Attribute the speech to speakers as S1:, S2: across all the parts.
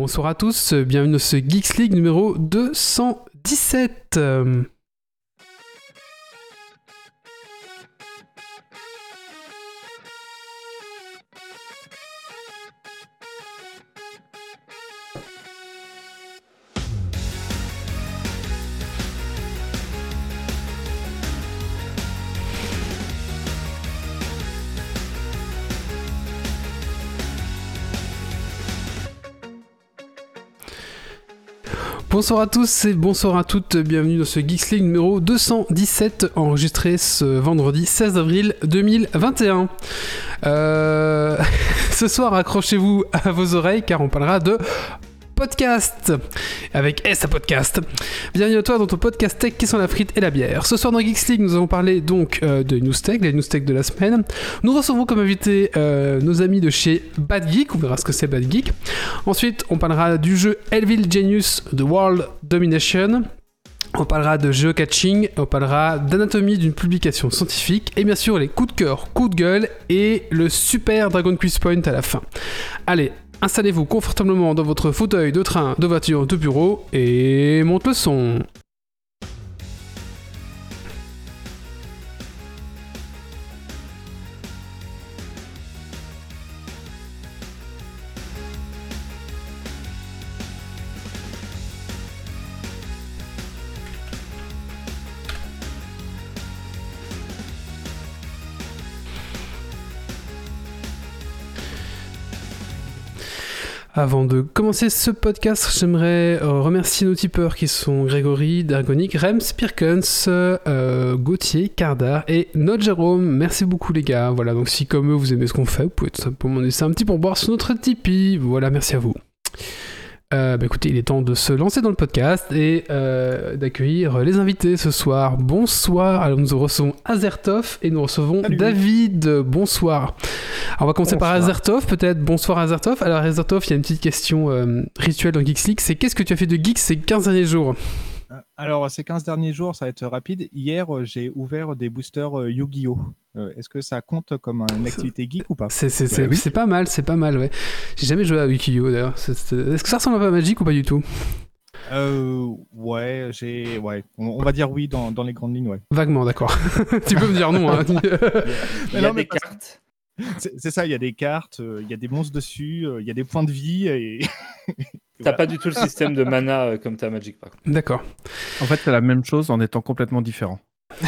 S1: Bonsoir à tous, bienvenue dans ce Geeks League numéro 217. Bonsoir à tous et bonsoir à toutes, bienvenue dans ce Geeks League numéro 217, enregistré ce vendredi 16 avril 2021. Euh, ce soir, accrochez-vous à vos oreilles car on parlera de podcast avec S à podcast. Bienvenue à toi dans ton podcast tech qui sont la frite et la bière. Ce soir dans Geeks League, nous allons parler donc euh, de News Tech, les News Tech de la semaine. Nous recevons comme invité euh, nos amis de chez Bad Geek, on verra ce que c'est Bad Geek. Ensuite, on parlera du jeu Elville Genius The World Domination. On parlera de geocaching, on parlera d'anatomie d'une publication scientifique, et bien sûr les coups de cœur, coups de gueule et le super Dragon Quiz Point à la fin. Allez, Installez-vous confortablement dans votre fauteuil de train, de voiture, de bureau et monte le son. Avant de commencer ce podcast, j'aimerais euh, remercier nos tipeurs qui sont Grégory, Dargonic, Rems, Pirkens, euh, Gauthier, Cardar et notre Jérôme. Merci beaucoup les gars. Voilà, donc si comme eux vous aimez ce qu'on fait, vous pouvez tout simplement laisser un petit pourboire sur notre Tipeee. Voilà, merci à vous. Euh, bah écoutez, il est temps de se lancer dans le podcast et euh, d'accueillir les invités ce soir. Bonsoir. Alors nous recevons Azertov et nous recevons David. Bonsoir. Alors on va commencer par Azertov, peut-être. Bonsoir Azertov. Alors Azertov, il y a une petite question euh, rituelle dans Geeks League. C'est qu'est-ce que tu as fait de geek ces 15 derniers jours?
S2: Alors, ces 15 derniers jours, ça va être rapide. Hier, euh, j'ai ouvert des boosters euh, Yu-Gi-Oh! Euh, est-ce que ça compte comme une activité geek ou pas?
S1: C'est pas mal, c'est pas mal, ouais. J'ai jamais joué à Yu-Gi-Oh! d'ailleurs. Est-ce que ça ressemble un peu à Magic ou pas du tout?
S2: Euh, ouais, j'ai, ouais, on, va dire oui dans, dans, les grandes lignes, ouais.
S1: Vaguement, d'accord. tu peux me dire non. Hein.
S3: il y a des cartes.
S2: C'est ça, il y a des cartes, il y a des monstres dessus, il y a des points de vie et.
S3: T'as pas du tout le système de mana euh, comme t'as Magic, par contre.
S1: D'accord.
S4: En fait, c'est la même chose en étant complètement différent.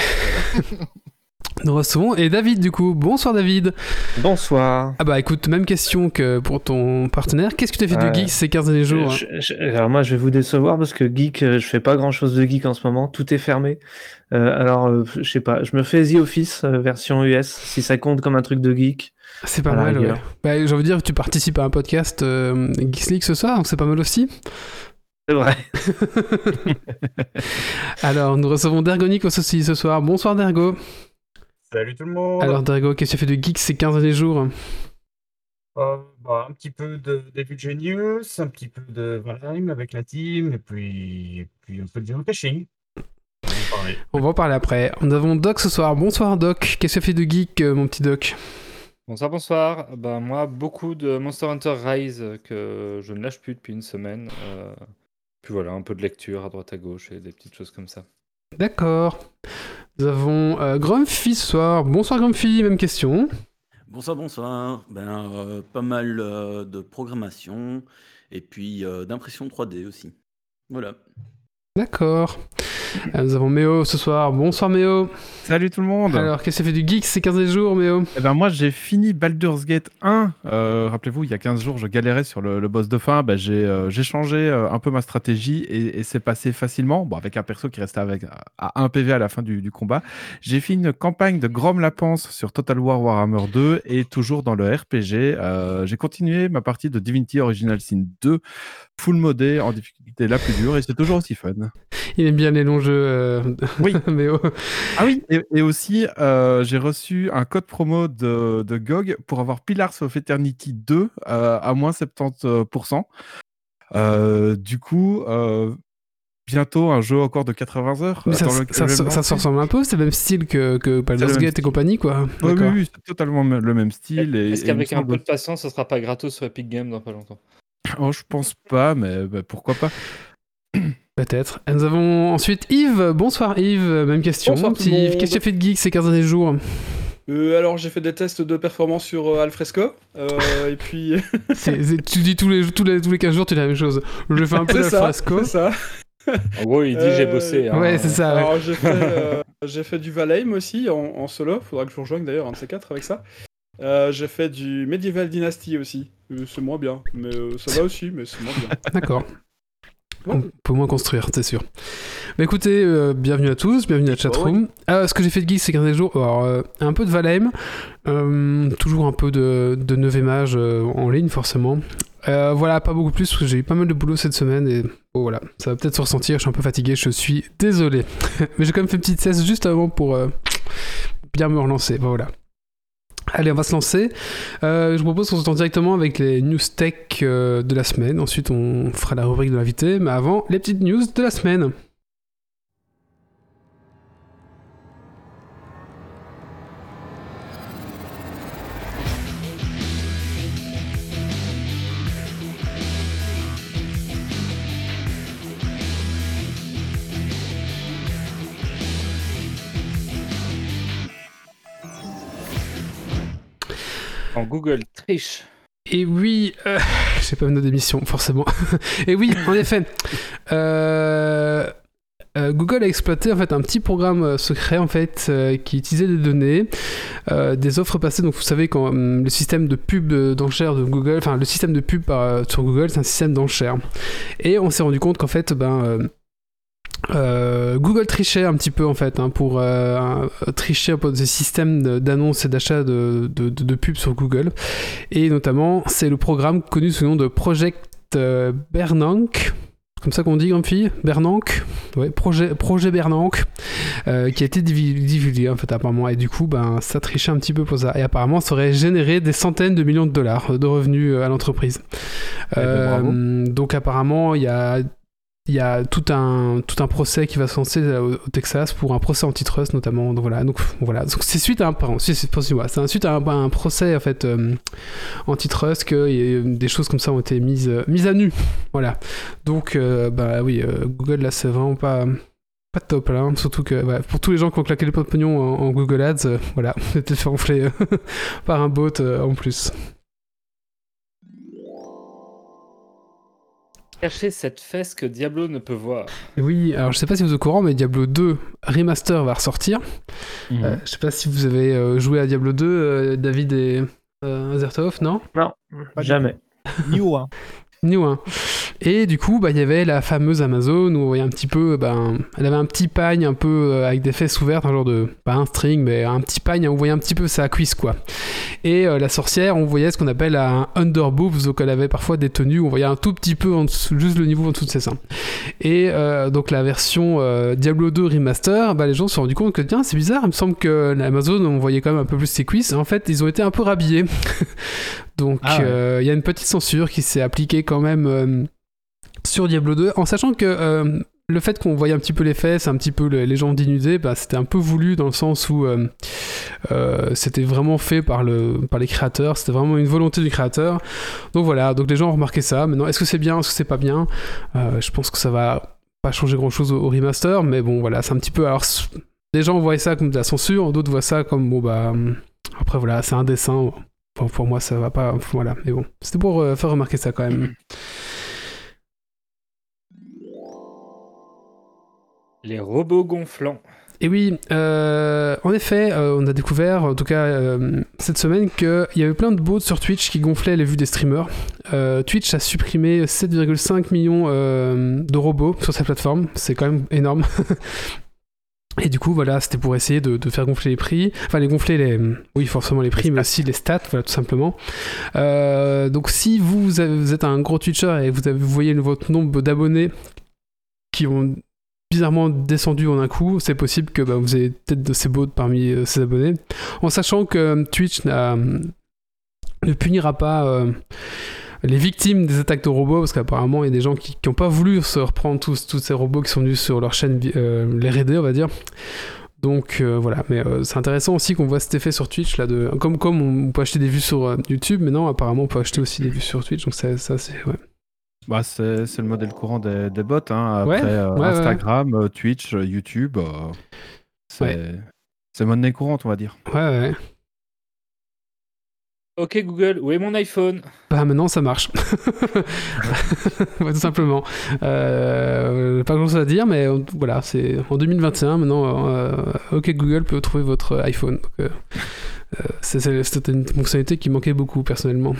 S1: Nous recevons et David du coup. Bonsoir David.
S5: Bonsoir.
S1: Ah bah écoute, même question que pour ton partenaire. Qu'est-ce que tu as fait de geek ces 15 derniers jours
S5: hein Alors moi je vais vous décevoir parce que geek, euh, je fais pas grand chose de geek en ce moment. Tout est fermé. Euh, alors je sais pas, je me fais The Office version US si ça compte comme un truc de geek.
S1: C'est pas mal, ouais. Bah, j'ai envie de dire que tu participes à un podcast euh, Geeks ce soir, donc c'est pas mal aussi.
S5: C'est vrai.
S1: Alors, nous recevons Dergonic aussi ce soir. Bonsoir Dergo.
S6: Salut tout le monde.
S1: Alors Dergo, qu'est-ce que tu fais de Geeks ces 15 derniers jours
S6: euh, bah, Un petit peu de David Genius, un petit peu de Valheim avec la team, et puis, puis un peu de geocaching.
S1: On va en parler après. Nous avons Doc ce soir. Bonsoir Doc. Qu'est-ce que tu fais de geek, euh, mon petit Doc?
S3: Bonsoir, bonsoir. Ben, moi, beaucoup de Monster Hunter Rise que je ne lâche plus depuis une semaine. Euh, puis voilà, un peu de lecture à droite à gauche et des petites choses comme ça.
S1: D'accord. Nous avons euh, Grumpy ce soir. Bonsoir Grumpy, même question.
S7: Bonsoir, bonsoir. Ben, euh, pas mal de programmation et puis d'impression 3D aussi. Voilà.
S1: D'accord. Euh, nous avons Méo ce soir. Bonsoir Méo.
S4: Salut tout le monde.
S1: Alors, qu'est-ce que fait du geek ces 15 jours, Méo?
S4: Eh ben moi, j'ai fini Baldur's Gate 1. Euh, rappelez-vous, il y a 15 jours, je galérais sur le, boss de fin. Ben, j'ai changé un peu ma stratégie et, c'est passé facilement. Bon, avec un perso qui restait avec, à 1 PV à la fin du, combat. J'ai fait une campagne de Grom Lapence sur Total War Warhammer 2 et toujours dans le RPG. Euh, j'ai continué ma partie de Divinity Original Sin 2 full modé en difficulté la plus dure et c'est toujours aussi fun.
S1: Il aime bien les longs jeux. Euh,
S4: oui. Ah oui. Et, aussi, euh, j'ai reçu un code promo de, de, GOG pour avoir Pillars of Eternity 2 euh, à moins 70%. du coup, bientôt un jeu encore de 80 heures.
S1: ça, ça, ressemble un peu, c'est le même style que, que Baldur's Gate et compagnie, quoi.
S4: oui, oui, c'est totalement le même style.
S3: Est-ce qu'avec un peu de patience, ça sera pas gratos sur Epic Games dans pas longtemps?
S4: Oh, je pense pas, mais bah, pourquoi pas.
S1: Peut-être. Et Nous avons ensuite Yves. Bonsoir Yves, même question.
S8: Bonsoir,
S1: Petit Yves, qu'est-ce que tu as fait de geek ces 15 derniers jours?
S8: Euh, alors j'ai fait des tests de performance sur euh, Alfresco euh, et puis
S1: Tu dis tous les, tous, les, tous les 15 jours, tu dis la même chose. Je fais un peu
S8: c'est
S1: de
S8: ça,
S1: fresco.
S8: c'est ça.
S3: En gros, il dit j'ai
S8: Euh,
S3: bossé. hein.
S1: Ouais, c'est ça. ouais.
S8: Alors j'ai fait, euh, j'ai fait du Valheim aussi en, en solo. Faudra que je vous rejoigne d'ailleurs un de ces quatre avec ça. Euh, j'ai fait du Medieval Dynasty aussi. Euh, c'est moins bien, mais euh, ça va aussi, mais c'est moins bien.
S1: D'accord. On peut moins construire, c'est sûr. Bah écoutez, euh, bienvenue à tous, bienvenue à la chatroom. Ah, ce que j'ai fait de geek ces 15 jours, alors, euh, un peu de Valheim, euh, toujours un peu de, de 9 mage euh, en ligne forcément. Euh, voilà, pas beaucoup plus, parce que j'ai eu pas mal de boulot cette semaine et bon, voilà, ça va peut-être se ressentir, je suis un peu fatigué, je suis désolé. Mais j'ai quand même fait une petite cesse juste avant pour euh, bien me relancer, voilà. Allez, on va se lancer. Euh, je vous propose qu'on se tente directement avec les news tech euh, de la semaine. Ensuite, on fera la rubrique de l'invité. Mais avant, les petites news de la semaine.
S3: En Google triche.
S1: Et oui, euh, j'ai pas une note d'émission, forcément. Et oui, en effet, euh, euh, Google a exploité en fait un petit programme euh, secret en fait euh, qui utilisait des données, euh, des offres passées. Donc vous savez quand le système de pub d'enchères de Google, enfin le système de pub par- sur Google, c'est un système d'enchères. Et on s'est rendu compte qu'en fait, ben euh, Google trichait un petit peu en fait hein, pour euh, tricher un peu des systèmes d'annonces et d'achat de, de, de, de pubs sur Google. Et notamment, c'est le programme connu sous le nom de Project euh, Bernanke. Comme ça qu'on dit, grande fille? Bernanke? Ouais, projet, projet Bernanke, euh, qui a été divulgué en fait apparemment. Et du coup, ben, ça trichait un petit peu pour ça. Et apparemment, ça aurait généré des centaines de millions de dollars de revenus à l'entreprise.
S4: Eh ben.
S1: Euh, donc apparemment, il y a il y a tout un, tout un procès qui va se lancer euh, au, Texas pour un procès antitrust notamment. Donc voilà, donc voilà, donc c'est suite à un c'est c'est- suite à un, un procès en fait euh, antitrust que des choses comme ça ont été mises euh, mises à nu. Voilà. Donc bah oui, Google là c'est vraiment pas pas top là, hein. surtout que pour tous les gens qui ont claqué les pots de pognon en, en Google Ads, voilà, c'était fait enfler par un bot en plus.
S3: Cachez cette fesse que Diablo ne peut voir.
S1: Oui, alors je sais pas si vous êtes au courant, mais Diablo 2 Remaster va ressortir.
S4: Mhm.
S1: Euh, je sais pas si vous avez euh, joué à Diablo 2, euh, David et euh, Azertov, non?
S5: Non, jamais.
S2: New, hein.
S1: New 1. Et du coup, bah, il y avait la fameuse Amazon où on voyait un petit peu, ben, elle avait un petit pagne un peu euh, avec des fesses ouvertes, un genre de, pas un string, mais un petit pagne, on voyait un petit peu sa cuisse, quoi. Et euh, la sorcière, on voyait ce qu'on appelle un underboob, donc elle avait parfois des tenues où on voyait un tout petit peu, en dessous, juste le niveau en dessous de ses seins. Et euh, donc la version Diablo 2 Remaster, bah, les gens se sont rendus compte que, tiens, c'est bizarre, il me semble que l'Amazon, on voyait quand même un peu plus ses cuisses. En fait, ils ont été un peu rhabillés. donc
S4: Ah ouais.
S1: euh, il y a une petite censure qui s'est appliquée quand même euh, sur Diablo 2, en sachant que euh, le fait qu'on voyait un petit peu les fesses, un petit peu le- les gens dénudés, bah, c'était un peu voulu dans le sens où c'était vraiment fait par, le, par les créateurs, c'était vraiment une volonté du créateur. Donc voilà, donc les gens ont remarqué ça. Maintenant, est-ce que c'est bien, est-ce que c'est pas bien? Je pense que ça va pas changer grand-chose au, au remaster, mais bon voilà, c'est un petit peu... Alors, les gens voient ça comme de la censure, d'autres voient ça comme, bon bah... hum, Après voilà, c'est un dessin. Bon, pour moi, ça va pas... Voilà, mais bon, c'était pour euh, faire remarquer ça quand même.
S3: Les robots gonflants.
S1: Et oui, euh, en effet, euh, on a découvert, en tout cas euh, cette semaine, qu'il y avait plein de bots sur Twitch qui gonflaient les vues des streamers. Twitch a supprimé 7,5 millions de robots sur sa plateforme, c'est quand même énorme. Et du coup, voilà, c'était pour essayer de, de faire gonfler les prix, enfin les gonfler les, oui forcément les prix, mais aussi les stats, voilà tout simplement. Euh, donc si vous, avez- vous êtes un gros Twitcher et vous, avez, vous voyez votre nombre d'abonnés qui ont bizarrement descendu en un coup, c'est possible que bah, vous ayez peut-être de ces bots parmi euh, ces abonnés, en sachant que euh, Twitch ne punira pas les victimes des attaques de robots, parce qu'apparemment il y a des gens qui n'ont pas voulu se reprendre tous, tous ces robots qui sont venus sur leur chaîne, euh, les raider, on va dire. Donc euh, voilà, mais euh, c'est intéressant aussi qu'on voit cet effet sur Twitch là de comme comme on peut acheter des vues sur euh, YouTube, mais non apparemment on peut acheter aussi des vues sur Twitch, donc ça, ça c'est ouais.
S4: Bah, c'est le modèle courant des, des bots. Hein. Après
S1: ouais, ouais.
S4: Instagram, Twitch, YouTube, c'est c'est monnaie courante, on va dire.
S1: Ouais, ouais.
S3: Ok Google, où est mon iPhone?
S1: Bah maintenant ça marche. Ouais, tout simplement. Euh, pas grand chose à dire, mais euh, voilà, c'est en 2021 maintenant. euh, ok Google peut trouver votre iPhone. Donc, euh, C'était une fonctionnalité qui manquait beaucoup personnellement.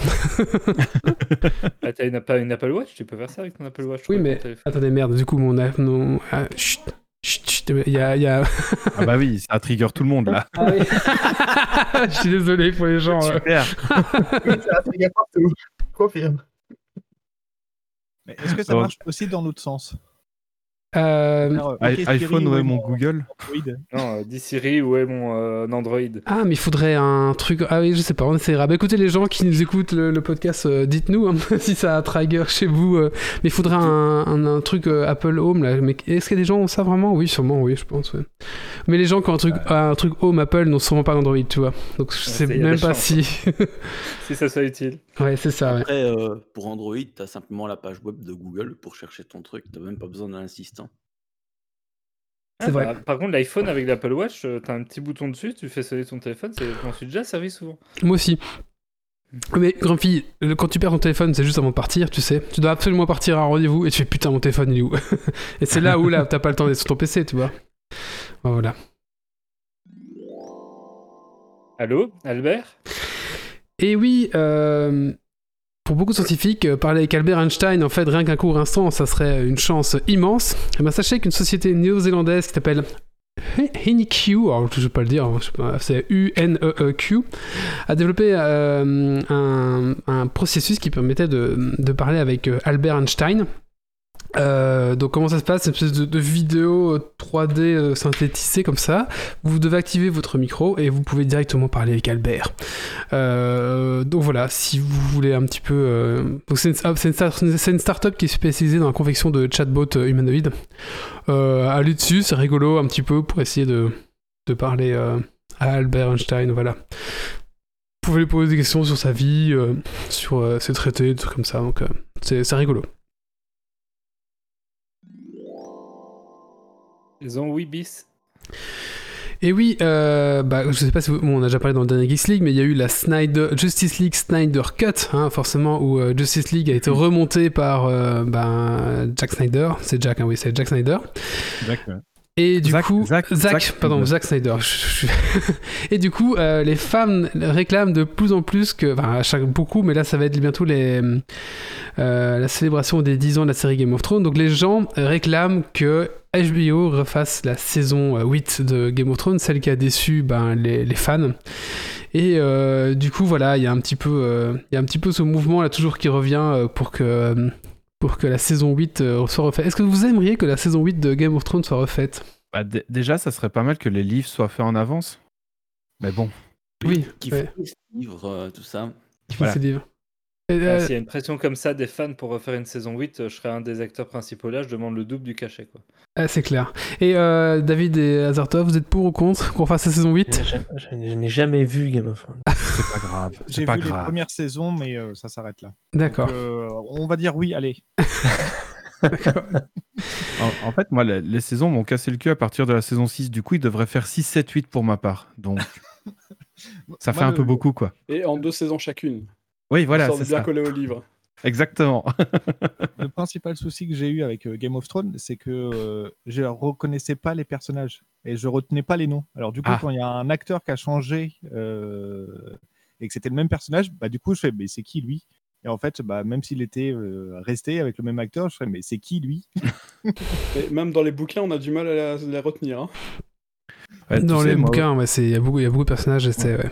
S3: Ah, T'as une, Apple Watch? Tu peux faire ça avec ton Apple Watch
S1: Oui, mais attendez merde. Du coup mon iPhone. ah, chut, chut, chut, il y a, il y a...
S4: Ah bah oui, ça trigger tout le monde là.
S1: Ah oui. Je suis désolé pour les gens.
S4: Super.
S6: Oui, ça trigger partout. Confirme.
S2: Mais est-ce que ça marche aussi dans l'autre sens? Alors, ok,
S4: I-
S2: Siri,
S4: iPhone, ouais,
S2: est
S4: mon Google.
S2: Android
S3: Non, euh, dis Siri, où est mon euh, Android
S1: Ah, mais il faudrait un truc. Ah oui, je sais pas, on essaiera. Bah écoutez, les gens qui nous écoutent le, le podcast, euh, dites-nous hein, si ça a trigger chez vous. euh. mais il faudrait un, un- un truc euh, Apple Home là. Mais est-ce que les gens ont ça vraiment? Oui, sûrement, oui, je pense. ouais. Mais les gens qui ont un truc, un truc Home Apple n'ont sûrement pas d'Android, tu vois. Donc je sais même pas si.
S3: Si ça soit utile.
S1: ouais, c'est ça, ouais.
S7: Après, euh, pour Android, tu as simplement la page web de Google pour chercher ton truc. Tu même pas besoin d'un assistant.
S1: C'est
S3: Ah,
S1: vrai.
S3: par contre, l'iPhone avec l'Apple Watch, euh, t'as un petit bouton dessus, tu fais sonner ton téléphone, c'est- je m'en suis déjà servi souvent.
S1: Moi aussi. Mais grande fille, le- quand tu perds ton téléphone, c'est juste avant de partir, tu sais. Tu dois absolument partir à un rendez-vous et tu fais putain, mon téléphone il est où Et c'est là où là, t'as pas le temps d'être sur ton PC, tu vois. Bah, Voilà.
S3: Allô, Albert?
S1: Et oui, euh, pour beaucoup de scientifiques, euh, parler avec Albert Einstein, en fait, rien qu'un court instant, ça serait une chance immense. Et ben, sachez qu'une société néo-zélandaise qui s'appelle HuniQ, alors je vais pas le dire, hein, c'est U-N-E-E-Q, a développé euh, un, processus qui permettait de, de parler avec euh, Albert Einstein. Euh, donc comment ça se passe? C'est une espèce de, vidéo euh, 3D euh, synthétisée comme ça. Vous devez activer votre micro et vous pouvez directement parler avec Albert. Euh, donc voilà, si vous voulez un petit peu... euh, c'est une, ah, c'est une, startup qui est spécialisée dans la confection de chatbots euh, humanoïdes. Euh, allez dessus, c'est rigolo un petit peu pour essayer de, de parler euh, à Albert Einstein, voilà. Vous pouvez lui poser des questions sur sa vie, euh, sur euh, ses traités, des trucs comme ça, donc euh, c'est rigolo.
S3: Ils ont 8 bis.
S1: Et oui, euh, bah, je sais pas si vous- bon, on a déjà parlé dans le dernier Geeks League, mais il y a eu la Snyder, Justice League Snyder Cut, hein, forcément, où euh, Justice League a été remonté par euh, ben, Jack Snyder. C'est Jack, hein, oui, c'est Jack Snyder. Et du coup,
S4: Zack
S1: pardon,
S4: Snyder.
S1: Zack Snyder. Et du coup, euh, les fans réclament de plus en plus que, enfin, à chaque beaucoup, mais là, ça va être bientôt les, euh, la célébration des 10 ans de la série Game of Thrones. Donc, les gens réclament que HBO refasse la saison euh, 8 de Game of Thrones, celle qui a déçu ben, les, les fans. Et euh, du coup, voilà, il y a un petit peu, euh, il y a un petit peu ce mouvement là toujours qui revient pour que pour que la saison 8 euh, soit refaite. Est-ce que vous aimeriez que la saison 8 de Game of Thrones soit refaite?
S4: Bah, dé- déjà, ça serait pas mal que les livres soient faits en avance. Mais bon.
S1: Oui,
S7: Qui
S1: ouais.
S7: fait des livres, euh, tout ça.
S1: Qui
S4: Voilà.
S1: fait ses livres. Et,
S3: Ah,
S1: euh,
S3: S'il y a une pression comme ça des fans pour refaire une saison 8, euh, je serais un des acteurs principaux là, je demande le double du cachet. Quoi.
S1: Ah, c'est clair. Et euh, David et Azartov, vous êtes pour ou contre qu'on fasse la saison 8
S5: Je, je- je n'ai jamais vu Game of Thrones.
S4: C'est pas grave.
S2: J'ai
S4: C'est
S2: vu
S4: pas
S2: les
S4: grave.
S2: premières saisons, mais euh, ça s'arrête là.
S1: D'accord.
S2: Euh, on va dire oui, allez.
S4: En, en fait, moi, les, les saisons m'ont cassé le cul à partir de la saison 6. Du coup, ils devraient faire 6, 7, 8 pour ma part. Donc, ça fait
S2: Moi,
S4: un
S2: le-
S4: peu beaucoup, quoi.
S8: Et en deux saisons chacune.
S4: Oui, voilà, c'est
S8: de bien
S4: ça.
S8: coller au livre.
S4: Exactement.
S2: Le principal souci que j'ai eu avec euh, Game of Thrones, c'est que euh, je reconnaissais pas les personnages et je retenais pas les noms. Alors du coup,
S4: Ah.
S2: quand il y a un acteur qui a changé euh, et que c'était le même personnage, bah du coup, je fais mais c'est qui lui? Et en fait, bah même s'il était euh, resté avec le même acteur, je fais mais c'est qui lui?
S8: Et même dans les bouquins, on a du mal à la- les retenir. hein.
S4: Ouais,
S1: Dans
S4: sais,
S1: les
S4: moi,
S1: bouquins, il y, a beaucoup- il y a beaucoup de personnages. ouais.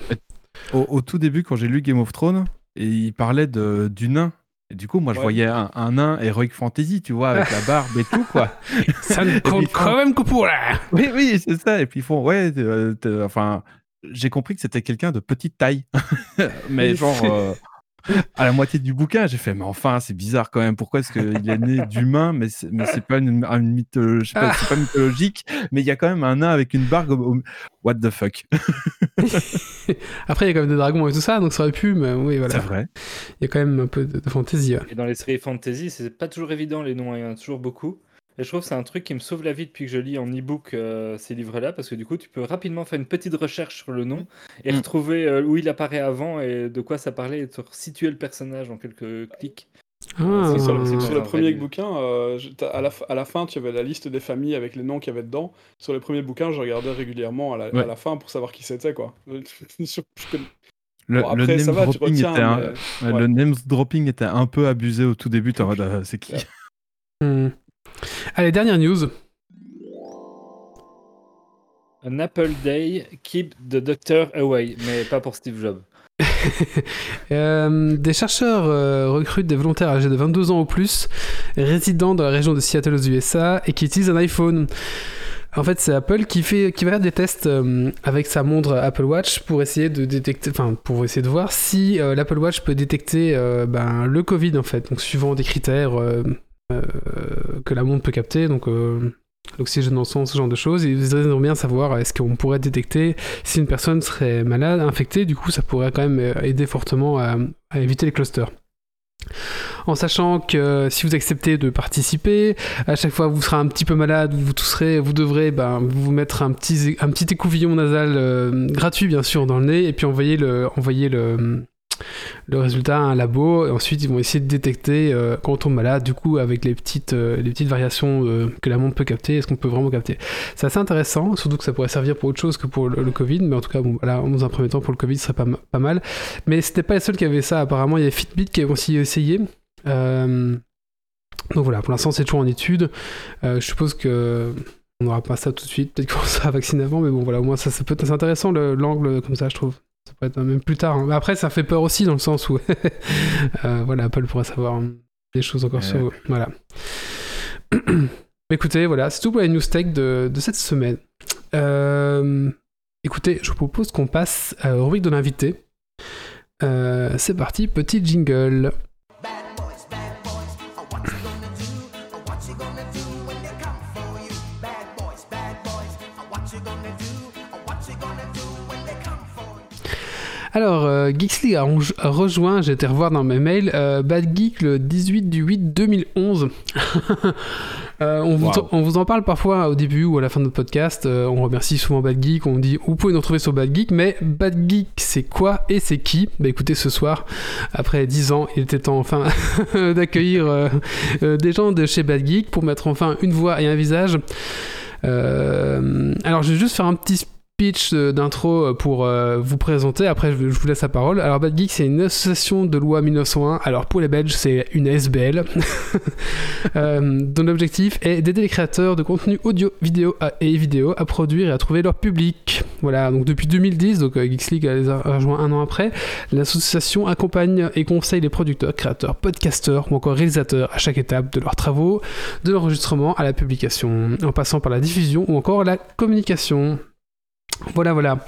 S4: au, au tout début, quand j'ai lu Game of Thrones, et il parlait de, du nain. Et du coup, moi, je
S8: Ouais.
S4: voyais un, un nain Heroic Fantasy, tu vois, avec la barbe et tout, quoi.
S1: Ça ne compte quand même que pour là
S4: Oui, oui, c'est ça. Et puis ils font, ouais, euh, t'es- enfin, j'ai compris que c'était quelqu'un de petite taille. Mais genre, euh, à la moitié du bouquin, j'ai fait, mais enfin, c'est bizarre quand même. Pourquoi est-ce qu'il est né d'humain, mais c'est, mais c'est pas une, une mythologie, je sais pas, c'est pas mythologique, mais il y a quand même un nain avec une barbe. au- What the fuck?
S1: Après, il y a quand même des dragons et tout ça, donc ça aurait pu, mais oui, voilà.
S4: C'est vrai.
S1: Il y a quand même un peu de, ouais.
S3: Et dans les séries fantasy, c'est pas toujours évident les noms, il y en a toujours beaucoup. Et je trouve que c'est un truc qui me sauve la vie depuis que je lis en e-book euh, ces livres-là, parce que du coup, tu peux rapidement faire une petite recherche sur le nom et
S4: Mm.
S3: retrouver euh, où il apparaît avant et de quoi ça parlait et te situer le personnage en quelques clics.
S1: Ah,
S8: Sur le, sur le premier
S3: vrai
S8: bouquin, euh, à, la, à la fin, tu avais la liste des familles avec les noms qu'il y avait dedans. Sur le premier bouquin, je regardais régulièrement à la,
S4: Ouais.
S8: à la fin pour savoir qui c'était, quoi. Sur- je connais-
S4: Le,
S8: Bon,
S4: le name
S8: va, tu
S4: dropping
S8: retiens,
S4: était un-
S8: mais-
S4: ouais,
S8: ouais.
S4: le name dropping était un peu abusé au tout début. t'es en mode, euh, c'est qui
S1: Hmm. Allez, dernière news.
S3: Un Apple Day, keep the doctor away, mais pas pour Steve Jobs.
S1: Euh, des chercheurs euh, recrutent des volontaires âgés de 22 ans ou plus, résidant dans la région de Seattle aux USA et qui utilisent un iPhone. En fait, c'est Apple qui fait qui va faire des tests euh, avec sa montre Apple Watch pour essayer de détecter, enfin pour essayer de voir si l'Apple Watch peut détecter ben, le Covid en fait, donc suivant des critères que la montre peut capter, donc euh, l'oxygène dans le sang, ce genre de choses. Et ils aimeraient bien savoir est-ce qu'on pourrait détecter si une personne serait malade, infectée. Du coup, ça pourrait quand même euh, aider fortement à, éviter les clusters. En sachant que si vous acceptez de participer, à chaque fois que vous serez un petit peu malade, vous tousserez, vous devrez ben, vous mettre un petit, un petit écouvillon nasal euh, gratuit bien sûr dans le nez et puis envoyer le, envoyer le, le résultat à un labo et ensuite ils vont essayer de détecter euh, quand on tombe malade du coup avec les petites, euh, les petites variations euh, que la montre peut capter, est-ce qu'on peut vraiment capter. C'est assez intéressant, surtout que ça pourrait servir pour autre chose que pour le, Covid, mais en tout cas bon, voilà, dans un premier temps pour le Covid ce serait pas, ma- pas mal. Mais c'était pas les seuls qui avaient ça, apparemment il y a Fitbit qui a aussi essayé. Donc voilà, pour l'instant c'est toujours en étude. Je suppose que on n'aura pas ça tout de suite, peut-être qu'on sera vacciné avant, mais bon voilà, au moins ça, ça peut être intéressant le- l'angle comme ça je trouve. Ça peut être même plus tard. hein. Mais après ça fait peur aussi dans le sens où euh, voilà, Apple pourrait savoir des choses encore sur vous. Voilà. Écoutez, voilà, c'est tout pour les news tech de, de cette semaine. Euh, écoutez, je vous propose qu'on passe à la rubrique de l'invité. Euh, c'est parti, petit jingle. Alors, euh, Geeksly a, ronj- a rejoint, j'ai été revoir dans mes mails, euh, Bad Geek le 18 du 8 2011. Euh, on, vous,
S4: Wow.
S1: on vous en parle parfois au début ou à la fin de notre podcast. euh, on remercie souvent Bad Geek. On dit vous pouvez nous retrouver sur Bad Geek, mais Bad Geek c'est quoi et c'est qui? Bah écoutez, ce soir, après 10 ans, il était temps enfin d'accueillir des gens de chez Bad Geek pour mettre enfin une voix et un visage. Alors je vais juste faire un petit speech euh, d'intro euh, pour euh, vous présenter, après je, vous laisse la parole. Alors Bad Geek c'est une association de loi 1901, alors pour les Belges c'est une SBL, dont l'objectif est d'aider les créateurs de contenu audio, vidéo et vidéo à produire et à trouver leur public. Voilà, donc depuis 2010, donc Geeks League les a rejoint un an après, l'association accompagne et conseille les producteurs, créateurs, podcasteurs ou encore réalisateurs à chaque étape de leurs travaux, de l'enregistrement à la publication, en passant par la diffusion ou encore la communication. Voilà, voilà.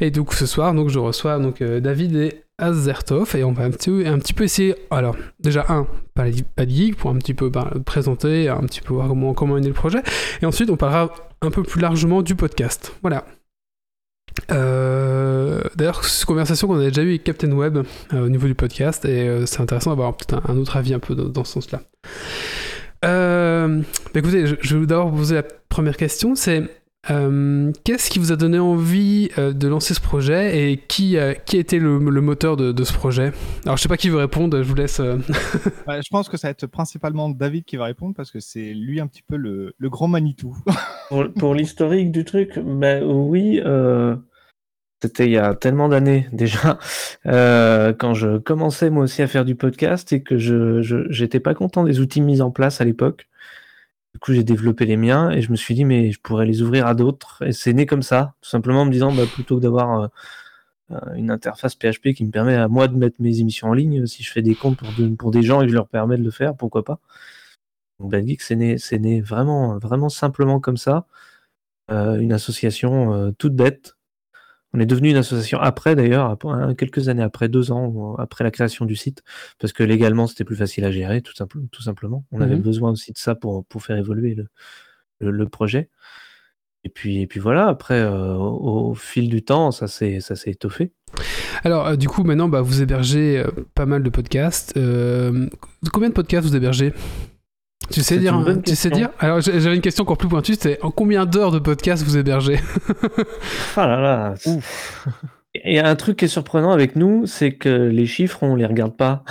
S1: Et donc ce soir, donc je reçois donc euh, David et Azertov et on va un petit, un petit peu essayer. Alors déjà un, pas de pour un petit peu ben, présenter, un petit peu voir comment comment est le projet, et ensuite on parlera un peu plus largement du podcast. Voilà. Euh, D'ailleurs, c'est une conversation qu'on a déjà eue avec Captain Web euh, au niveau du podcast, et c'est intéressant d'avoir peut-être un, autre avis un peu dans, ce sens-là. Bah écoutez, je, je vais d'abord vous poser la première question, c'est euh, qu'est-ce qui vous a donné envie euh, de lancer ce projet et qui, euh, qui a été le, le moteur de, de ce projet? Alors je sais pas qui veut répondre, je vous laisse. euh,
S2: Ouais, je pense que ça va être principalement David qui va répondre parce que c'est lui un petit peu le, le grand Manitou.
S5: Pour, pour l'historique du truc, ben oui, euh, c'était il y a tellement d'années déjà, euh, quand je commençais moi aussi à faire du podcast et que je je- j'étais pas content des outils mis en place à l'époque. Coup, j'ai développé les miens et je me suis dit, mais je pourrais les ouvrir à d'autres. Et c'est né comme ça, tout simplement en me disant, bah, plutôt que d'avoir euh, euh, une interface PHP qui me permet à moi de mettre mes émissions en ligne, si je fais des comptes pour, de- pour des gens et je leur permets de le faire, pourquoi pas. Donc Bad Geek, c'est né, c'est né vraiment, vraiment simplement comme ça. Euh, une association toute bête. On est devenu une association après d'ailleurs, hein, quelques années après, deux ans euh, après la création du site, parce que légalement c'était plus facile à gérer, tout, simple- tout simplement. On avait
S1: Mhm.
S5: besoin aussi de ça pour, pour faire évoluer le, le, le projet. Et puis, et puis voilà, après, euh, au, au fil du temps, ça s'est étoffé.
S1: Alors, euh, du coup, maintenant, bah, vous hébergez euh, pas mal de podcasts. Combien de podcasts vous hébergez? Tu sais
S5: C'est
S1: dire, tu sais dire Alors j'avais une question encore plus pointue, c'était en combien d'heures de podcasts vous hébergez?
S5: Ah là là. Il y a un truc qui est surprenant avec nous, c'est que les chiffres, on les regarde pas.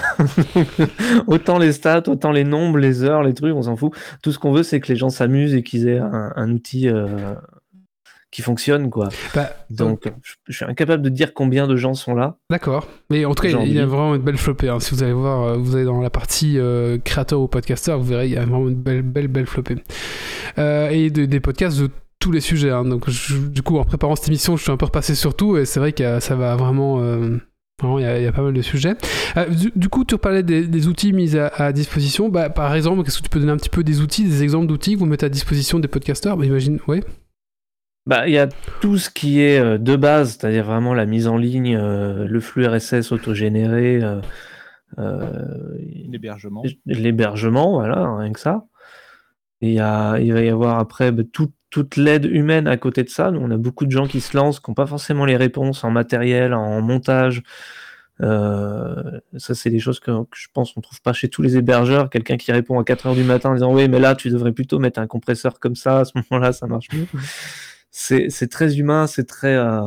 S5: autant les stats, autant les nombres, les heures, les trucs, on s'en fout. Tout ce qu'on veut, c'est que les gens s'amusent et qu'ils aient un, un outil euh, qui fonctionne, quoi.
S1: Bah,
S5: Donc, je, je suis incapable de dire combien de gens sont là.
S1: D'accord. Mais en tout cas, il y a vraiment une belle flopée. hein. Si vous allez voir, euh, vous allez dans la partie euh, créateur ou podcasteur, vous verrez, il y a vraiment une belle, belle, belle flopée. Euh, et de- des podcasts de tous les sujets. hein. Donc, je- du coup, en préparant cette émission, je suis un peu repassé sur tout et c'est vrai que ça va vraiment. euh, Vraiment, il y, a- il y a pas mal de sujets. Du, du coup, tu parlais des, des outils mis à, à disposition. Bah, par exemple, qu'est-ce que tu peux donner un petit peu des outils, des exemples d'outils que vous mettez à disposition des podcasteurs? Bah, Imagine, ouais.
S5: Bah, il y a tout ce qui est euh, de base, c'est-à-dire vraiment la mise en ligne, euh, le flux RSS autogénéré, euh,
S2: L'hébergement.
S5: l'hébergement, voilà, rien que ça. Et il, y a, il va y avoir après bah, tout- toute l'aide humaine à côté de ça. Nous, on a beaucoup de gens qui se lancent, qui n'ont pas forcément les réponses en matériel, en montage. Ça, c'est des choses que, que je pense qu'on trouve pas chez tous les hébergeurs. Quelqu'un qui répond à 4 heures du matin en disant Oui, mais là, tu devrais plutôt mettre un compresseur comme ça. À ce moment-là, ça marche mieux. C'est très humain, c'est très. euh,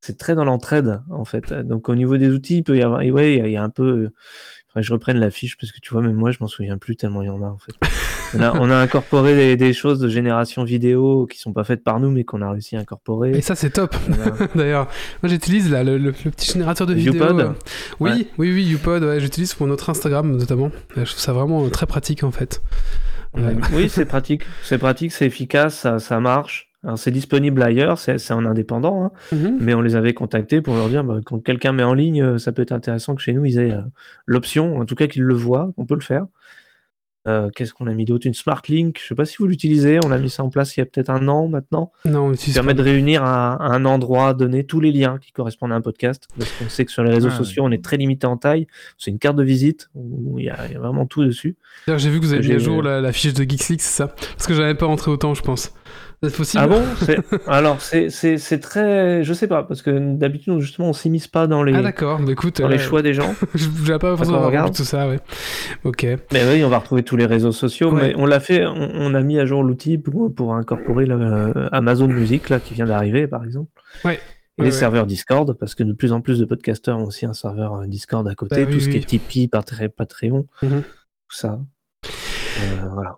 S5: c'est très dans l'entraide en fait. Donc au niveau des outils, il peut y avoir, et ouais, il y a- il y, a un peu. faudrait que je reprenne la fiche parce que tu vois, même moi, je m'en souviens plus tellement il y en a en fait. On a, on a incorporé des, des choses de génération vidéo qui sont pas faites par nous, mais qu'on a réussi à incorporer.
S1: Et ça, c'est top. D'ailleurs, moi j'utilise là le, le- le petit générateur de vidéos. Oui,
S5: Ouais.
S1: oui, oui, YouPod. Ouais, j'utilise pour notre Instagram notamment. Je trouve ça vraiment euh, très pratique en fait.
S5: Oui, c'est pratique, c'est pratique, c'est efficace, ça, ça marche. Alors, c'est disponible ailleurs, c'est en indépendant, hein,
S1: Mhm.
S5: mais on les avait contactés pour leur dire bah, quand quelqu'un met en ligne, euh, ça peut être intéressant que chez nous ils aient euh, l'option, en tout cas qu'ils le voient, on peut le faire. Euh, Qu'est-ce qu'on a mis d'autre? Une Smart Link, je sais pas si vous l'utilisez, on a mis ça en place il y a peut-être un an maintenant.
S1: Non, on
S5: qui permet de réunir à, à un endroit donné tous les liens qui correspondent à un podcast. Parce qu'on sait que sur les réseaux
S4: Ah,
S5: sociaux, on est très limité en taille. C'est une carte de visite où il y, a il y a vraiment tout dessus.
S1: J'ai vu que vous avez mis à jour la, la fiche de Geeks League, c'est ça? Parce que j'avais pas rentré autant, je pense. C'est possible
S5: Ah bon Alors, c'est- très. Je sais pas, parce que d'habitude, justement, on s'immisce pas dans les,
S1: Ah d'accord, bah écoute,
S5: dans les
S1: euh,
S5: choix des gens.
S1: j'avais pas
S5: regarde.
S1: vu tout ça, ouais. Ok.
S5: Mais oui, on va retrouver tous les réseaux sociaux.
S1: Ouais.
S5: Mais on l'a fait, on, on a mis à jour l'outil pour, pour incorporer le, euh, Amazon Music, là, qui vient d'arriver, par exemple.
S1: Ouais.
S5: Et les
S1: ouais.
S5: serveurs Discord, parce que de plus en plus de podcasteurs ont aussi un serveur euh, Discord à côté,
S1: Bah oui,
S5: tout ce qui est Tipeee, Patre- Patreon,
S1: Mhm.
S5: tout ça. Euh, voilà.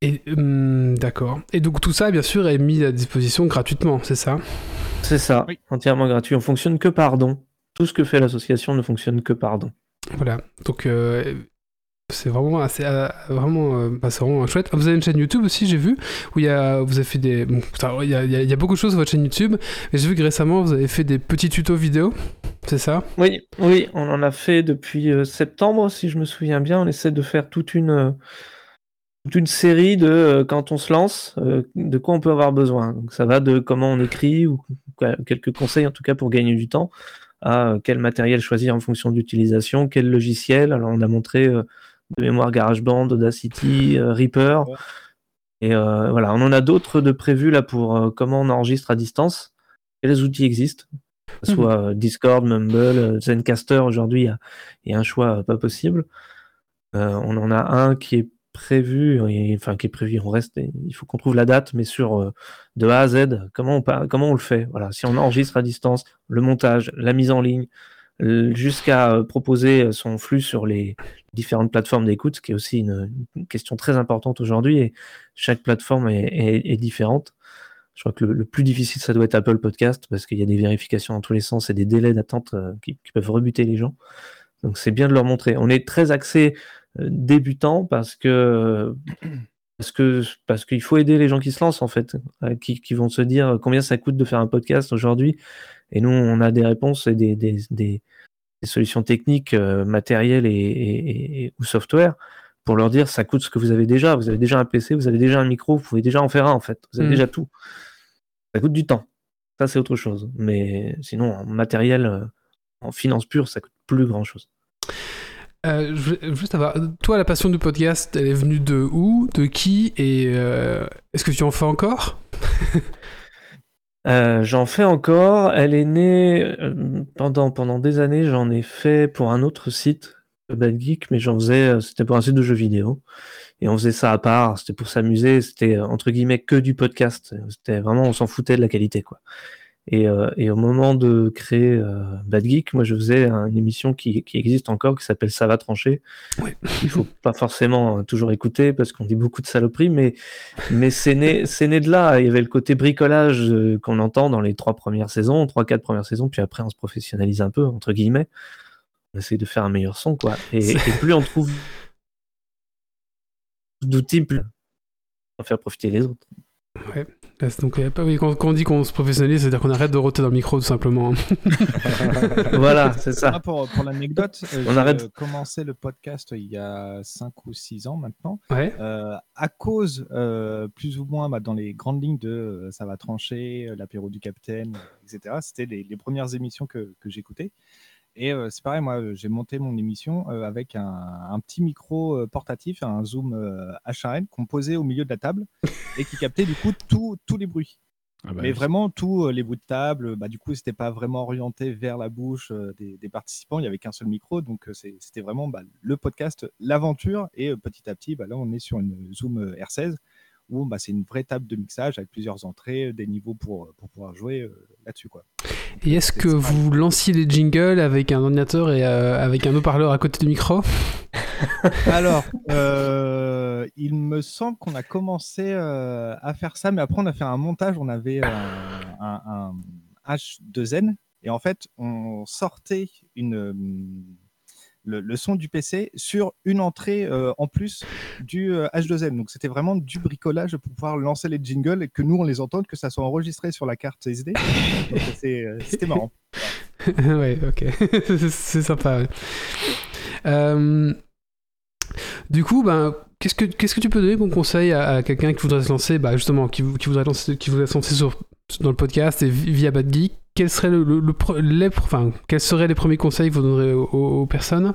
S1: Et hum, d'accord. Et donc tout ça, bien sûr, est mis à disposition gratuitement, c'est ça?
S5: C'est ça,
S2: Oui.
S5: entièrement gratuit. On fonctionne que par don. Tout ce que fait l'association ne fonctionne que par don.
S1: Voilà. Donc euh, c'est vraiment assez, euh, vraiment, euh, bah, c'est vraiment chouette. Vous avez une chaîne YouTube aussi, j'ai vu, où il y a, vous avez fait des, bon, putain, il y, a, il y a- il y a beaucoup de choses sur votre chaîne YouTube. Et j'ai vu que récemment vous avez fait des petits tutos vidéo, c'est ça?
S5: Oui, oui, on en a fait depuis euh, septembre, si je me souviens bien. On essaie de faire toute une, euh, toute une série de euh, quand on se lance, euh, de quoi on peut avoir besoin. Donc ça va de comment on écrit ou quoi, quelques conseils en tout cas pour gagner du temps à euh, quel matériel choisir en fonction de l'utilisation, quel logiciel. Alors on a montré euh, de mémoire GarageBand, Audacity, euh, Reaper. Et euh, voilà, on en a d'autres de prévus là pour euh, comment on enregistre à distance. Quels outils existent? Que ce soit euh, Discord, Mumble, euh, Zencaster, aujourd'hui, il y a- il y, a un choix euh, pas possible. Euh, on en a un qui est prévu, enfin qui est prévu, on reste, il faut qu'on trouve la date, mais sur euh, de A à Z, comment on, comment on le fait? Voilà, si on enregistre à distance, le montage, la mise en ligne, jusqu'à euh, proposer son flux sur les différentes plateformes d'écoute, ce qui est aussi une, question très importante aujourd'hui, et chaque plateforme est, différente. Je crois que le, le plus difficile, ça doit être Apple Podcast, parce qu'il y a des vérifications dans tous les sens et des délais d'attente euh, qui, qui peuvent rebuter les gens. Donc c'est bien de leur montrer. On est très axé euh, débutant parce que parce que parce qu'il faut aider les gens qui se lancent en fait, euh, qui, qui vont se dire combien ça coûte de faire un podcast aujourd'hui. Et nous, on a des réponses et des, des, des- des solutions techniques, euh, matérielles et, et- et- ou software pour leur dire ça coûte ce que vous avez déjà. Vous avez déjà un PC, vous avez déjà un micro, vous pouvez déjà en faire un en fait. Vous avez
S1: Mhm.
S5: déjà tout. Ça coûte du temps. Ça, c'est autre chose. Mais sinon, en matériel, euh, en finance pure, ça coûte plus grand chose.
S1: Euh, je juste savoir, toi, la passion du podcast, elle est venue de où, de qui, et euh, est-ce que tu en fais encore?
S5: Euh, j'en fais encore. Elle est née euh, pendant, pendant des années. J'en ai fait pour un autre site, Bad Geek, mais j'en faisais. C'était pour un site de jeux vidéo. Et on faisait ça à part. C'était pour s'amuser. C'était entre guillemets que du podcast. C'était vraiment, on s'en foutait de la qualité, quoi. Et, euh, et au moment de créer euh, Bad Geek, moi je faisais un- une émission qui, qui existe encore, qui s'appelle Ça va trancher.
S1: Ouais.
S5: Il faut pas forcément euh, toujours écouter parce qu'on dit beaucoup de saloperies, mais, mais c'est né, de là. Il y avait le côté bricolage qu'on entend dans les trois premières saisons, trois, quatre premières saisons, puis après on se professionnalise un peu, entre guillemets. On essaie de faire un meilleur son, quoi. Et, et plus on trouve d'outils, plus on va faire profiter les autres.
S1: Ouais. Donc, euh, quand, on dit qu'on se professionnalise, c'est-à-dire qu'on arrête de roter dans le micro, tout simplement.
S5: voilà, c'est ça.
S2: Ah, pour pour l'anecdote, euh,
S5: On
S2: j'ai
S5: arrête.
S2: commencé le podcast il y a 5 ou 6 ans maintenant.
S1: Ouais.
S2: Euh, à cause, euh, plus ou moins, bah, dans les grandes lignes de euh, Ça va trancher, l'apéro du capitaine, etc. C'était les, les premières émissions que, que j'écoutais. Et euh, c'est pareil, moi, euh, j'ai monté mon émission euh, avec un, un petit micro portatif, un Zoom H1N qu'on posait au milieu de la table et qui captait du coup tous les bruits.
S4: Ah bah
S2: Mais
S4: oui.
S2: vraiment, tous les bruits de table, bah, du coup, c'était pas vraiment orienté vers la bouche des, des participants. Il y avait qu'un seul micro, donc c'était vraiment bah, le podcast, l'aventure. Et petit à petit, bah, là, on est sur une Zoom euh, R16 où bah, c'est une vraie table de mixage avec plusieurs entrées, des niveaux pour, pour pouvoir jouer euh, là-dessus. quoi.
S1: Et est-ce que vous lanciez les jingles avec un ordinateur et euh, avec un haut-parleur à côté du micro?
S2: Alors, euh, il me semble qu'on a commencé euh, à faire ça, mais après on a fait un montage. On avait euh, un, un H2N et en fait on sortait une, euh, le, son du PC sur une entrée euh, en plus du euh, H2N. Donc c'était vraiment du bricolage pour pouvoir lancer les jingles et que nous on les entende, que ça soit enregistré sur la carte SD. Euh, c'était marrant.
S1: ouais, ok. C'est- sympa. Euh, du coup, ben, qu'est-ce que que tu peux donner comme conseil à, quelqu'un qui voudrait se lancer, bah, justement, qui, vou- qui voudrait qui voudrait se lancer sur, dans le podcast via Bad Geek Quels seraient le, le- les, enfin, quels seraient les premiers conseils que vous donnerez aux, personnes?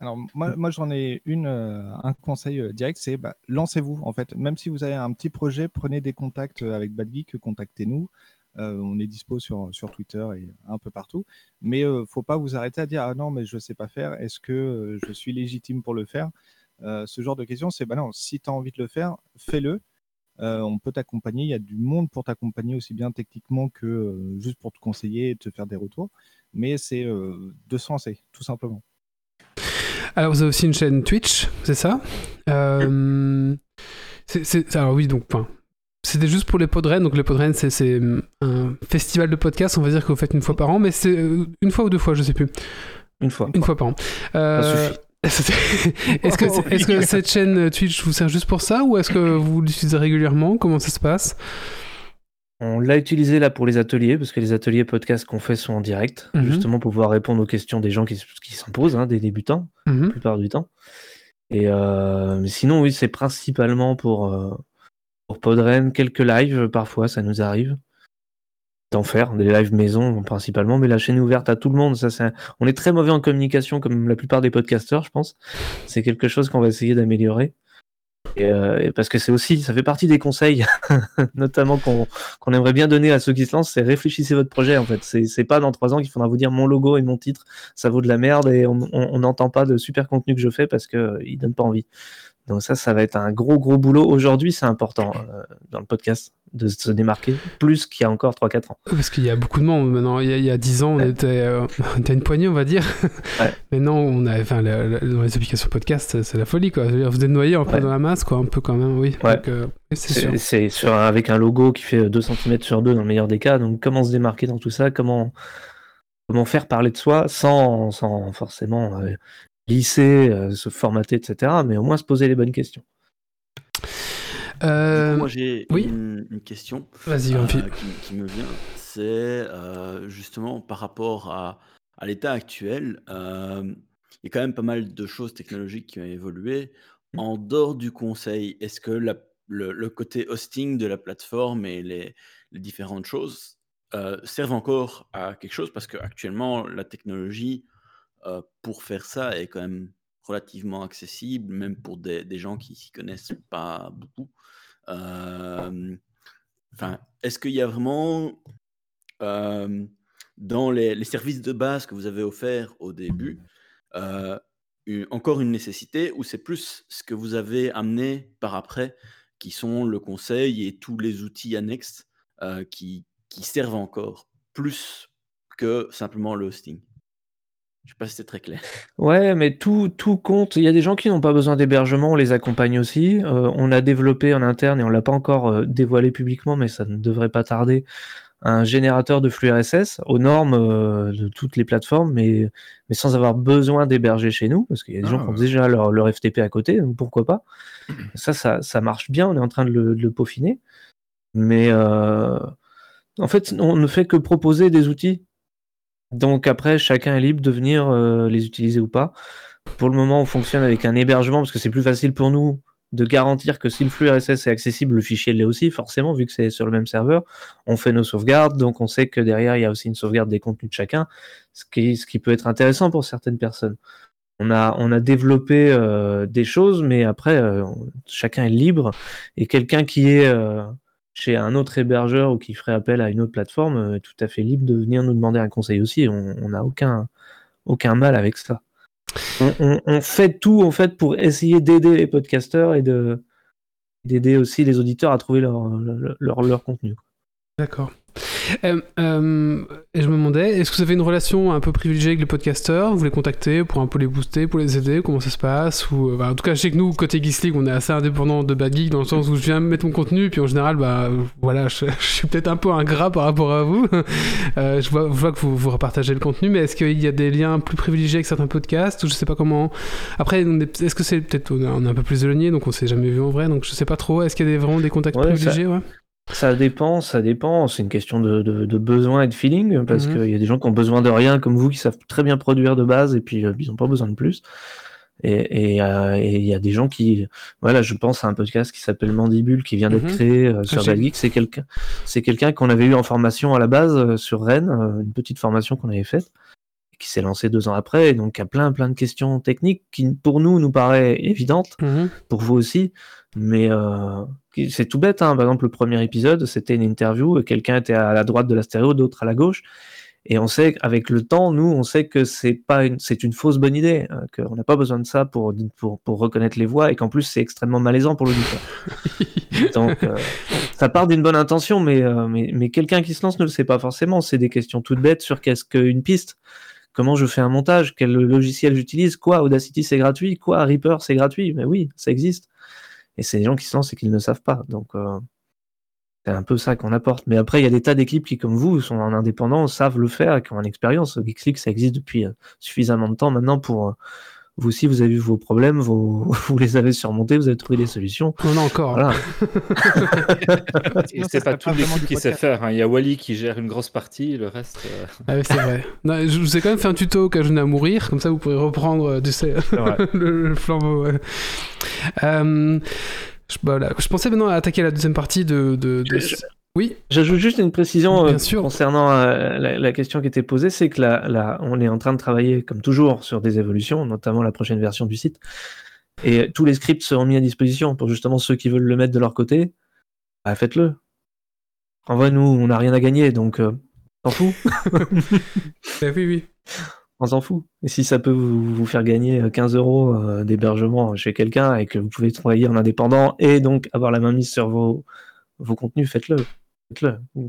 S2: Alors moi, moi j'en ai une, euh, un conseil euh, direct, c'est bah, lancez-vous en fait. Même si vous avez un petit projet, prenez des contacts euh, avec Bad Geek, contactez-nous. On est dispo sur, Twitter et un peu partout. Mais euh, faut pas vous arrêter à dire ah non mais je sais pas faire. Est-ce que je suis légitime pour le faire? Ce genre de questions, c'est bah non. Si tu as envie de le faire, fais-le. Euh, on peut t'accompagner. Il y a du monde pour t'accompagner aussi bien techniquement que euh, juste pour te conseiller et te faire des retours. Mais c'est euh, de se lancer, tout simplement.
S1: Alors, vous avez aussi une chaîne Twitch, c'est ça? Euh, Alors, oui, donc, enfin, c'était juste pour les Podren. Donc, les Podren, c'est c'est, hum, un festival de podcast, on va dire que vous faites une fois par an, mais c'est une fois ou deux fois, je sais plus.
S5: Une fois.
S1: Une fois par an. Euh,
S5: suffit.
S1: Est-ce que, est-ce que cette chaîne Twitch vous sert juste pour ça ou est-ce que vous l'utilisez régulièrement? Comment ça se passe?
S5: On l'a utilisé là pour les ateliers, parce que les ateliers podcast qu'on fait sont en direct,
S1: Mhm.
S5: justement pour pouvoir répondre aux questions des gens qui, s'en posent, hein, des débutants,
S1: Mhm.
S5: la plupart du temps. Et euh, sinon, oui, c'est principalement pour, euh, pour Podren, quelques lives, parfois, ça nous arrive d'en faire, des lives maison principalement, mais la chaîne est ouverte à tout le monde. Ça, c'est un- On est très mauvais en communication, comme la plupart des podcasteurs, je pense. C'est quelque chose qu'on va essayer d'améliorer. Et, euh, parce que c'est aussi, ça fait partie des conseils, notamment qu'on qu'on aimerait bien donner à ceux qui se lancent, c'est réfléchissez votre projet en fait. C'est pas dans trois ans qu'il faudra vous dire mon logo et mon titre, ça vaut de la merde et on n'entend pas de super contenu que je fais parce que euh, donne pas envie. Donc ça, ça va être un gros gros boulot. Aujourd'hui, c'est important euh, dans le podcast de se démarquer, plus qu'il y a encore 3-4 ans.
S1: Parce qu'il y a beaucoup de monde maintenant. Il y a, il y a 10 ans, on
S5: Ouais.
S1: était, euh, on était une poignée, on va dire.
S5: Ouais.
S1: Maintenant, on a, enfin, le- le- dans les applications podcast, c'est- la folie, quoi. Dire, Vous êtes noyé un peu
S5: Ouais.
S1: dans la masse, quoi, un peu quand même, oui. Euh, c'est
S5: sur avec un logo qui fait 2 cm sur 2 dans le meilleur des cas. Donc comment se démarquer dans tout ça? Comment comment faire parler de soi sans, sans forcément euh, lisser, euh, se formater, etc. Mais au moins se poser les bonnes questions.
S1: Euh,
S7: coup, moi, j'ai
S1: oui.
S7: une, une question euh, qui, qui me vient. C'est euh, justement par rapport à, à l'état actuel. il y a quand même pas mal de choses technologiques qui ont évolué. En dehors du conseil, est-ce que la- le, le côté hosting de la plateforme et les, les différentes choses, servent encore à quelque chose? Parce qu'actuellement, la technologie pour faire ça est quand même relativement accessible, même pour des, gens qui s'y connaissent pas beaucoup. Euh, est-ce qu'il y a vraiment euh, dans les, services de base que vous avez offerts au début euh, encore une nécessité ou c'est plus ce que vous avez amené par après qui sont le conseil et tous les outils annexes qui servent encore plus que simplement le hosting? Je sais pas si c'est très clair.
S5: Ouais, mais tout, tout compte. Il y a des gens qui n'ont pas besoin d'hébergement, on les accompagne aussi. Euh, on a développé en interne, et on l'a pas encore euh, dévoilé publiquement, mais ça ne devrait pas tarder, un générateur de flux RSS aux normes euh, de toutes les plateformes, mais, mais sans avoir besoin d'héberger chez nous, parce qu'il y a des
S4: Ah,
S5: gens qui ont
S4: ouais.
S5: déjà leur, leur FTP à côté, donc pourquoi pas. Ça, ça, ça marche bien, on est en train de le, de le peaufiner. Mais euh, en fait, on ne fait que proposer des outils. Donc après, chacun est libre de venir euh, les utiliser ou pas. Pour le moment, on fonctionne avec un hébergement parce que c'est plus facile pour nous de garantir que si le flux RSS est accessible, le fichier l'est aussi, forcément, vu que c'est sur le même serveur. On fait nos sauvegardes, donc on sait que derrière, il y a aussi une sauvegarde des contenus de chacun, ce qui, peut être intéressant pour certaines personnes. On a, développé euh, des choses, mais après, euh, chacun est libre. Et quelqu'un qui est chez un autre hébergeur ou qui ferait appel à une autre plateforme euh, est tout à fait libre de venir nous demander un conseil aussi. On on n'a aucun, aucun mal avec ça. On, on- on fait tout en fait pour essayer d'aider les podcasteurs et de d'aider aussi les auditeurs à trouver leur, leur, leur, leur contenu.
S1: D'accord. Euh, euh, et je me demandais, est-ce que vous avez une relation un peu privilégiée avec les podcasteurs? Vous les contactez pour un peu les booster, pour les aider? Comment ça se passe? Ou, euh, bah, En tout cas, je sais que nous, côté Geeks League, on est assez indépendant de Bad Geek dans le sens où je viens mettre mon contenu, puis en général, bah, voilà, je, je suis peut-être un peu ingrat par rapport à vous. Euh, je, vois, je vois que vous, vous repartagez le contenu, mais est-ce qu'il y a des liens plus privilégiés avec certains podcasts? Ou je sais pas comment. Après, est- est-ce que c'est peut-être. On est un peu plus éloigné, donc on s'est jamais vu en vrai, donc je sais pas trop. Est-ce qu'il y a des- vraiment des contacts
S5: Ouais, ça-
S1: privilégiés? Ouais
S5: Ça dépend, ça dépend. C'est une question de, de, de besoin et de feeling, parce
S1: Mhm.
S5: qu'il y a des gens qui ont besoin de rien, comme vous, qui savent très bien produire de base, et puis euh, ils n'ont pas besoin de plus. Et euh, et il y a des gens qui, voilà, je pense à un podcast qui s'appelle Mandibule, qui vient d'être
S1: Mhm.
S5: créé euh, sur
S1: j'ai-
S5: Bad Geek. C'est quelqu'un, c'est quelqu'un qu'on avait eu en formation à la base sur Rennes, une petite formation qu'on avait faite, qui s'est lancé deux ans après, et donc il y a plein plein de questions techniques qui, pour nous, nous paraît évidentes
S1: Mhm.
S5: pour vous aussi. Mais euh, c'est tout bête. Hein. Par exemple, le premier épisode, c'était une interview. et Quelqu'un était à la droite de la stéréo, d'autres à la gauche. Et on sait qu'avec le temps, nous, on sait que c'est pas une, c'est une fausse bonne idée, hein, qu'on n'a pas besoin de ça pour, pour, pour reconnaître les voix et qu'en plus c'est extrêmement malaisant pour l'auditeur. Donc, euh, ça part d'une bonne intention, mais, euh, mais, mais quelqu'un qui se lance ne le sait pas forcément. C'est des questions toutes bêtes sur qu'est-ce qu'une piste, comment je fais un montage, quel logiciel j'utilise, quoi, Audacity c'est gratuit, quoi, Reaper c'est gratuit, mais oui, ça existe. Et c'est des gens qui se lancent et qui ne savent pas. Donc, euh, c'est un peu ça qu'on apporte. Mais après, il y a des tas d'équipes qui, comme vous, sont en indépendant, savent le faire qui ont une expérience. Geeks ça existe depuis euh, suffisamment de temps maintenant pour. Vous aussi, vous avez vu vos problèmes, vos- vous les avez surmontés, vous avez trouvé des solutions.
S1: On a encore.
S5: Voilà.
S3: Et c'est pas
S2: vraiment
S3: l'équipe qui sait faire. hein. Il y a Wally qui gère une grosse partie, le reste. euh,
S1: Ah oui, c'est vrai. Non, je vous ai quand même fait un tuto venais à mourir, comme ça vous pourrez reprendre, euh, tu sais, le, le flambeau. ouais. Euh, je, bah, là, je pensais maintenant à attaquer la deuxième partie de. de, de-
S5: Je-
S1: Oui,
S5: J'ajoute juste une précision euh, concernant euh, la, la question qui était posée, c'est que là, là, on est en train de travailler, comme toujours, sur des évolutions, notamment la prochaine version du site. Et tous les scripts seront mis à disposition pour justement ceux qui veulent le mettre de leur côté. Bah, faites-le. En vrai, nous, on n'a rien à gagner, donc euh, on s'en fout.
S1: Bah oui, oui.
S5: On s'en fout. Et si ça peut vous, vous faire gagner euh, 15 euros d'hébergement chez quelqu'un et que vous pouvez travailler en indépendant et donc avoir la main mise sur vos, vos contenus, faites-le. Faites-le.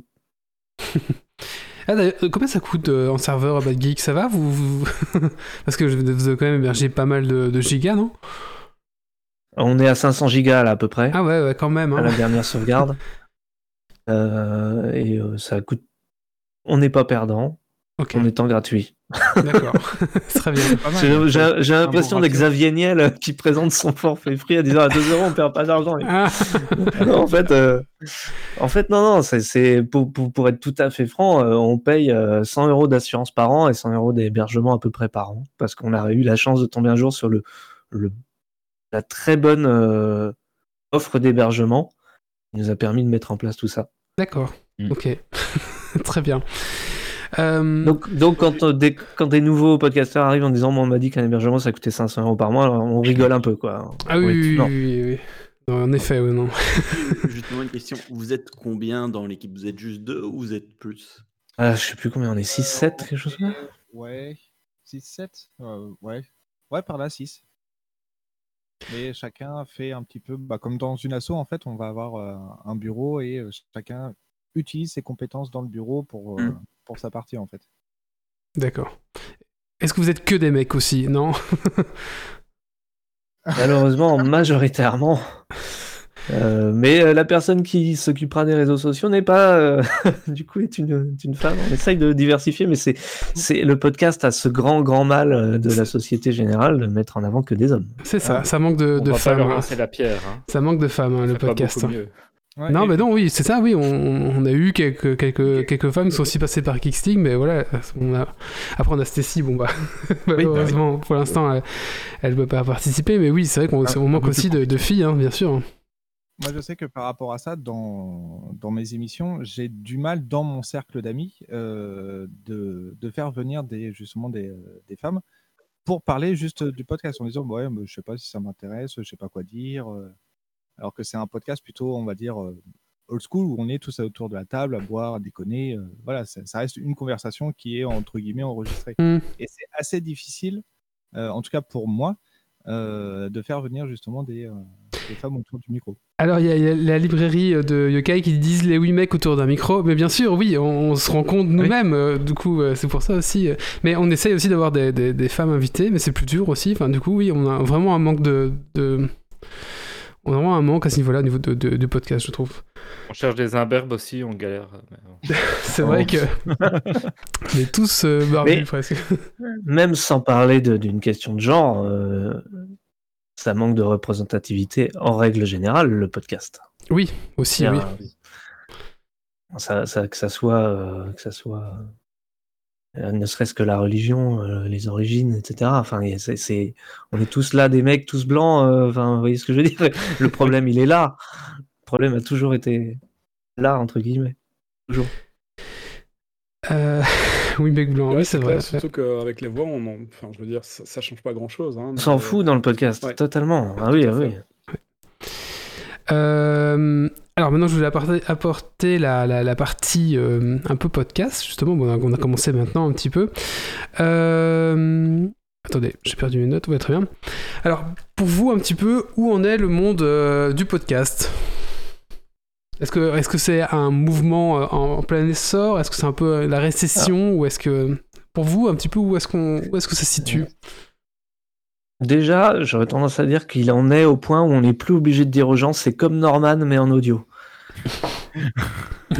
S1: Ah, d'ailleurs, euh, combien ça coûte euh, en serveur à Bad Geek? Ça va vous, vous- Parce que vous vous avez quand même hébergé pas mal de, de gigas, non?
S5: On est à 500 gigas là à peu près.
S1: Ah ouais, ouais, quand même.
S5: à
S1: Hein.
S5: la dernière sauvegarde. Euh, et euh, ça coûte. On n'est pas perdant En étant gratuit.
S1: d'accord. Très bien.
S2: Pas mal.
S5: J'ai l'impression
S2: ratio.
S5: Xavier Niel euh, qui présente son forfait free à disant à 2 euros on perd pas d'argent.
S1: Ah,
S5: en fait, euh, en fait, non, non, c'est, pour, pour, pour être tout à fait franc, euh, on paye euh, 100 euros d'assurance par an et 100 euros d'hébergement à peu près par an, parce qu'on a eu la chance de tomber un jour sur le, le la très bonne euh, offre d'hébergement qui nous a permis de mettre en place tout ça.
S1: d'accord.
S3: Mm.
S1: Ok. Très bien. Euh,
S5: Donc, donc quand, euh, des, quand des nouveaux podcasteurs arrivent en disant, moi, on m'a dit qu'un hébergement, ça coûtait 500 euros par mois, alors on rigole un peu, quoi.
S1: Ah oui,
S5: Ouais,
S1: oui, oui,
S5: non.
S1: oui, oui. Non, en effet, oui, non.
S7: Justement, une question. Vous êtes combien dans l'équipe? Vous êtes juste deux ou vous êtes plus?
S5: Ah, je sais plus combien on est, 6, 7, quelque chose comme ça?
S2: Ouais, 6, 7 Ouais, ouais, par là, 6. Mais chacun fait un petit peu, bah, comme dans une asso, en fait, on va avoir euh, un bureau et euh, chacun utilise ses compétences dans le bureau pour, euh,
S5: Mm.
S2: Pour sa partie, en fait.
S1: D'accord. Est-ce que vous êtes que des mecs aussi Non
S5: Malheureusement, majoritairement. Euh, mais euh, la personne qui s'occupera des réseaux sociaux n'est pas, euh, du coup, est une, est une femme. On essaye de diversifier, mais c'est, c'est le podcast a ce grand, grand mal de la société générale de mettre en avant que des hommes.
S1: C'est ça, ça manque de, femmes. hein.
S3: la pierre. Hein.
S1: Ça manque de femmes, hein, le
S3: pas
S1: podcast.
S3: mieux.
S2: Ouais,
S1: Non,
S2: et-
S1: mais non, oui, c'est ça, oui. On, on a eu quelques, quelques, quelques femmes qui sont aussi passées par Kicksting, mais voilà. On a... Après, on a Stacy, bon, bah, malheureusement, pour l'instant, elle, elle peut pas participer, mais oui, c'est vrai qu'on
S5: Ah,
S1: manque aussi de, de filles, hein, bien sûr.
S2: Moi, je sais que par rapport à ça, dans, dans mes émissions, j'ai du mal dans mon cercle d'amis euh, de, de faire venir des, justement des, euh, des femmes pour parler juste du podcast en disant ouais, mais je sais pas si ça m'intéresse, je sais pas quoi dire. Alors que c'est un podcast plutôt, on va dire, euh, old school où on est tous autour de la table à boire, à déconner. euh, voilà, ça, ça reste une conversation qui est entre guillemets enregistrée.
S1: Mm.
S2: Et c'est assez difficile, euh, en tout cas pour moi, euh, de faire venir justement des, des femmes autour du micro.
S1: Alors, il y, a- il y a la librairie de Yokai qui disent les 8 mecs autour d'un micro, mais bien sûr, oui, on, on se rend compte nous-mêmes, du coup, c'est pour ça aussi. Mais on essaye aussi d'avoir des, des- des femmes invitées, mais c'est plus dur aussi. Enfin, du coup, oui, on a vraiment un manque de. de... On a vraiment un manque à ce niveau-là, au niveau de, de- du podcast, je trouve.
S3: On cherche des imberbes aussi, on galère. mais.
S1: C'est vrai que. on est tous euh, barbus
S5: Mais-
S1: presque.
S5: Même sans parler d'une question de genre, euh, ça manque de représentativité en règle générale, le podcast.
S1: Oui, aussi, oui.
S5: Ça, ça- que ça soit, euh, que ça soit ne serait-ce que la religion, euh, les origines, etc. Enfin, c'est, c'est- on est tous là, des mecs tous blancs. euh, Enfin, vous voyez ce que je veux dire? Le problème, il est là. Le problème a toujours été là, entre guillemets. Toujours.
S1: Euh, oui, mec blanc,
S8: Ouais,
S1: oui, c'est vrai.
S8: clair, Surtout qu'avec les voix, on en- enfin, je veux dire, ça, ça change pas grand-chose. Hein,
S5: On s'en
S8: euh,
S5: fout dans le podcast,
S8: ouais.
S5: totalement. Ah oui, ah oui.
S1: Euh, alors maintenant, je voulais apporter, apporter la, la- la partie euh, un peu podcast, justement. Bon, on, a, on a commencé maintenant un petit peu. Euh, attendez, j'ai perdu mes notes. Ouais, très bien. Alors, pour vous, un petit peu, où en est le monde euh, du podcast? Est-ce que est-ce que c'est un mouvement en, en plein essor? Est-ce que c'est un peu la récession? Ou est-ce que, pour vous, un petit peu, où est-ce qu'on, où est-ce que ça se situe?
S5: Déjà, j'aurais tendance à dire qu'il en est au point où on n'est plus obligé de dire aux gens c'est comme Norman mais en audio.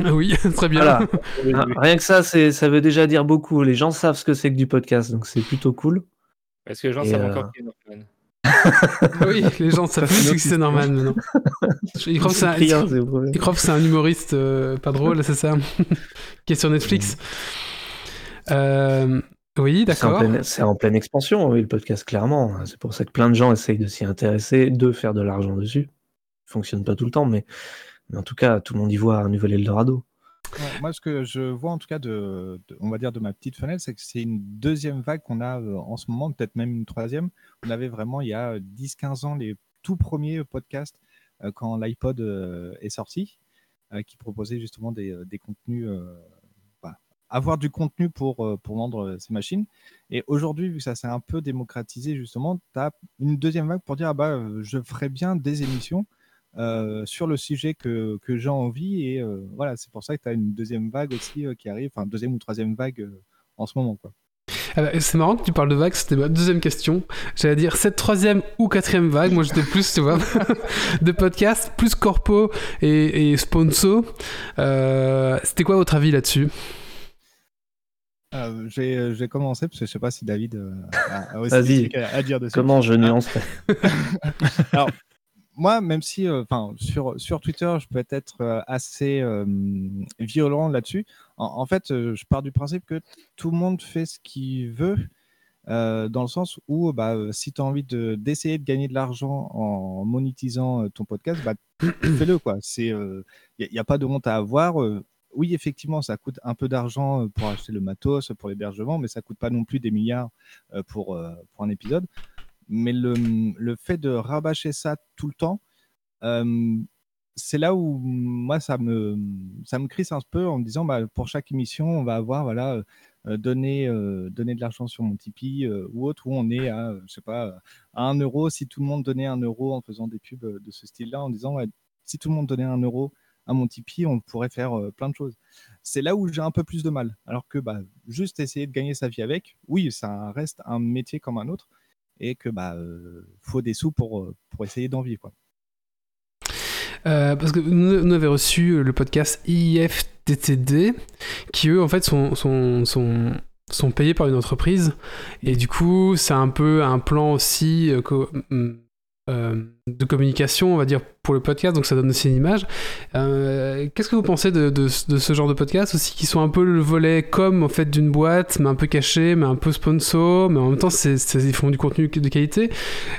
S1: Ah Oui, très bien.
S5: Voilà. Rien que ça, c'est, ça veut déjà dire beaucoup. Les gens savent ce que c'est que du podcast, donc c'est plutôt cool.
S3: Est-ce que les gens
S5: Et,
S3: savent
S5: euh,
S3: encore qui est Norman?
S1: Oui, les gens savent plus que c'est normal maintenant. Ils croient que c'est un- humoriste euh, pas drôle, c'est ça Qui est sur Netflix. Euh, oui, d'accord.
S5: c'est en pleine expansion, oui, le podcast, clairement. C'est pour ça que plein de gens essayent de s'y intéresser, de faire de l'argent dessus. Ça fonctionne pas tout le temps, mais, mais en tout cas, tout le monde y voit un nouvel Eldorado.
S2: Ouais, moi, ce que je vois en tout cas de, de- on va dire de ma petite fenêtre, c'est que c'est une deuxième vague qu'on a euh, en ce moment, peut-être même une troisième. On avait vraiment il y a 10-15 ans les tout premiers podcasts euh, quand l'iPod euh, est sorti, euh, qui proposait justement des, des contenus, avoir du contenu pour, euh, pour vendre euh, ces machines. Et aujourd'hui, vu que ça s'est un peu démocratisé justement, tu as une deuxième vague pour dire ah bah euh, je ferais bien des émissions sur le sujet que, que j'ai envie. Et voilà, c'est pour ça que tu as une deuxième vague aussi qui arrive, enfin deuxième ou troisième vague en ce moment. Quoi.
S1: Ah bah, c'est marrant que tu parles de vague, c'était ma deuxième question. J'allais dire cette troisième ou quatrième vague. Moi, j'étais plus, tu vois, de podcast, plus corpo et, et sponsor. C'était quoi votre avis là-dessus?
S2: Euh, j'ai euh, j'ai commencé parce que je sais pas si David euh, a, a aussi
S5: Vas-y.
S2: des trucs à, à dire dessus.
S5: Comment je nuancerais
S2: Moi, même si, euh, sur, sur Twitter, je peux être euh, assez violent là-dessus. En, en fait, je pars du principe que tout le monde fait ce qu'il veut, dans le sens où, bah, si tu as envie de- d'essayer de, gagner de l'argent en monétisant ton podcast, bah, fais-le, quoi. Il n'y a pas de honte à avoir. Oui, effectivement, ça coûte un peu d'argent pour acheter le matos, pour l'hébergement, mais ça coûte pas non plus des milliards pour, pour un épisode. Mais le, le fait de rabâcher ça tout le temps, c'est là où moi ça me ça me crisse un peu en me disant bah, pour chaque émission on va avoir voilà donner de l'argent sur mon Tipeee ou autre où on est à je sais pas un euro si tout le monde donnait un euro en faisant des pubs de ce style-là en disant si tout le monde donnait un euro à mon Tipeee on pourrait faire euh, plein de choses c'est là où j'ai un peu plus de mal alors que bah, juste essayer de gagner sa vie avec oui ça reste un métier comme un autre et que bah euh, faut des sous pour euh, pour essayer d'en vivre quoi.
S1: Parce que nous, nous avons reçu le podcast IFTTD, qui eux, en fait, sont, sont, sont, sont payés par une entreprise. Et du coup, c'est un peu un plan aussi euh, de communication, on va dire, pour le podcast. Donc, ça donne aussi une image. Euh, Qu'est-ce que vous pensez de, de, de ce genre de podcast aussi, qui sont un peu le volet com, en fait, d'une boîte, mais un peu caché, mais un peu sponsor, mais en même temps, ils font du contenu de qualité.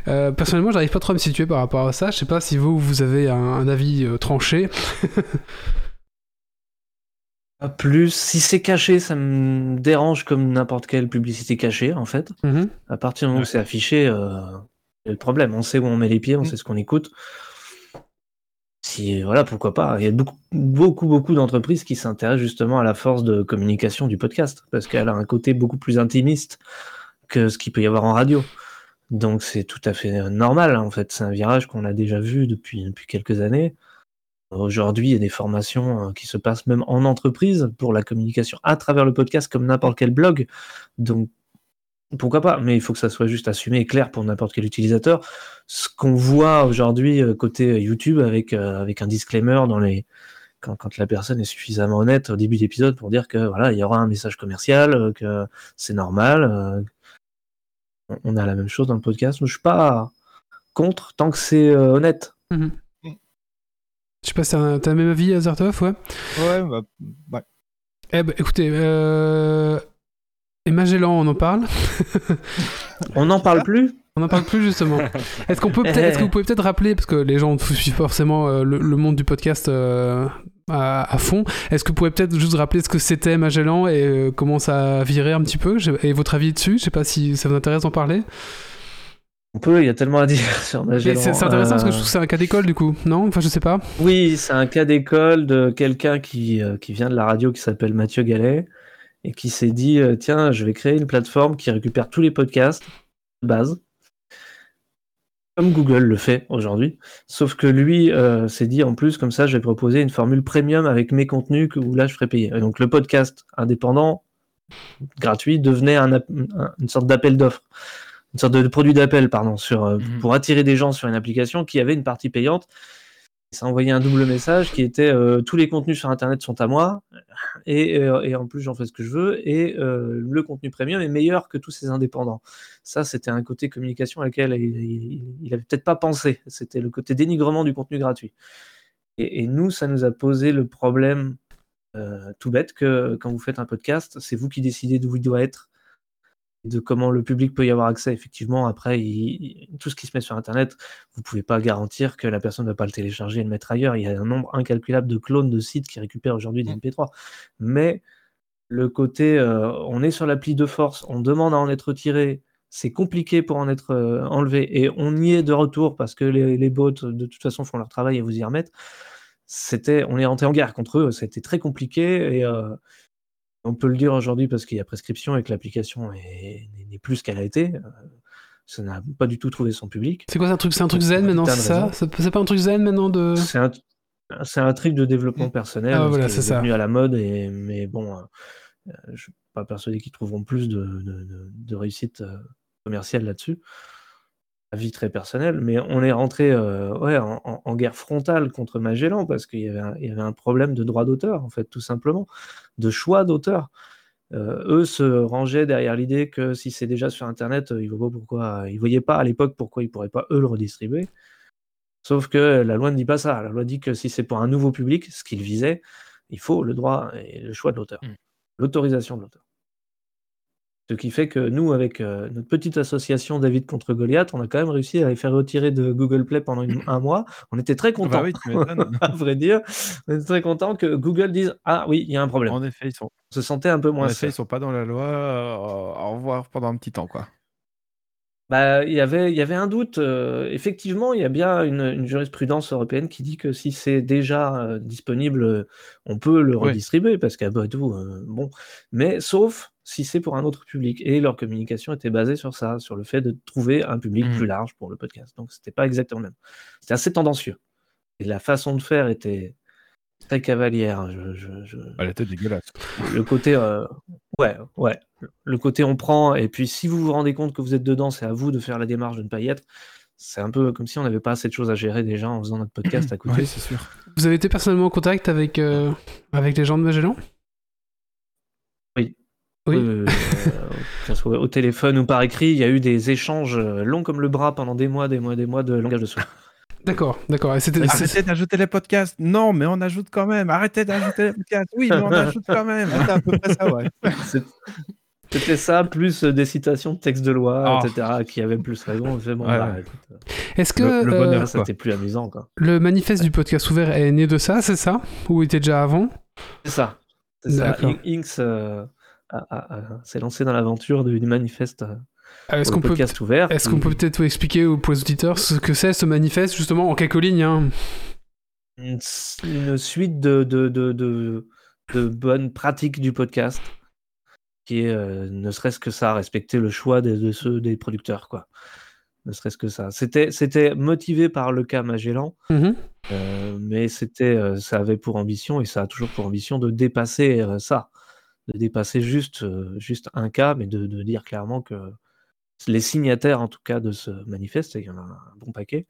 S1: Euh, personnellement, j'arrive pas trop à me situer par rapport à ça. Je sais pas si vous, vous avez un, un avis euh, tranché.
S5: Pas plus. Si c'est caché, ça me dérange comme n'importe quelle publicité cachée, en fait.
S1: Mhm.
S5: À partir du moment où c'est affiché, euh, le problème. On sait où on met les pieds, on
S2: Mm.
S5: sait ce qu'on écoute. Si, voilà, pourquoi pas. Il y a beaucoup, beaucoup, beaucoup d'entreprises qui s'intéressent justement à la force de communication du podcast, parce qu'elle a un côté beaucoup plus intimiste que ce qu'il peut y avoir en radio. Donc c'est tout à fait normal, en fait. C'est un virage qu'on a déjà vu depuis, depuis quelques années. Aujourd'hui, il y a des formations euh, qui se passent même en entreprise pour la communication à travers le podcast, comme n'importe quel blog. Donc, pourquoi pas Mais il faut que ça soit juste assumé et clair pour n'importe quel utilisateur. Ce qu'on voit aujourd'hui euh, côté YouTube avec, euh, avec un disclaimer dans les quand, quand la personne est suffisamment honnête au début d'épisode pour dire que voilà, il y aura un message commercial, euh, que c'est normal. euh, on- a la même chose dans le podcast. Je suis pas contre tant que c'est euh, honnête.
S1: Je sais pas si t'as t'as le même avis, Azertov, ouais?
S2: Ouais, bah, ouais.
S1: Eh ben, écoutez, euh... et Magellan, on en parle
S5: On n'en parle plus.
S1: On n'en parle plus justement. Est-ce qu'on peut est-ce que vous pouvez peut-être rappeler, parce que les gens ne suivent pas forcément euh, le, le monde du podcast euh, à, à fond, est-ce que vous pouvez peut-être juste rappeler ce que c'était Magellan et euh, comment ça a viré un petit peu? Et votre avis dessus? Je sais pas si ça vous intéresse d'en parler.
S5: On peut, il y a tellement à dire sur Magellan.
S1: c'est intéressant parce que je trouve que c'est un cas d'école du coup, non? Enfin, je sais pas.
S5: Oui, c'est un cas d'école de quelqu'un qui, qui vient de la radio qui s'appelle Mathieu Gallet et qui s'est dit euh, tiens, je vais créer une plateforme qui récupère tous les podcasts de base, comme Google le fait aujourd'hui. Sauf que lui euh, s'est dit en plus, comme ça, je vais proposer une formule premium avec mes contenus que, où là, je ferai payer. Et donc le podcast indépendant, gratuit, devenait un une sorte d'appel d'offres. Une sorte de produit d'appel, pardon, sur, euh,
S4: Mhm.
S5: pour attirer des gens sur une application qui avait une partie payante ça envoyait un double message qui était euh, tous les contenus sur internet sont à moi et, euh, et en plus j'en fais ce que je veux et euh, le contenu premium est meilleur que tous ces indépendants. Ça c'était un côté communication à laquelle il, il, il avait peut-être pas pensé. C'était le côté dénigrement du contenu gratuit. Et, nous ça nous a posé le problème tout bête que quand vous faites un podcast c'est vous qui décidez d'où il doit être de comment le public peut y avoir accès. Effectivement, après, il- il- tout ce qui se met sur Internet, vous pouvez pas garantir que la personne ne va pas le télécharger et le mettre ailleurs. Il y a un nombre incalculable de clones de sites qui récupèrent aujourd'hui des MP3. Mais le côté, euh, on est sur l'appli de force, on demande à en être retiré, c'est compliqué pour en être euh, enlevé, et on y est de retour parce que les, les bots, de toute façon, font leur travail et vous y remettent. C'était, on est entré en guerre contre eux, c'était très compliqué et euh, on peut le dire aujourd'hui parce qu'il y a prescription et que l'application est- n'est plus ce qu'elle a été. Euh, Ça n'a pas du tout trouvé son public.
S1: C'est quoi c'est un truc C'est un truc zen maintenant, c'est ça? C'est pas un truc zen maintenant de.
S5: C'est un, truc de développement personnel
S1: Ah, voilà, c'est
S5: est
S1: ça.
S5: devenu à la mode, et, mais bon, euh, euh, je suis pas persuadé qu'ils trouveront plus de, de- de- de réussite euh, commerciale là-dessus. Avis très personnel, mais on est rentré euh, ouais, en, guerre frontale contre Magellan parce qu'il y, avait un- il y avait un problème de droit d'auteur, en fait, tout simplement, de choix d'auteur. Euh, eux se rangeaient derrière l'idée que si c'est déjà sur Internet, euh, ils ne voyaient pas pourquoi, ils voyaient pas à l'époque pourquoi ils ne pourraient pas eux le redistribuer. Sauf que la loi ne dit pas ça. La loi dit que si c'est pour un nouveau public, ce qu'il visait, il faut le droit et le choix de l'auteur,
S4: Mm.
S5: l'autorisation de l'auteur. Ce qui fait que nous, avec euh, notre petite association David contre Goliath, on a quand même réussi à les faire retirer de Google Play pendant une- un mois. On était très
S4: Ah bah
S5: contents.
S4: oui, tu m'étonnes.
S5: à vrai dire, on était très contents que Google dise Ah oui, il y a un problème.
S4: En effet, ils sont,
S5: On se sentait un peu
S4: en
S5: moins
S4: effet,
S5: seul.
S4: ils sont pas dans la loi. euh, au revoir pendant un petit temps, quoi.
S5: Bah, il y avait, il y avait un doute. euh, effectivement, il y a bien une, une jurisprudence européenne qui dit que si c'est déjà euh, disponible, on peut le
S4: Oui.
S5: redistribuer parce qu'à Badou, euh, bon. Mais sauf si c'est pour un autre public. Et leur communication était basée sur ça, sur le fait de trouver un public
S4: Mhm.
S5: plus large pour le podcast. Donc, c'était pas exactement le même. C'était assez tendancieux. Et la façon de faire était très cavalière. Je, je- je-
S4: Elle était dégueulasse.
S5: le côté euh, ouais ouais le côté on prend et puis si vous vous rendez compte que vous êtes dedans c'est à vous de faire la démarche de ne pas y être c'est un peu comme si on n'avait pas assez de choses à gérer déjà en faisant notre podcast à côté
S4: Oui, c'est sûr.
S1: Vous avez été personnellement en contact avec, euh, avec les gens de Magellan?
S5: Oui. Euh, que ce soit au téléphone ou par écrit il y a eu des échanges euh, longs comme le bras pendant des mois des mois des mois de langage de souris
S1: D'accord, d'accord. C'était.
S4: Arrêtez d'ajouter les podcasts. Non, mais on ajoute quand même. Arrêtez d'ajouter les podcasts. Oui, mais on ajoute quand même.
S2: C'est à peu près ça, ouais.
S5: C'était ça plus euh, des citations de textes de loi
S4: Ah.
S5: etc qui avaient plus raison bon
S4: Ouais, ouais.
S5: écoute,
S1: Est-ce que
S4: Le- le
S1: euh,
S4: bonheur.
S5: là, c'était plus amusant quoi
S1: le manifeste du podcast ouvert est né de ça, c'est ça? Ou était déjà avant?
S5: C'est ça. C'est ça. Inks euh, s'est lancé dans l'aventure du manifeste euh,
S1: Euh, Est-ce qu'on peut,
S5: podcast ouvert.
S1: est-ce qu'on peut peut-être expliquer aux- auditeurs ce que c'est ce manifeste, justement, en quelques lignes hein?
S5: Une, une suite de, de, de, de, bonnes pratiques du podcast qui est euh, ne serait-ce que ça, respecter le choix des, de ceux des producteurs. Quoi. Ne serait-ce que ça. C'était, c'était motivé par le cas Magellan,
S1: Mhm.
S5: euh, mais c'était, ça avait pour ambition, et ça a toujours pour ambition, de dépasser ça. De dépasser juste, euh, juste un cas, mais de, de dire clairement que les signataires, en tout cas, de ce manifeste, et il y en a un bon paquet,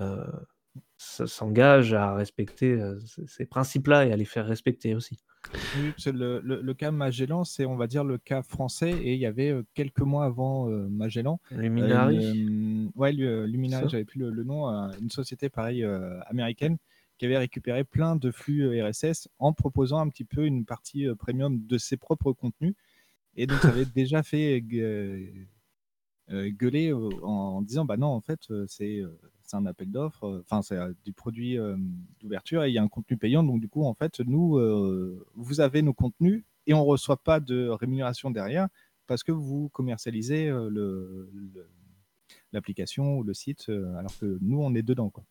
S5: euh, s'engagent à respecter euh, ces- principes-là et à les faire respecter aussi.
S2: Oui, le, le- le cas Magellan, c'est on va dire le cas français et il y avait quelques mois avant euh, Magellan.
S5: Luminari,
S2: euh, ouais, lu- Luminari, j'avais plus le, le nom, une société pareille euh, américaine qui avait récupéré plein de flux euh, RSS en proposant un petit peu une partie euh, premium de ses propres contenus. Et donc, ça avait déjà fait euh, gueuler en, disant bah non, en fait, c'est un appel d'offres, enfin, c'est du produit d'ouverture et il y a un contenu payant. Donc, du coup, en fait, nous, vous avez nos contenus et on ne reçoit pas de rémunération derrière parce que vous commercialisez euh, le- l'application ou le site alors que nous, on est dedans. Quoi.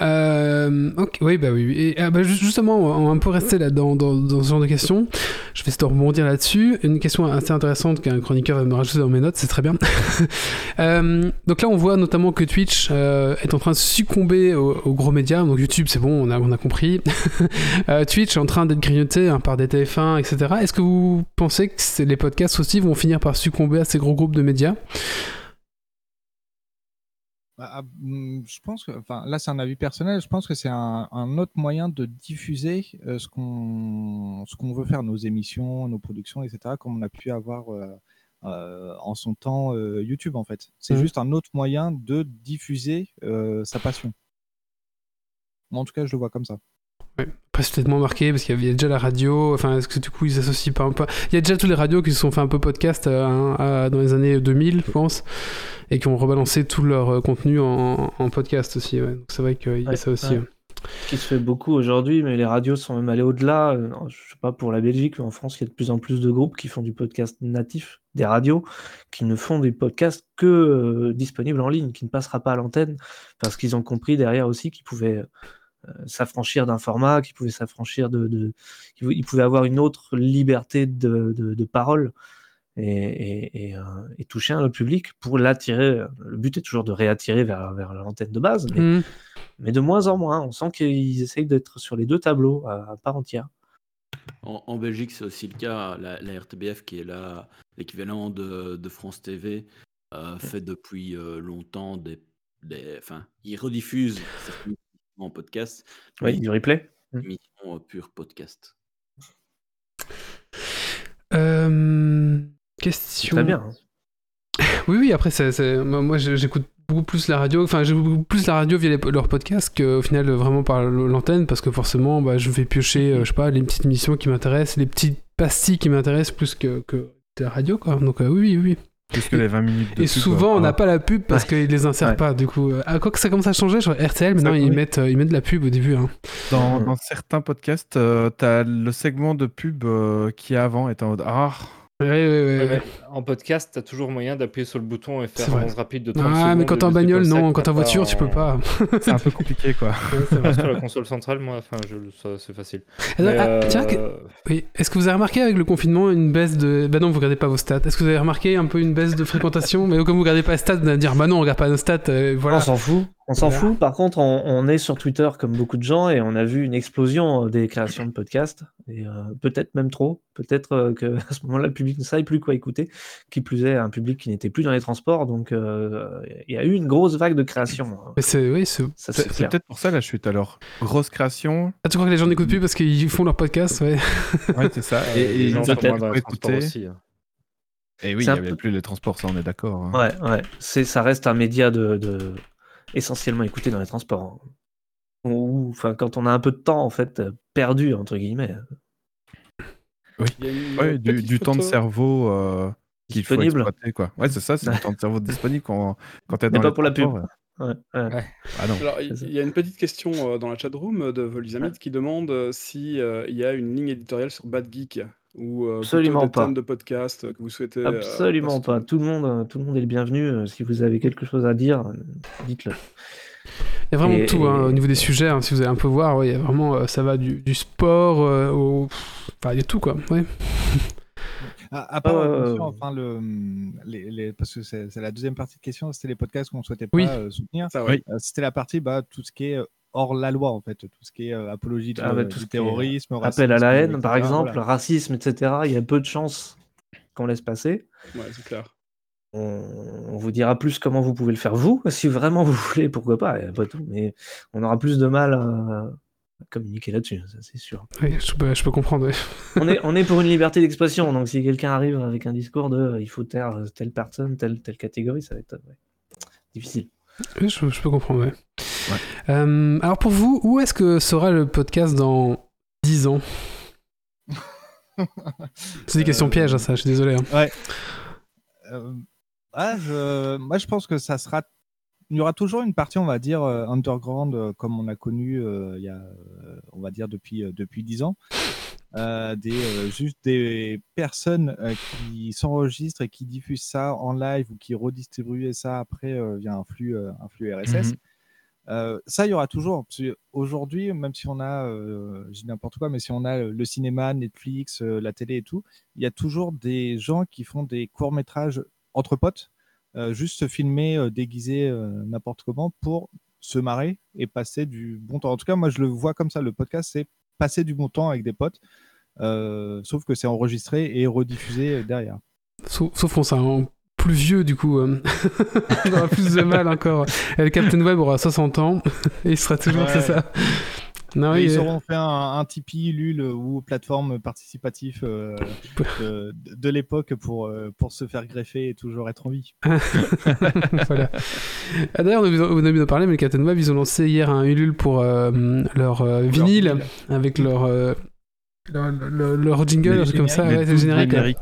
S1: Euh, oui, bah oui. Et ah, bah, ju- justement, on va un peu rester là dans, dans, ce genre de questions. Je vais essayer de rebondir là-dessus. Une question assez intéressante qu'un chroniqueur va me rajouter dans mes notes, c'est très bien. Euh, donc là, on voit notamment que Twitch euh, est en train de succomber aux, gros médias. Donc YouTube, c'est bon, on a, on a compris. Euh, Twitch est en train d'être grignoté hein, par des TF1, etc. Est-ce que vous pensez que les podcasts aussi vont finir par succomber à ces gros groupes de médias?
S2: Bah, ah, hum, je pense que, enfin, là, c'est un avis personnel. Je pense que c'est un, un autre moyen de diffuser euh, ce qu'on ce qu'on veut faire, nos émissions, nos productions, etc., comme on a pu avoir euh, euh, en son temps euh, YouTube, en fait. C'est
S1: Mhm.
S2: juste un autre moyen de diffuser euh, sa passion. Moi, En tout cas, je le vois comme ça.
S1: Après, c'est peut-être moins marqué parce qu'il y avait déjà la radio. Enfin, est-ce que du coup, ils s'associent pas un peu? Il y a déjà tous les radios qui se sont fait un peu podcast euh, hein, à- dans les années 2000, je pense, et qui ont rebalancé tout leur euh, contenu en, en podcast aussi. ouais. Donc c'est vrai qu'il y a ça aussi.
S5: ouais. qui se fait beaucoup aujourd'hui, mais les radios sont même allées au-delà. Euh, Je sais pas pour la Belgique, mais en France, il y a de plus en plus de groupes qui font du podcast natif, des radios, qui ne font des podcasts que euh, disponibles en ligne, qui ne passera pas à l'antenne, parce qu'ils ont compris derrière aussi qu'ils pouvaient s'affranchir d'un format, qu'ils pouvaient s'affranchir de, de qu'ils pouvaient avoir une autre liberté de, de, de parole. Et, et, et, euh, et toucher un autre public pour l'attirer. Le but est toujours de réattirer vers, vers l'antenne de base, mais
S1: Mhm.
S5: mais de moins en moins. On sent qu'ils essayent d'être sur les deux tableaux à, à part entière.
S7: En, en Belgique, c'est aussi le cas. La, la RTBF, qui est là l'équivalent de, de France TV, euh, fait depuis euh, longtemps des, des. Enfin, ils rediffusent certaines en podcast,
S5: Oui, du replay.
S7: des émissions euh, pure podcast.
S1: Euh, question.
S5: Très bien. hein.
S1: Oui, oui, après, c'est, moi, j'écoute beaucoup plus la radio, enfin, j'écoute beaucoup plus la radio via les- leurs podcasts qu'au final, euh, vraiment par l'antenne, parce que forcément, bah, je vais piocher, euh, je sais pas, les petites émissions qui m'intéressent, les petits pastille qui m'intéresse plus que, que de la radio, quoi. Donc, euh, oui, oui, oui.
S4: Plus que les 20 minutes de
S1: Et
S4: pub,
S1: souvent, on
S4: euh,
S1: n'a pas la pub parce qu'ils les insèrent
S5: Ouais.
S1: pas. Du coup, euh, ah, quoi que ça commence à changer, crois, RTL, maintenant, ils,
S4: oui.
S1: mettent, euh, ils mettent de la pub au début. hein.
S4: Dans, dans certains podcasts, euh, t'as le segment de pub euh, qui est avant t'es en mode Ah,
S1: Ouais, ouais, ouais,
S3: Ouais,
S1: ouais.
S3: mais en podcast, t'as toujours moyen d'appuyer sur le bouton et faire avance rapide de 30
S1: Ah,
S3: secondes.
S1: mais quand t'es en bagnole, non. Quand t'es en
S3: t'as
S1: voiture, tu peux
S3: en-
S1: pas.
S4: c'est un peu compliqué quoi.
S3: Sur la console centrale, moi, enfin, c'est facile.
S1: Ah,
S3: Mais,
S1: ah, tiens,
S3: euh,
S1: que- oui. Est-ce que vous avez remarqué avec le confinement une baisse de. Bah non, vous regardez pas vos stats. Est-ce que vous avez remarqué un peu une baisse de fréquentation? Mais comme vous regardez pas les stats, vous allez dire Bah non, on regarde pas nos stats. euh, voilà.
S5: On s'en fout. On s'en
S1: Voilà.
S5: fout. Par contre, on, on est sur Twitter comme beaucoup de gens et on a vu une explosion euh, des créations de podcasts. Et euh, peut-être même trop. Peut-être euh, que à ce moment-là, le public ne savait plus quoi écouter. Qui plus est, un public qui n'était plus dans les transports. Donc, euh, il y a eu une grosse vague de création.
S1: Mais c'est. Oui, c'est.
S4: Peut-être pour ça la chute alors. Grosse création,
S1: Ah, tu crois que les gens n'écoutent plus parce qu'ils font leur podcast Ouais.
S4: ouais, c'est ça.
S3: et,
S4: Et, et
S3: les gens
S4: ils
S3: sont
S4: étaient
S3: moins dans
S4: pour
S3: les transports
S4: écouter.
S3: aussi. hein.
S4: Et oui, il
S5: C'est
S4: n'y avait
S5: peu-
S4: plus les transports, ça on est d'accord. hein.
S5: Ouais, ouais. C'est, ça reste un média de, de- essentiellement écouté dans les transports. hein. Ou, enfin, quand on a un peu de temps, en fait, euh, perdu, entre guillemets.
S4: Ouais, du, temps de cerveau euh, qu'il faut
S5: Disponible.
S4: exploiter quoi. Ouais, c'est ça, c'est du temps de cerveau disponible quand, quand t'es
S5: Mais
S4: dans
S5: pas
S4: les
S5: pour la pub.
S4: ouais.
S5: Ouais, ouais.
S4: Ah non.
S8: Alors, il y a une petite question euh, dans la chatroom de Volizamid qui demande euh, si euh, il y a une ligne éditoriale sur Bad Geek ou euh,
S5: Absolument
S8: des
S5: pas.
S8: thèmes de podcast que vous souhaitez. euh,
S5: Absolument pas. Tout le monde, euh, tout le monde est le bienvenu. Euh, Si vous avez quelque chose à dire, euh, dites-le.
S1: Il y a vraiment
S5: Et-
S1: tout hein,
S5: et-
S1: au niveau des sujets. hein, si vous allez un peu voir, ouais, il y a vraiment. euh, ça va du, du sport euh, au. Enfin, il y a tout quoi. Ouais.
S2: À, part,
S5: ouais.
S2: enfin, le, les, les- parce que c'est la deuxième partie de question, c'était les podcasts qu'on souhaitait pas
S1: Oui.
S2: euh, soutenir.
S8: Ça,
S4: Oui.
S8: ouais.
S2: Euh, c'était la partie, bah, tout ce qui est euh, hors la loi, en fait, tout ce qui est euh, apologie de,
S5: Ah, bah,
S2: euh,
S5: tout
S2: du terrorisme,
S5: Appel à la haine, par exemple,
S2: voilà.
S5: racisme, etc. Il y a peu de chances qu'on laisse passer.
S8: Ouais, c'est clair.
S5: On, on vous dira plus comment vous pouvez le faire vous, si vraiment vous voulez, pourquoi pas, pas tout. Mais on aura plus de mal à communiquer là-dessus, ça c'est sûr.
S1: Oui, je, peux, je peux comprendre. ouais.
S5: on, est, on est pour une liberté d'expression, donc si quelqu'un arrive avec un discours de euh, il faut taire euh, telle personne, telle, telle catégorie, ça va être ouais, difficile.
S1: Oui, je, je peux comprendre. Ouais. Euh, alors pour vous, où est-ce que sera le podcast dans 10 ans? C'est des questions
S2: Euh,
S1: pièges, hein, ça. Je suis désolé. hein.
S2: Euh, ah, je, moi, je pense que ça sera. Il y aura toujours une partie, on va dire, euh, underground, euh, comme on a connu euh, il y a, on va dire, depuis, depuis 10 ans. Euh, des, euh, juste des personnes euh, qui s'enregistrent et qui diffusent ça en live ou qui redistribuent ça après via un flux, un flux RSS.
S4: Mhm.
S2: Ça, il y aura toujours. Aujourd'hui, même si on a, je dis n'importe quoi, mais si on a le cinéma, Netflix, la télé et tout, il y a toujours des gens qui font des courts-métrages entre potes, juste se filmer euh, déguisé euh, n'importe comment pour se marrer et passer du bon temps. En tout cas, moi, je le vois comme ça. Le podcast, c'est passer du bon temps avec des potes, euh, sauf que c'est enregistré et rediffusé derrière.
S1: Sauf, sauf qu'on sera en plus vieux, du coup. euh, on aura plus de mal encore. Et le Captain Web aura 60 ans et il sera toujours,
S2: Ouais.
S1: c'est ça. Non,
S2: Et
S1: oui,
S2: ils
S1: euh,
S2: auront fait un, un Tipeee, Lul ou plateforme participative euh, de, de l'époque pour, euh, pour se faire greffer et toujours être en vie.
S1: voilà. Ah, D'ailleurs, on a bien parlé, mais le Captain Web, ils ont lancé hier un Ulule pour euh, leur euh, vinyle avec leur, euh, leur, leur- leur jingle, comme ça, ouais,
S4: Les
S1: c'est générique. ouais.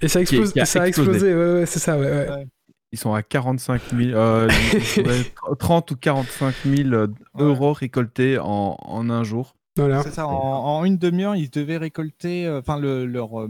S1: Et ça, explose,
S4: a
S1: ça a
S4: explosé.
S1: explosé, ouais, ouais, c'est ça, ouais. ouais.
S4: Ils sont à 45 000, euh, ouais, 30 ou 45 000 euh, euros récoltés en, en un jour.
S1: Voilà.
S2: C'est ça, en, en une demi-heure, ils devaient récolter, euh, enfin, le, leur euh,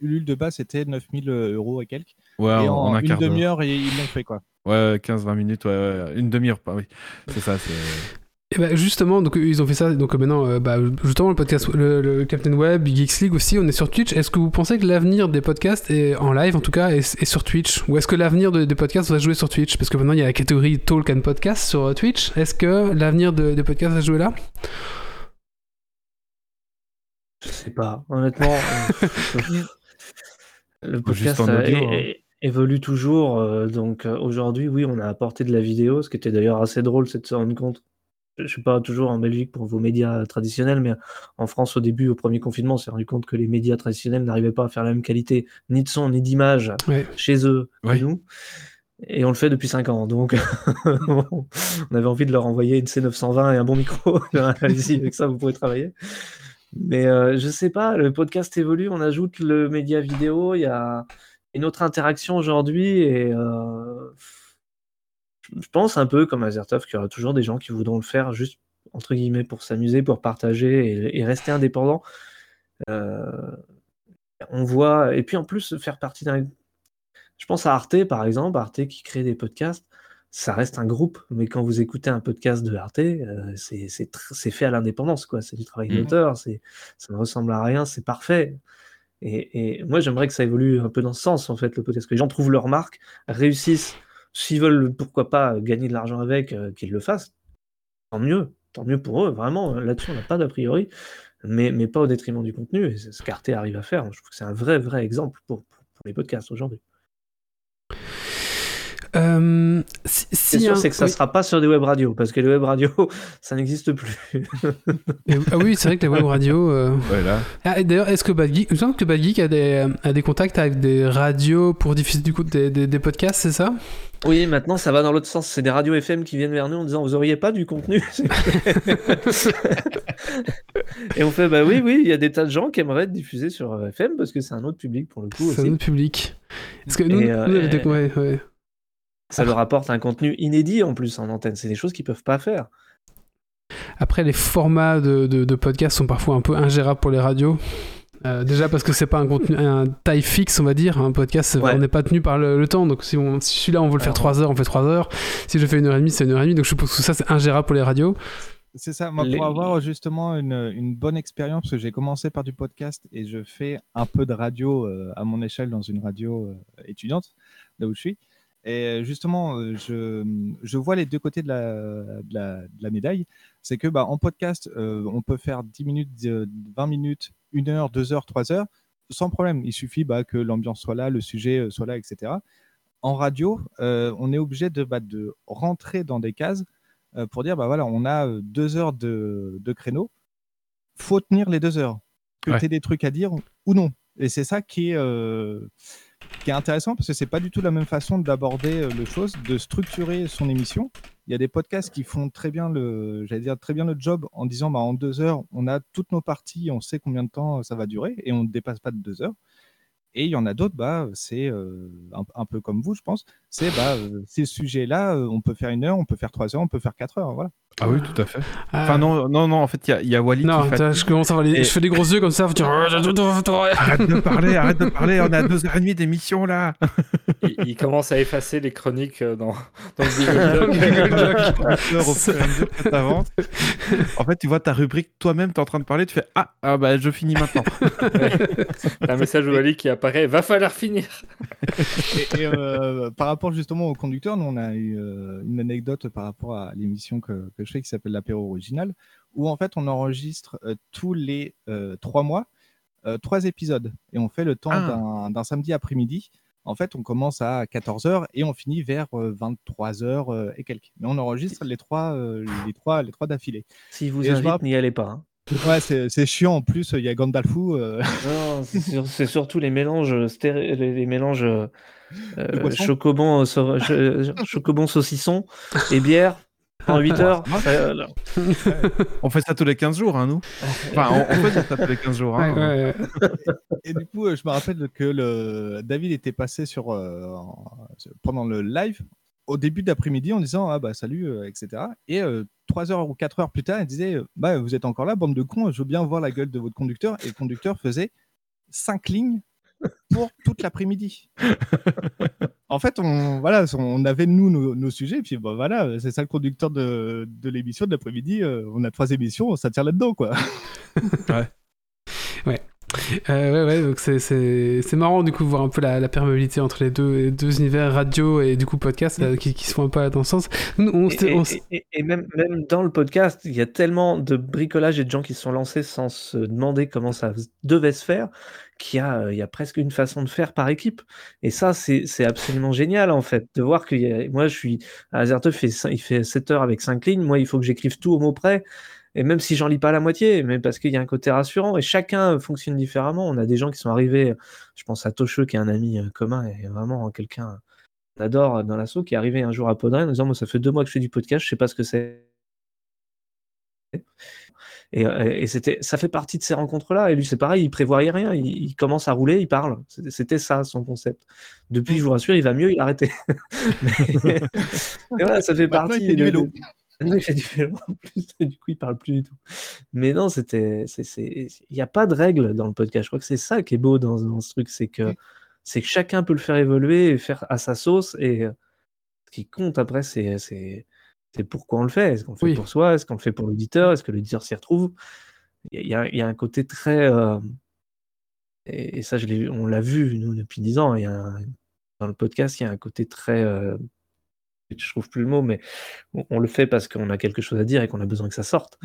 S2: Ulule de base, c'était 9000 euros et quelques.
S4: Ouais,
S2: et
S4: en,
S2: en,
S4: en un
S2: une demi-heure, ils ils l'ont fait, quoi.
S4: Ouais, 15-20 minutes, ouais, ouais, une demi-heure, pas, oui. C'est ça, c'est.
S1: Et bah justement, donc ils ont fait ça. Donc maintenant, euh, bah, justement, le podcast, le, le Captain Web, Geeks League aussi, on est sur Twitch. Est-ce que vous pensez que l'avenir des podcasts est en live, en tout cas, est, est sur Twitch? Ou est-ce que l'avenir de- des podcasts va jouer sur Twitch? Parce que maintenant, il y a la catégorie Talk and Podcast sur euh, Twitch. Est-ce que l'avenir de- des podcasts va jouer là?
S5: Je sais pas, honnêtement. euh, le podcast euh,
S4: hein.
S5: évolue toujours. euh, donc euh, aujourd'hui, oui, on a apporté de la vidéo, ce qui était d'ailleurs assez drôle, c'est de se rendre compte. Je suis pas toujours en Belgique pour vos médias traditionnels, mais en France, au début, au premier confinement, on s'est rendu compte que les médias traditionnels n'arrivaient pas à faire la même qualité, ni de son, ni d'image,
S1: Ouais.
S5: chez eux que nous. Et on le fait depuis 5 ans. Donc, on avait envie de leur envoyer une C920 et un bon micro. Allez-y, avec ça, vous pouvez travailler. Mais euh, je sais pas, le podcast évolue, on ajoute le média vidéo, il y a une autre interaction aujourd'hui et euh, je pense un peu comme Azertov qu'il y aura toujours des gens qui voudront le faire juste entre guillemets pour s'amuser, pour partager et, et rester indépendant. Euh, on voit, et puis en plus faire partie d'un. Je pense à Arte par exemple, Arte qui crée des podcasts ça reste un groupe, mais quand vous écoutez un podcast de Arte, euh, c'est fait à l'indépendance, quoi. C'est du travail
S7: Mhm.
S5: d'auteur, c'est ça ne ressemble à rien, c'est parfait. Et, et moi, j'aimerais que ça évolue un peu dans ce sens, en fait, le podcast, que les gens trouvent leur marque, réussissent, s'ils veulent, pourquoi pas, gagner de l'argent avec, euh, qu'ils le fassent, tant mieux, tant mieux pour eux, vraiment, là-dessus, on n'a pas d'a priori, mais, pas au détriment du contenu, et c'est ce qu'Arte arrive à faire. Je trouve que c'est un vrai, vrai exemple pour les podcasts aujourd'hui.
S1: Euh, si,
S5: C'est
S1: si
S5: sûr,
S1: un-
S5: c'est que ça
S1: oui.
S5: sera pas sur des web radios, parce que les web radios, ça n'existe plus.
S1: Et- ah oui, c'est vrai que la web radio. euh,
S4: Voilà.
S1: Ah, d'ailleurs, est-ce que Bad Geek, il me semble que Bad Geek a des, a des contacts avec des radios pour diffuser du coup des, des, des podcasts, c'est ça?
S5: Oui, maintenant ça va dans l'autre sens. C'est des radios FM qui viennent vers nous en disant Vous auriez pas du contenu? Et on fait Bah oui, oui, il y a des tas de gens qui aimeraient être diffusés sur FM parce que c'est un autre public pour le coup
S1: C'est un autre public. Parce que nous,
S5: Et, euh,
S1: nous, des-
S5: et-
S1: ouais, ouais.
S5: Ça leur apporte un contenu inédit en plus en antenne. C'est des choses qu'ils peuvent pas faire.
S1: Après, les formats de, de, de podcasts sont parfois un peu ingérables pour les radios. Euh, déjà parce que c'est pas un contenu, un taille fixe, on va dire. Un podcast,
S5: Ouais.
S1: on n'est pas tenu par le, le temps. Donc si, on, si celui-là, on veut le faire
S5: Alors-
S1: 3 heures, on fait 3 heures. Si je fais une heure et demie, c'est une heure et demie. Donc je suppose que ça, c'est ingérable pour les radios.
S2: C'est ça, moi,
S5: Les-
S2: pour avoir justement une, une bonne expérience, parce que j'ai commencé par du podcast et je fais un peu de radio euh, à mon échelle dans une radio euh, étudiante, là où je suis. Et euh, justement, euh, je, je vois les deux côtés de la, de la, de la médaille. C'est que bah, en podcast, euh, on peut faire 10 minutes, euh, 20 minutes, 1 heure, 2 heures, 3 heures, sans problème. Il suffit bah, que l'ambiance soit là, le sujet euh, soit là, etc. En radio, euh, on est obligé de, bah, de rentrer dans des cases euh, pour dire bah voilà, on a euh, deux heures de, de créneau, faut tenir les deux heures, que
S4: Ouais.
S2: tu aies des trucs à dire ou non. Et c'est ça qui est, euh, qui est intéressant parce que c'est pas du tout la même façon d'aborder euh, le chose, de structurer son émission. Il y a des podcasts qui font très bien le, j'allais dire très bien le job en disant bah en deux heures on a toutes nos parties, on sait combien de temps ça va durer et on ne dépasse pas de deux heures. Et il y en a d'autres, bah, c'est euh, un, peu comme vous, je pense. C'est bah, euh, ces sujets-là, euh, on peut faire une heure, on peut faire trois heures, on peut faire quatre heures. Voilà.
S4: Ah oui, tout à fait.
S1: Ah.
S4: Enfin, non, non, non, en fait, il y a, il y a Wally
S1: Non,
S4: qui
S1: je commence à.
S4: Et-
S1: Je fais des gros yeux comme ça.
S4: Arrête de parler, arrête de parler, on a deux heures et demie d'émission là.
S3: Il, il commence à effacer les chroniques euh, dans, dans le.
S4: En fait, tu vois ta rubrique, toi-même, t'es en train de parler, tu fais Ah, ah bah je finis maintenant.
S3: un message Wally qui apparaît. Va falloir finir.
S2: Et, et, euh, par rapport justement au conducteur, nous on a eu euh, une anecdote par rapport à l'émission que, que je fais qui s'appelle l'apéro original, où en fait on enregistre euh, tous les euh, trois mois euh, trois épisodes et on fait le temps
S4: Ah.
S2: d'un- samedi après-midi. En fait, on commence à 14h et on finit vers 23h et quelques. Mais on enregistre les trois, les trois, les trois d'affilée.
S5: Si vous invite, n'y allez pas. hein.
S2: Ouais, c'est chiant en plus. Il y a Gandalfou. euh,
S5: Non, c'est sur- c'est surtout les mélanges, stér- les, mélanges euh, chocobon, chocobon saucisson et bière en 8 heures. ça-
S4: On fait ça tous les 15 jours, hein, nous. Enfin, on, dire ça tous les 15 jours. Hein.
S1: ouais, ouais.
S2: Et du coup, euh, je me rappelle que le... David était passé sur, euh, en- pendant le live au début d'après-midi en disant ah bah salut euh, etc. Et euh, trois heures ou quatre heures plus tard, il disait bah vous êtes encore là bande de cons, je veux bien voir la gueule de votre conducteur. Et le conducteur faisait cinq lignes pour toute l'après-midi. en fait, on voilà, on avait nous nos, sujets, et puis bah, voilà, c'est ça le conducteur de, l'émission de l'après-midi. euh, on a trois émissions, ça tire là-dedans quoi.
S1: Euh, ouais, ouais, donc c'est- marrant du coup de voir un peu la, la perméabilité entre les deux, les deux univers radio et du coup podcast euh, qui, qui se font un peu dans ce sens. Nous, on,
S5: Et,
S1: on
S5: même, même dans le podcast, il y a tellement de bricolage et de gens qui se sont lancés sans se demander comment ça devait se faire qu'il y a, euh, il y a presque une façon de faire par équipe. Et ça, c'est absolument génial en fait, de voir que y a- moi je suis. Azertov fait, cin- il fait 7 heures avec 5 lignes, moi il faut que j'écrive tout au mot près. Et même si j'en lis pas la moitié, mais parce qu'il y a un côté rassurant, et chacun fonctionne différemment. On a des gens qui sont arrivés, je pense à Tocheux, qui est un ami euh, commun, et vraiment quelqu'un qu'on adore dans l'assaut, qui est arrivé un jour à Podren en disant Moi, ça fait deux mois que je fais du podcast, je sais pas ce que c'est. Et, euh, et c'était, ça fait partie de ces rencontres-là. Et lui, c'est pareil, il prévoyait rien. Il, il commence à rouler, il parle. C'était- ça son concept. Depuis, je vous rassure, il va mieux, il a arrêté. Mais- mais voilà, ça fait
S2: Maintenant, il
S5: partie.
S2: fait du vélo.
S5: de- fait du vélo en plus, et du coup, il parle plus du tout. Mais non, c'était, il n'y a pas de règles dans le podcast. Je crois que c'est ça qui est beau dans, dans ce truc, c'est que, c'est que chacun peut le faire évoluer et faire à sa sauce. Et euh, ce qui compte après, c'est, pourquoi on le fait. Est-ce qu'on le fait
S1: Oui.
S5: pour soi? Est-ce qu'on le fait pour l'auditeur? Est-ce que l'auditeur s'y retrouve? Il y, y a- il y a un côté très. euh, et, et ça, je on l'a vu, nous, depuis 10 ans. Il y a un- dans le podcast, il y a un côté très. euh, je trouve plus le mot, mais on, on le fait parce qu'on a quelque chose à dire et qu'on a besoin que ça sorte.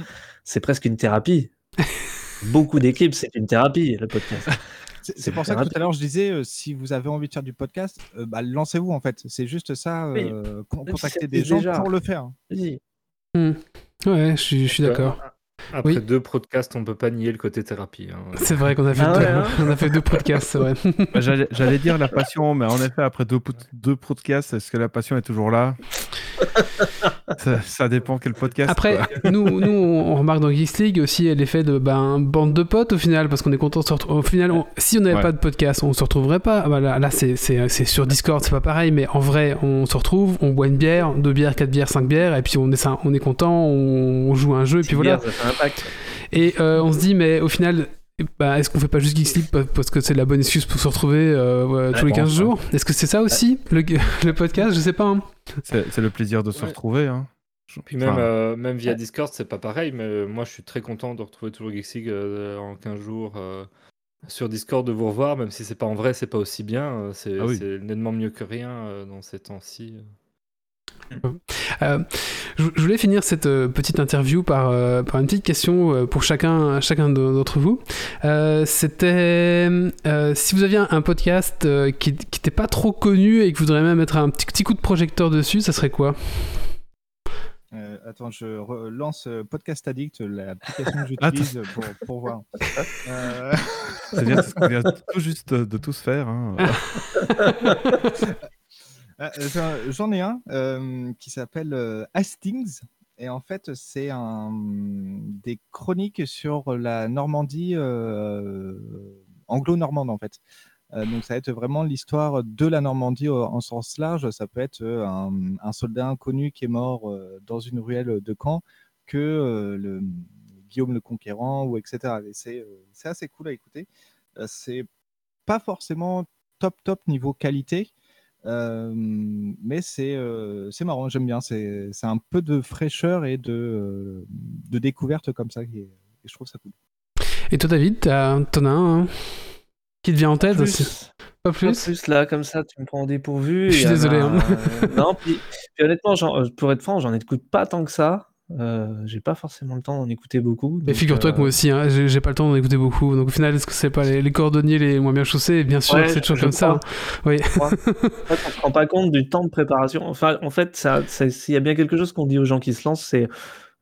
S5: C'est presque une thérapie. Beaucoup d'équipes, c'est une thérapie, le podcast.
S2: C'est pour ça que tout à l'heure je disais, euh, si vous avez envie de faire du podcast, euh, bah, lancez-vous en fait. C'est juste ça,
S5: Oui.
S2: euh, contacter des gens
S5: déjà.
S2: pour le faire.
S5: Vas-y.
S1: Hmm. Ouais, je suis, d'accord.
S3: Après
S1: Oui.
S3: deux podcasts, on peut pas nier le côté thérapie. hein.
S1: C'est vrai qu'on a fait
S5: Ah
S1: deux,
S5: ouais, hein
S1: on a fait deux podcasts, vrai.
S4: Bah, J'allais dire la passion, mais en effet, après deux podcasts, est-ce que la passion est toujours là? Ça, ça dépend quel podcast.
S1: Après,
S4: quoi.
S1: nous, nous, on remarque dans Geeks League aussi l'effet de ben, bande de potes au final, parce qu'on est content de se retrouver. Au final, on- si on n'avait
S4: Ouais.
S1: pas de podcast, on se retrouverait pas. Voilà, là, c'est- sur Discord, c'est pas pareil, mais en vrai, on se retrouve, on boit une bière, deux bières, quatre bières, cinq bières, et puis on est, ça- on est content, on, on joue à un jeu, et puis voilà.
S5: ça fait un impact.
S1: Et euh, on se dit, mais au final, bah, est-ce qu'on fait pas juste Geeks League pa- parce que c'est la bonne excuse pour se retrouver euh, ouais, tous les 15
S4: bon,
S1: jours? Est-ce que c'est ça aussi, le, le podcast? Je sais pas. hein.
S4: C'est le plaisir de se
S3: Ouais.
S4: retrouver. Hein.
S3: Puis même,
S4: enfin,
S3: euh, même via Discord, c'est pas pareil, mais euh, moi je suis très content de retrouver toujours Geeksig euh, en 15 jours euh, sur Discord, de vous revoir, même si c'est pas en vrai, c'est pas aussi bien. c'est
S4: Ah oui.
S3: c'est nettement mieux que rien euh, dans ces temps-ci.
S1: Euh, je voulais finir cette euh, petite interview par, euh, par une petite question pour chacun, chacun de- d'entre vous. Euh, C'était euh, si vous aviez un, podcast qui n'était pas trop connu et que vous voudriez même mettre un petit, petit coup de projecteur dessus, ça serait quoi?
S2: Euh, attends, je relance Podcast Addict, l'application que j'utilise pour, pour voir. Euh,
S4: C'est bien, c'est ce qu'on vient tout juste de, de tous faire. hein.
S2: Ah, j'en- J'en ai un euh, qui s'appelle euh, Hastings. Et en fait, c'est un, des chroniques sur la Normandie euh, anglo-normande, en fait. Euh, donc, ça va être vraiment l'histoire de la Normandie en sens large. Ça peut être euh, un, soldat inconnu qui est mort euh, dans une ruelle de Caen que euh, le, Guillaume le Conquérant, ou etc. Et c'est euh, assez cool à écouter. Euh, c'est pas forcément top, top niveau qualité. Euh, mais c'est euh, c'est marrant, j'aime bien. C'est c'est un peu de fraîcheur et de, euh, de découverte comme ça. et je trouve ça cool.
S1: Et toi, David, t'as- t'en as un hein, qui te vient en tête
S5: Plus.
S1: aussi? Pas
S5: Pas
S1: plus?
S5: plus là, comme ça, tu me prends au dépourvu.
S1: Je suis désolé, hein.
S5: euh, non, puis, puis honnêtement, euh, pour être franc, j'en écoute pas tant que ça. Euh, j'ai pas forcément le temps d'en écouter beaucoup.
S1: Mais figure-toi
S5: euh,
S1: que moi aussi, hein, j'ai pas le temps d'en écouter beaucoup. Donc au final, est-ce que c'est pas les, les cordonniers les moins bien chaussés? Bien sûr,
S5: Ouais,
S1: c'est toujours comme ça.
S5: crois.
S1: hein. Oui.
S5: En fait, on se rend pas compte du temps de préparation. Enfin, en fait, ça, ça- s'il y a bien quelque chose qu'on dit aux gens qui se lancent, c'est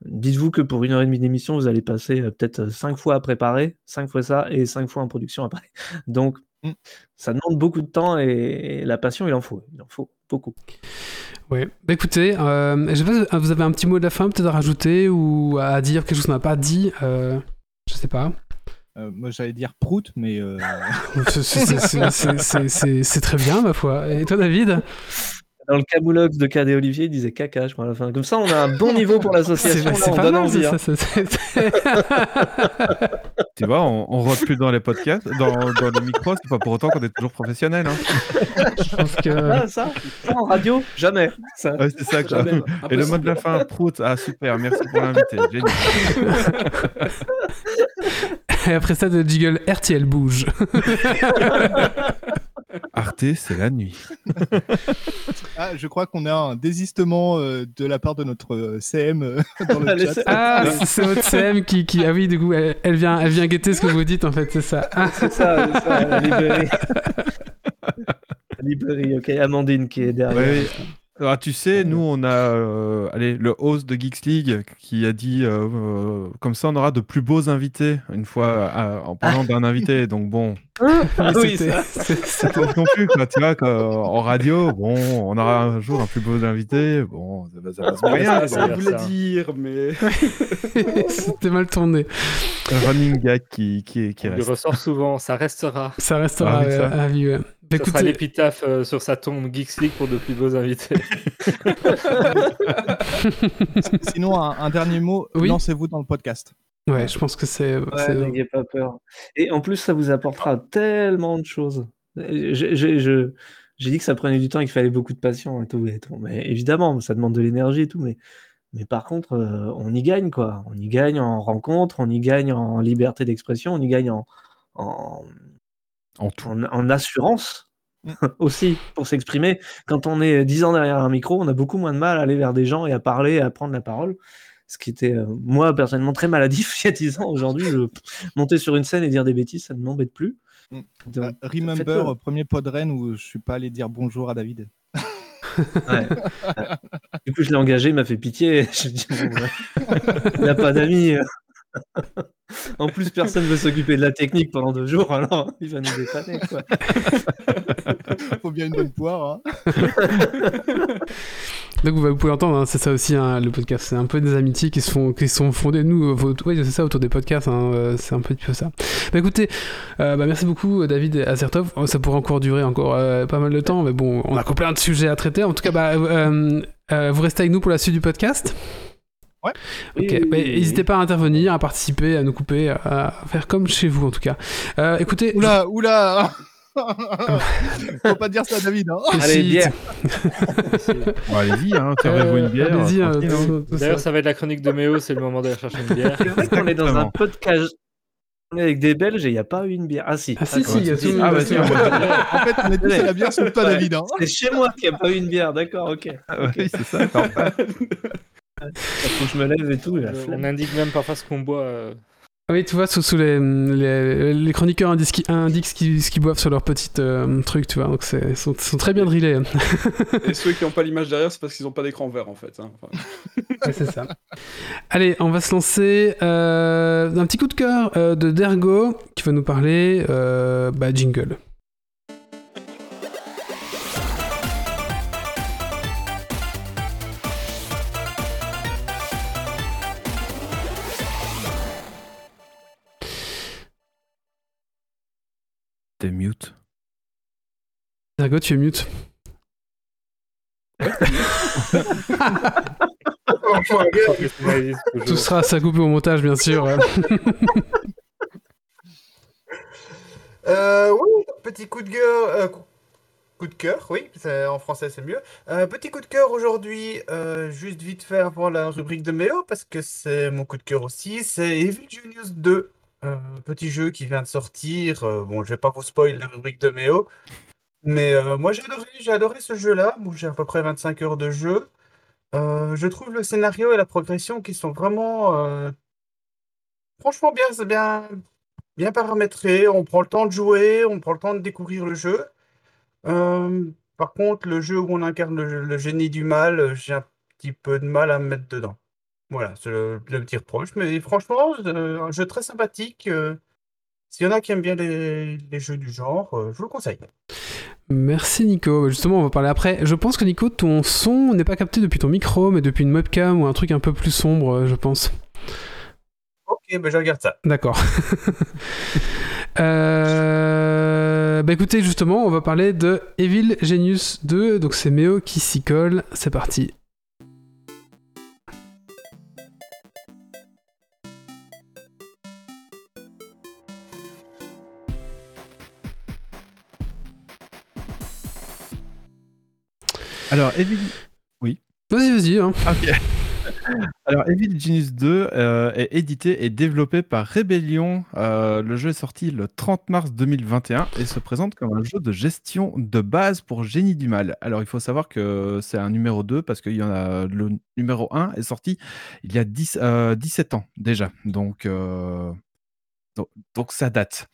S5: dites-vous que pour une heure et demie d'émission, vous allez passer euh, peut-être euh, cinq fois à préparer, cinq fois ça et cinq fois en production après. Donc,
S2: Mm.
S5: ça demande beaucoup de temps et, et la passion, il en faut, il en faut beaucoup.
S1: Ouais. Bah écoutez, euh, je sais pas, vous avez un petit mot de la fin peut-être à rajouter ou à dire quelque chose qu'on n'a pas dit euh, Je sais pas.
S2: Euh, moi, j'allais dire prout, mais euh,
S1: c'est très bien, ma foi. Et toi, David?
S5: Dans le camoulox de Cadet Olivier, il disait caca, je crois, à la fin. Comme ça, on a un bon niveau pour l'association.
S1: c'est pas mal,
S5: envie.
S1: ça.
S5: hein.
S1: ça, ça, c'est-
S4: Tu vois, on, on rote plus dans les podcasts, dans, dans les micros, c'est pas pour autant qu'on est toujours professionnel. Hein.
S1: Je pense que.
S5: Ah, ça, en radio, jamais. Ça,
S4: Ouais, c'est ça. quoi.
S5: jamais.
S4: Et le mot de la fin, prout. Ah super, merci pour l'invité. Génial.
S1: Et après ça, le jiggle RTL bouge.
S4: Arte, c'est la nuit.
S2: ah, je crois qu'on a un désistement euh, de la part de notre euh, CM euh, dans le
S5: Allez,
S2: chat.
S5: c'est-
S1: Ah, c'est- votre CM qui, qui. Ah oui, du coup, elle, elle vient, elle vient guetter ce que vous dites, en fait, c'est ça. Ah,
S5: C'est ça, c'est ça, la librairie. la librairie, ok. Amandine qui est derrière.
S4: Ouais, Ah, tu sais, nous, on a euh, allez, le host de Geeks League qui a dit euh, euh, comme ça, on aura de plus beaux invités une fois euh, en parlant d'un invité. Donc, bon,
S5: Ah oui, ça.
S4: c'est pas non plus, quoi, tu vois, quoi, en radio, bon, on aura un jour un plus beau invité. Bon, ça va, ça
S8: Ouais,
S4: rien.
S8: ça, ça voulait dire, mais.
S1: C'était mal tourné.
S4: Un running gag qui, qui, qui reste.
S3: ressort souvent, ça restera.
S1: Ça restera
S4: Ah oui, ça.
S1: euh, à vie. ouais. Bah,
S3: Ça sera l'épitaphe euh, sur sa tombe Geeks League pour de plus beaux invités.
S2: Sinon, un, un dernier mot,
S1: Oui.
S2: lancez-vous dans le podcast.
S1: ouais, je pense que c'est.
S5: Ouais, n'ayez pas peur. Et en plus, ça vous apportera tellement de choses. J'ai je- dit que ça prenait du temps et qu'il fallait beaucoup de patience et tout, et tout. Mais évidemment, ça demande de l'énergie et tout. Mais, mais par contre, euh, on y gagne, quoi. On y gagne en rencontre, on y gagne en liberté d'expression, on y gagne en, en,
S4: En tout.
S5: en, en assurance aussi pour s'exprimer. Quand on est 10 ans derrière un micro, on a beaucoup moins de mal à aller vers des gens et à parler, à prendre la parole. Ce qui était, euh, moi, personnellement, très maladif il y a 10 ans. Aujourd'hui, je, monter sur une scène et dire des bêtises, ça ne m'embête plus.
S2: Mm.
S5: Donc,
S2: Euh, remember, euh, premier podren où je suis pas allé dire bonjour à David.
S5: Ouais. du coup, je l'ai engagé, il m'a fait pitié. Je dis, bon, ouais. il n'a pas d'amis. En plus, personne ne veut s'occuper de la technique pendant deux jours, alors il va nous dépanner. Quoi.
S2: Faut bien une bonne poire. hein.
S1: Donc vous, vous pouvez entendre, hein, c'est ça aussi hein, le podcast. C'est un peu des amitiés qui se font, qui sont fondées. Nous, euh, ouais, c'est ça autour des podcasts. hein, euh, c'est un peu, peu ça. Bah écoutez, euh, bah, merci beaucoup David Azertov. Oh, Ça pourrait encore durer encore euh, pas mal de temps, mais bon, on a encore plein de sujets à traiter. En tout cas, bah, euh, euh, vous restez avec nous pour la suite du podcast.
S2: Ouais.
S1: Ok,
S5: Oui,
S1: bah,
S5: oui, oui,
S1: n'hésitez pas à intervenir, à participer, à nous couper, à faire comme chez vous en tout cas. Euh, écoutez,
S2: Oula, oula Faut pas dire ça, David. hein.
S1: je-
S5: Allez, bière.
S4: Bon, allez-y, hein, servez-vous une bière.
S1: Allez-y, hein,
S4: hein.
S1: tout- tout ça.
S3: D'ailleurs, ça va être la chronique de Méo, c'est le moment d'aller chercher une bière.
S5: C'est vrai qu'on est dans un podcast avec des Belges et il n'y a pas eu une bière. Ah si.
S1: Ah si,
S5: d'accord.
S1: si, il y a tout
S4: Ah, bah, si.
S2: En fait, on est tous à la bière sauf toi,
S5: Ouais.
S2: David. hein.
S5: C'est chez moi qu'il n'y a pas eu une bière, d'accord, ok.
S4: Ah, oui, c'est ça. Parfait.
S5: Faut que je me lève et tout. et
S3: Euh. On indique même parfois ce qu'on boit. euh,
S1: Ah Oui, tu vois, sous, sous les, les, les chroniqueurs indiquent, ce qu'ils- indiquent ce qu'ils boivent sur leur petit euh, truc, tu vois. Donc, c'est- ils sont, sont très bien drillés. hein.
S8: Et ceux qui n'ont pas l'image derrière, c'est parce qu'ils n'ont pas d'écran vert en fait. hein. Enfin,
S1: Ouais, c'est ça. Allez, on va se lancer euh, d'un petit coup de cœur euh, de Dergo qui va nous parler euh, bah, jingle.
S4: T'es mute.
S1: Tu es mute. Tout sera ça coupé au montage, bien sûr.
S6: Euh, oui, petit coup de cœur. euh, coup- coup de cœur, oui, c'est- en français c'est mieux. Euh, petit coup de cœur aujourd'hui, euh, juste vite fait avant la rubrique de Méo, parce que c'est mon coup de cœur aussi. C'est Evil Genius 2, petit jeu qui vient de sortir. Euh, bon, je vais pas vous spoiler la rubrique de Méo, mais euh, moi j'ai adoré, ce jeu-là. Bon, j'ai à peu près 25 heures de jeu. Euh, je trouve le scénario et la progression qui sont vraiment, franchement bien, bien, bien paramétré. On prend le temps de jouer, on prend le temps de découvrir le jeu. Par contre, le jeu où on incarne le, le génie du mal, j'ai un petit peu de mal à me mettre dedans. Voilà, c'est le, le petit reproche. Mais franchement, euh, un jeu très sympathique. euh, S'il y en a qui aiment bien les, les jeux du genre, euh, je vous le conseille.
S1: Merci Nico. Justement, on va parler après. Je pense que Nico, ton son n'est pas capté depuis ton micro, mais depuis une webcam ou un truc un peu plus sombre, euh, je pense.
S6: Ok, ben je regarde ça.
S1: D'accord. Euh, Bah écoutez, justement, on va parler de Evil Genius 2. Donc c'est Méo qui s'y colle. C'est parti.
S4: Alors, Evil...
S1: Vas-y, vas-y. hein.
S4: Ok. Alors, Evil Genius 2 euh, est édité et développé par Rebellion. Euh, le jeu est sorti le 30 mars 2021 et se présente comme un jeu de gestion de base pour génie du mal. Alors, il faut savoir que c'est un numéro 2 parce qu'il y en a le numéro 1 est sorti il y a 10, euh, 17 ans déjà. Donc, euh, donc, donc ça date.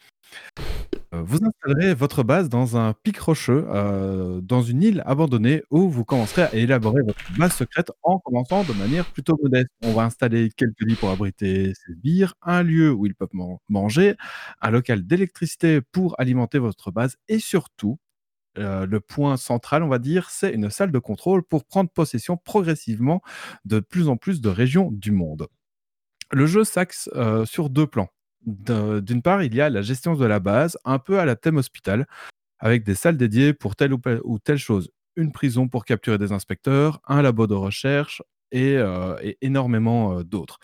S4: Euh, Vous installerez votre base dans un pic rocheux, euh, dans une île abandonnée où vous commencerez à élaborer votre base secrète en commençant de manière plutôt modeste. On va installer quelques lits pour abriter ces sbires, un lieu où ils peuvent man- manger, un local d'électricité pour alimenter votre base et surtout, euh, le point central, on va dire, c'est une salle de contrôle pour prendre possession progressivement de plus en plus de régions du monde. Le jeu s'axe sur deux plans. D'un- D'une part, il y a la gestion de la base, un peu à la thème hospital, avec des salles dédiées pour telle ou, telle chose. Une prison pour capturer des inspecteurs, un labo de recherche et, euh, énormément euh, d'autres.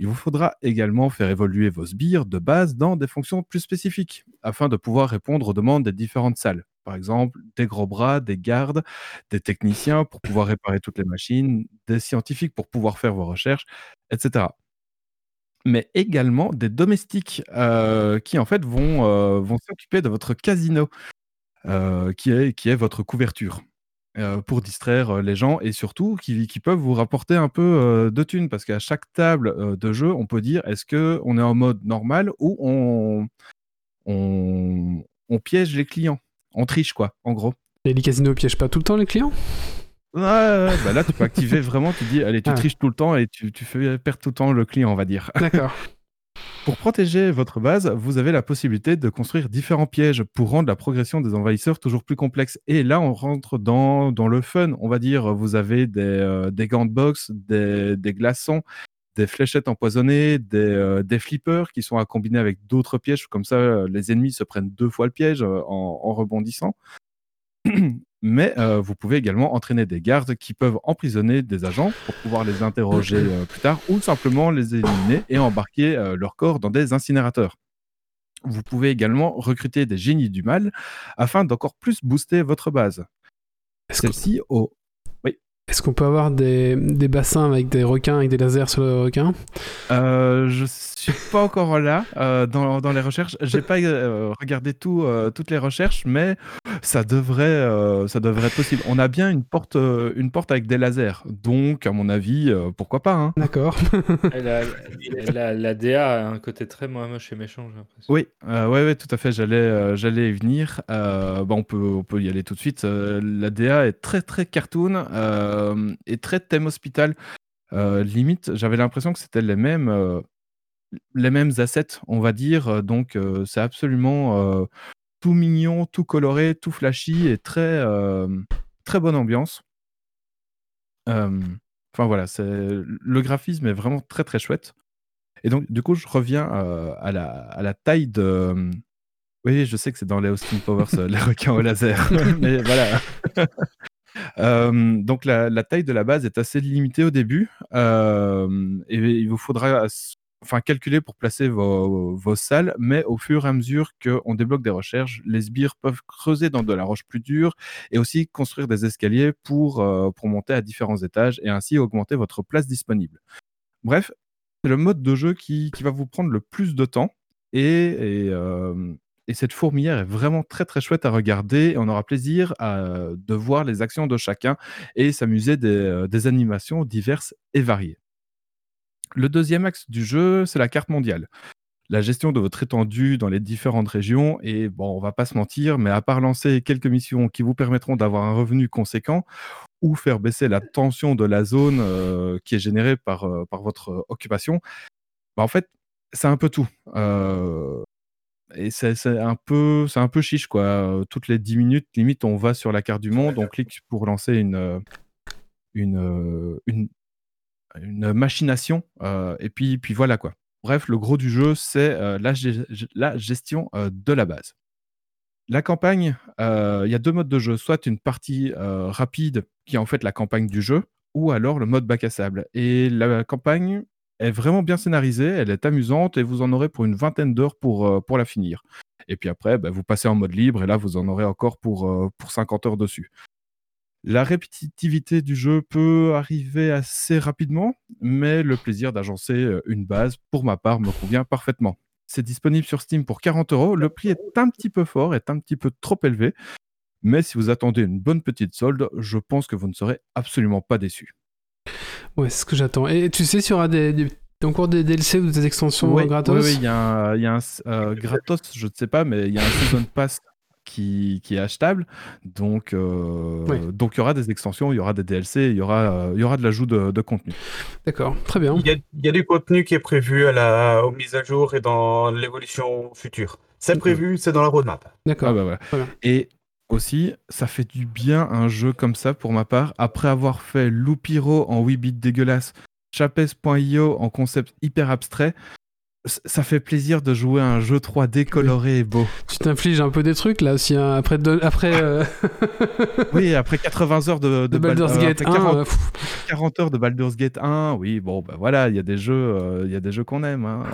S4: Il vous faudra également faire évoluer vos sbires de base dans des fonctions plus spécifiques, afin de pouvoir répondre aux demandes des différentes salles. Par exemple, des gros bras, des gardes, des techniciens pour pouvoir réparer toutes les machines, des scientifiques pour pouvoir faire vos recherches, etc mais également des domestiques euh, qui en fait vont, euh, vont s'occuper de votre casino, euh, qui, est, votre couverture, pour distraire les gens et surtout qui, peuvent vous rapporter un peu de thunes, parce qu'à chaque table de jeu, on peut dire est-ce qu'on est en mode normal ou on, on, on piège les clients, on triche quoi, en gros.
S1: Et les casinos piègent pas tout le temps les clients?
S4: Ouais, bah là, tu peux activer vraiment, tu dis, allez, tu
S1: Ah
S4: triches tout le temps et tu, tu fais perdre tout le temps le client, on va dire.
S1: D'accord.
S4: Pour protéger votre base, vous avez la possibilité de construire différents pièges pour rendre la progression des envahisseurs toujours plus complexe. Et là, on rentre dans, dans le fun, on va dire. Vous avez des, euh, des gants de boxe, des, des glaçons, des fléchettes empoisonnées, des, euh, des flippers qui sont à combiner avec d'autres pièges. Comme ça, les ennemis se prennent deux fois le piège euh, en, en rebondissant. Mais euh, vous pouvez également entraîner des gardes qui peuvent emprisonner des agents pour pouvoir les interroger euh, plus tard ou simplement les éliminer et embarquer euh, leur corps dans des incinérateurs. Vous pouvez également recruter des génies du mal afin d'encore plus booster votre base. Celle-ci au...
S1: Est-ce qu'on peut avoir des, des bassins avec des requins, avec des lasers sur le requin
S4: Euh, je suis pas encore là euh, dans, dans les recherches. J'ai pas euh, regardé tout, euh, toutes les recherches, mais ça devrait, euh, ça devrait être possible. On a bien une porte, euh, une porte avec des lasers, donc à mon avis, euh, pourquoi pas. hein.
S1: D'accord.
S3: La, la- la DA a un côté très mo- moche et méchant, j'ai l'impression.
S4: Oui, euh, ouais, ouais, tout à fait. J'allais, euh, j'allais y venir. Euh, bah, on peut, on peut y aller tout de suite. Euh, la DA est très, très cartoon euh, et très thème hospital. Euh, limite, j'avais l'impression que c'était les mêmes, euh, les mêmes assets, on va dire. Euh, Donc, euh, c'est absolument euh, tout mignon, tout coloré, tout flashy et très, euh, très bonne ambiance. Euh, Enfin voilà, le graphisme est vraiment très très chouette. Et donc, du coup, je reviens euh, à, la, à la taille de. Oui, je sais que c'est dans les Austin Powers, euh, les requins au laser. Mais voilà. Euh, donc, la, taille de la base est assez limitée au début. euh, et il vous faudra enfin, calculer pour placer vos, salles. Mais au fur et à mesure qu'on débloque des recherches, les sbires peuvent creuser dans de la roche plus dure et aussi construire des escaliers pour, euh, pour monter à différents étages et ainsi augmenter votre place disponible. Bref, c'est le mode de jeu qui, qui va vous prendre le plus de temps. Et, et cette fourmilière est vraiment très très chouette à regarder. On aura plaisir à, de voir les actions de chacun et s'amuser des, euh, des animations diverses et variées. Le deuxième axe du jeu, c'est la carte mondiale. La gestion de votre étendue dans les différentes régions. Et bon, on va pas se mentir, mais à part lancer quelques missions qui vous permettront d'avoir un revenu conséquent, ou faire baisser la tension de la zone euh, qui est générée par, euh, votre euh, occupation, bah, en fait, c'est un peu tout. Euh, et c'est un peu c'est un peu chiche quoi. Toutes les 10 minutes, limite, on va sur la carte du monde, on clique pour lancer une une une, une machination euh, et puis puis voilà quoi. Bref, le gros du jeu, c'est euh, la, gestion euh, de la base. La campagne, il y a deux modes de jeu. Soit une partie rapide, qui est en fait la campagne du jeu, ou alors le mode bac à sable. Et la campagne est vraiment bien scénarisée, elle est amusante, et vous en aurez pour une vingtaine d'heures pour, euh, la finir. Et puis après, bah, vous passez en mode libre, et là, vous en aurez encore pour, euh, pour 50 heures dessus. La répétitivité du jeu peut arriver assez rapidement, mais le plaisir d'agencer euh, une base, pour ma part, me convient parfaitement. C'est disponible sur Steam pour 40 euros. Le prix est un petit peu fort, est un petit peu trop élevé. Mais si vous attendez une bonne petite solde, je pense que vous ne serez absolument pas déçu.
S1: Ouais, c'est ce que j'attends. Et tu sais s'il y aura des, des encore des DLC ou des extensions euh, gratos
S4: oui, oui, il y a un, il y a un euh, gratos, je ne sais pas, mais il y a un season pass qui, qui est achetable. Donc, euh,
S1: Oui.
S4: donc il y aura des extensions, il y aura des DLC, il y aura, euh, il y aura de l'ajout de, de contenu.
S1: D'accord, très bien.
S6: Il y, a, il y a du contenu qui est prévu à la, aux mises à jour et dans l'évolution future. C'est prévu, c'est dans la roadmap.
S1: D'accord.
S4: Ah bah voilà. Et aussi, ça fait du bien un jeu comme ça pour ma part. Après avoir fait Loupiro en 8 bits dégueulasse, Chapes.io en concept hyper abstrait, ça fait plaisir de jouer à un jeu 3D coloré et beau.
S1: Tu t'infliges un peu des trucs là aussi, hein, après, de- après euh,
S4: Oui, après 80 heures de,
S1: de
S4: Bal-
S1: Baldur's Gate
S4: après
S1: 1.
S4: 40,
S1: euh, pff,
S4: 40 heures de Baldur's Gate 1, oui, bon, bah voilà, il y a des jeux, euh, il y a des jeux qu'on aime. hein.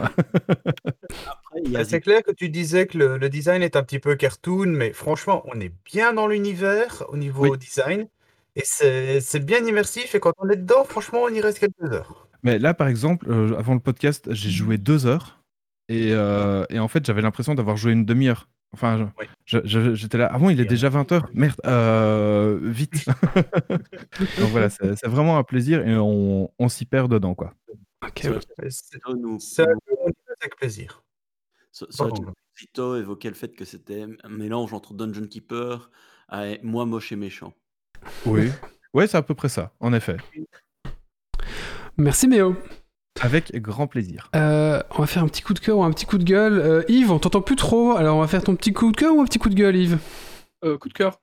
S6: Bah, C'est clair que tu disais que le, le design est un petit peu cartoon, mais franchement, on est bien dans l'univers au niveau
S4: Oui.
S6: design. Et c'est bien immersif. Et quand on est dedans, franchement, on y reste quelques heures.
S4: Mais là, par exemple, euh, avant le podcast, j'ai joué deux heures. Et, euh, et en fait, j'avais l'impression d'avoir joué une demi-heure. Enfin, je- je- j'étais là. Ah bon, il est déjà 20 heures Merde, euh, vite. Donc voilà, c'est vraiment un plaisir et on, on s'y perd dedans, quoi.
S1: ok,
S7: Ça
S6: avec plaisir.
S7: ça- ça- évoquait le fait que c'était un mélange entre Dungeon Keeper et moi moche et méchant.
S4: Oui. Ouais, c'est à peu près ça, en effet.
S1: Merci Méo.
S4: Avec grand plaisir.
S1: Euh, on va faire un petit coup de cœur ou un petit coup de gueule. Euh, Yves, on t'entend plus trop, alors on va faire ton petit coup de cœur ou un petit coup de gueule, Yves?
S8: Euh, coup de cœur.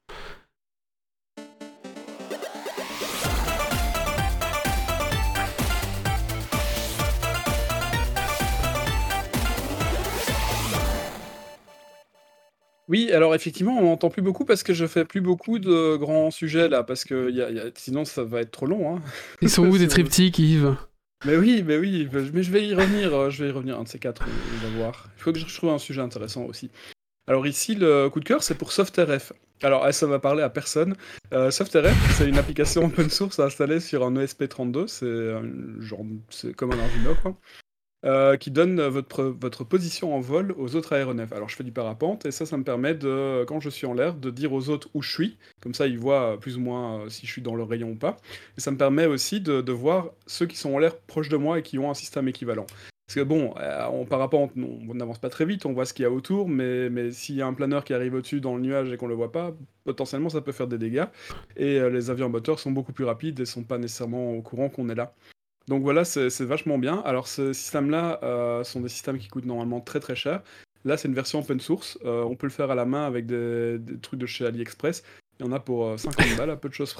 S8: Oui, alors effectivement, on n'entend plus beaucoup parce que je fais plus beaucoup de grands sujets là, parce que y a- y a- sinon ça va être trop long. hein.
S1: Ils sont où des triptyques, Yves?
S8: Mais oui, mais oui, mais je vais y revenir, euh, je vais y revenir, un de ces quatre, on, on va voir. Il faut que je trouve un sujet intéressant aussi. Alors ici, le coup de cœur, c'est pour SoftRF. Alors, eh, ça va parler à personne. Euh, SoftRF, c'est une application open source installée sur un ESP32, c'est genre, c'est comme un Arduino, quoi. Euh, qui donne votre, votre position en vol aux autres aéronefs. Alors je fais du parapente et ça, ça me permet de, quand je suis en l'air, de dire aux autres où je suis. Comme ça, ils voient plus ou moins euh, si je suis dans le rayon ou pas. Et ça me permet aussi de, voir ceux qui sont en l'air proches de moi et qui ont un système équivalent. Parce que bon, euh, en parapente, on n'avance pas très vite, on voit ce qu'il y a autour, mais, mais s'il y a un planeur qui arrive au-dessus dans le nuage et qu'on le voit pas, potentiellement ça peut faire des dégâts. Et euh, les avions à moteur sont beaucoup plus rapides et sont pas nécessairement au courant qu'on est là. Donc voilà, c'est vachement bien. Alors ce système-là euh, sont des systèmes qui coûtent normalement très très cher. Là, c'est une version open source. Euh, on peut le faire à la main avec des, trucs de chez AliExpress. Il y en a pour euh, 50 balles, à peu de choses.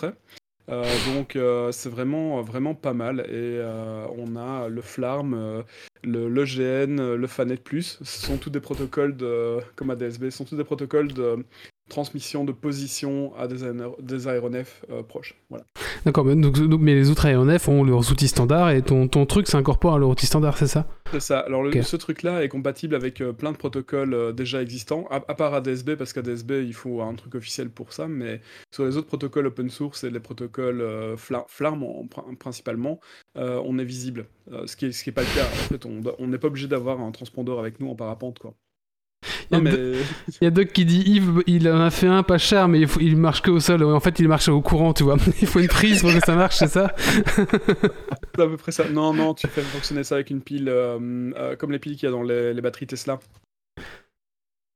S8: Euh, donc euh, c'est vraiment vraiment pas mal et euh, on a le Flarm, euh, le l'EGN, euh, le Fanet ce sont tous des protocoles de comme ADSB, ce sont tous des protocoles de transmission de position à des, aéro- des aéronefs euh, proches. Voilà.
S1: D'accord, mais, donc- donc- mais les autres aéronefs ont leurs outils standards et ton, ton truc s'incorpore à leur outil standard, c'est ça?
S8: C'est ça. Alors, le- ce truc-là est compatible avec euh, plein de protocoles euh, déjà existants, à, à part ADSB, parce qu'ADSB, il faut un truc officiel pour ça, mais sur les autres protocoles open source et les protocoles Fla- Flarm en- prin- principalement, on est visible. Ce qui n'est ce qui est pas le cas. En fait, on n'est pas obligé d'avoir un transpondeur avec nous en parapente, quoi.
S1: Il y a
S8: mais...
S1: y Doc qui dit Yves, il en a fait un pas cher, mais il, faut- il marche que au sol. En fait, il marche au courant, tu vois. Il faut une prise pour que ça marche, c'est ça?
S8: C'est à peu près ça. Non, non, tu fais fonctionner ça avec une pile, euh, euh, comme les piles qu'il y a dans les, les batteries Tesla.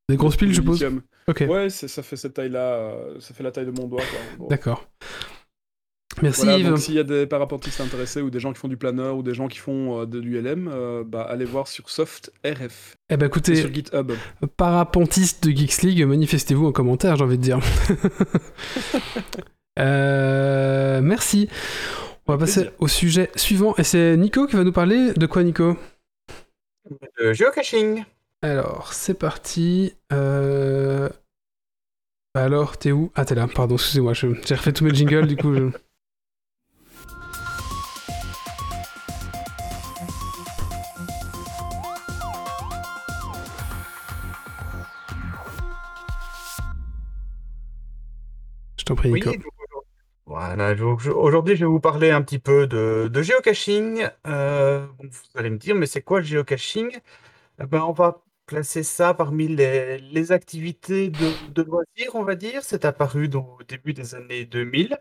S1: Des grosses piles, je suppose? Ok,
S8: Ouais, ça fait cette taille-là, euh, ça fait la taille de mon doigt. Bon.
S1: d'accord. Merci
S8: Voilà,
S1: Yves.
S8: donc s'il y a des parapentistes intéressés ou des gens qui font du planeur ou des gens qui font euh, de l'ULM, euh, bah, allez voir sur SoftRF
S1: Eh ben écoutez,
S8: sur GitHub.
S1: parapentiste de Geeks League, manifestez-vous en commentaire, j'ai envie de dire. Euh, merci. On va passer
S8: plaisir.
S1: au sujet suivant. Et c'est Nico qui va nous parler de quoi, Nico?
S6: Le geocaching.
S1: Alors, c'est parti. Alors, t'es où? Ah, t'es là, pardon, excusez-moi, je- j'ai refait tous mes jingles, du coup. je-
S6: Oui, voilà, aujourd'hui je vais vous parler un petit peu de, géocaching. Euh, vous allez me dire, mais c'est quoi le géocaching? Eh ben, on va placer ça parmi les, activités de, loisirs, on va dire. C'est apparu au début des années 2000.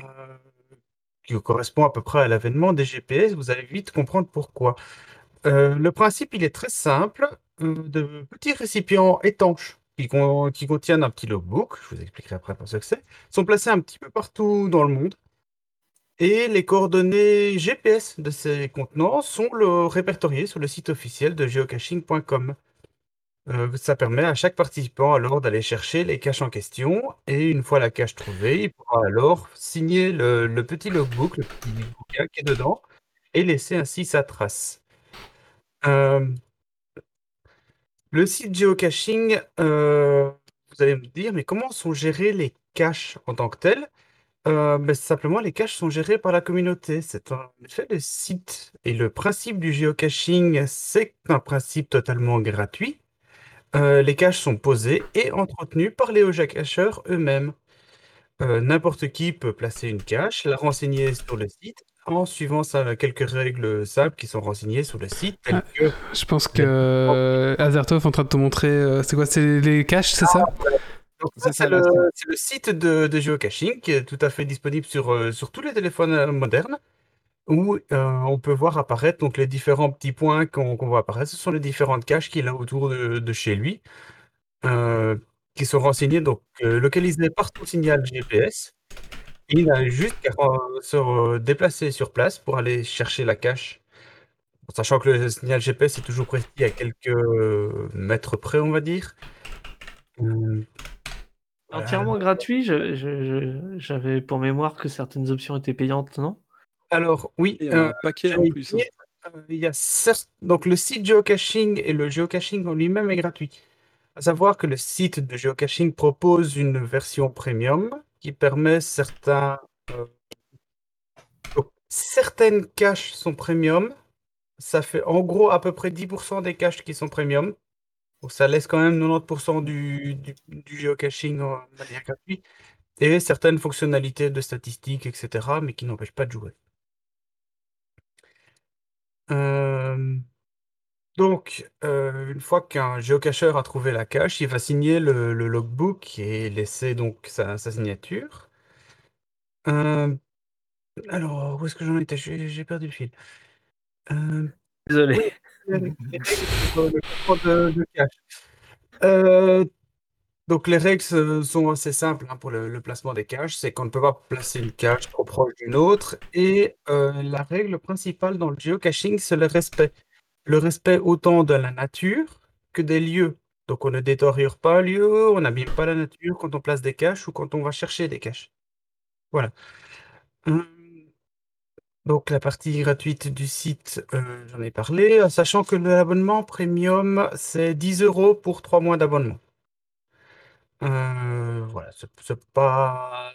S6: Euh, qui correspond à peu près à l'avènement des GPS. Vous allez vite comprendre pourquoi. Euh, le principe, il est très simple. de petits récipients étanches qui, con- qui contiennent un petit logbook, je vous expliquerai après pour ce que c'est, sont placés un petit peu partout dans le monde. Et les coordonnées GPS de ces contenants sont répertoriées sur le site officiel de geocaching.com. Euh, ça permet à chaque participant alors d'aller chercher les caches en question et une fois la cache trouvée, il pourra alors signer le, le petit logbook, le petit bouquin qui est dedans et laisser ainsi sa trace. Euh, le site geocaching, euh, vous allez me dire, mais comment sont gérées les caches en tant que telles? Euh, ben, simplement, les caches sont gérées par la communauté. C'est en effet le site. Et le principe du geocaching, c'est un principe totalement gratuit. Euh, les caches sont posées et entretenues par les geocacheurs eux-mêmes. N'importe qui peut placer une cache, la renseigner sur le site en suivant ça, quelques règles simples qui sont renseignées sur le site,
S1: Ah.
S6: que
S1: Je pense que euh, Azertov est en train de te montrer. euh, c'est quoi C'est les caches, c'est ça?
S6: Donc
S2: C'est
S6: ça, le, site de, de geocaching qui est tout à fait disponible sur, euh, sur tous les téléphones modernes où euh, on peut voir apparaître donc, les différents petits points qu'on qu'on voit apparaître. Ce sont les différentes caches qu'il a autour de, de chez lui euh, qui sont renseignées, donc euh, localisées par son signal GPS. Il a juste qu'à euh, se euh, déplacer sur place pour aller chercher la cache. En sachant que le signal GPS est toujours précis à quelques euh, mètres près, on va dire. Euh, voilà.
S5: Entièrement gratuit, je- je- je- j'avais pour mémoire que certaines options étaient payantes, non?
S6: Alors, oui,
S8: Il y a
S6: euh,
S8: un paquet en
S6: j'allais
S8: plus. hein.
S6: dire, euh, il y a certes- donc le site geocaching et le geocaching en lui-même est gratuit. À savoir que le site de geocaching propose une version premium qui permet certains. euh, certaines caches sont premium. Ça fait en gros à peu près 10% des caches qui sont premium. Donc ça laisse quand même 90% du, du, du geocaching en manière gratuite. Et certaines fonctionnalités de statistiques, etc., mais qui n'empêchent pas de jouer. Euh, donc, euh, une fois qu'un géocacheur a trouvé la cache, il va signer le, le logbook et laisser donc sa, sa signature. Euh, alors, où est-ce que j'en étais? J'ai j'ai perdu le fil. Euh,
S5: Désolé.
S6: les règles pour le contrôle de, de cache. Euh, donc les règles euh, sont assez simples hein, pour le, le placement des caches, c'est qu'on ne peut pas placer une cache trop proche d'une autre. Et euh, la règle principale dans le geocaching, c'est le respect. Le respect autant de la nature que des lieux. Donc on ne détériore pas un lieu, on n'abîme pas la nature quand on place des caches ou quand on va chercher des caches. Voilà. Hum, Donc la partie gratuite du site, euh, j'en ai parlé, sachant que l'abonnement premium, c'est 10 euros pour 3 mois d'abonnement. Euh, voilà, c'est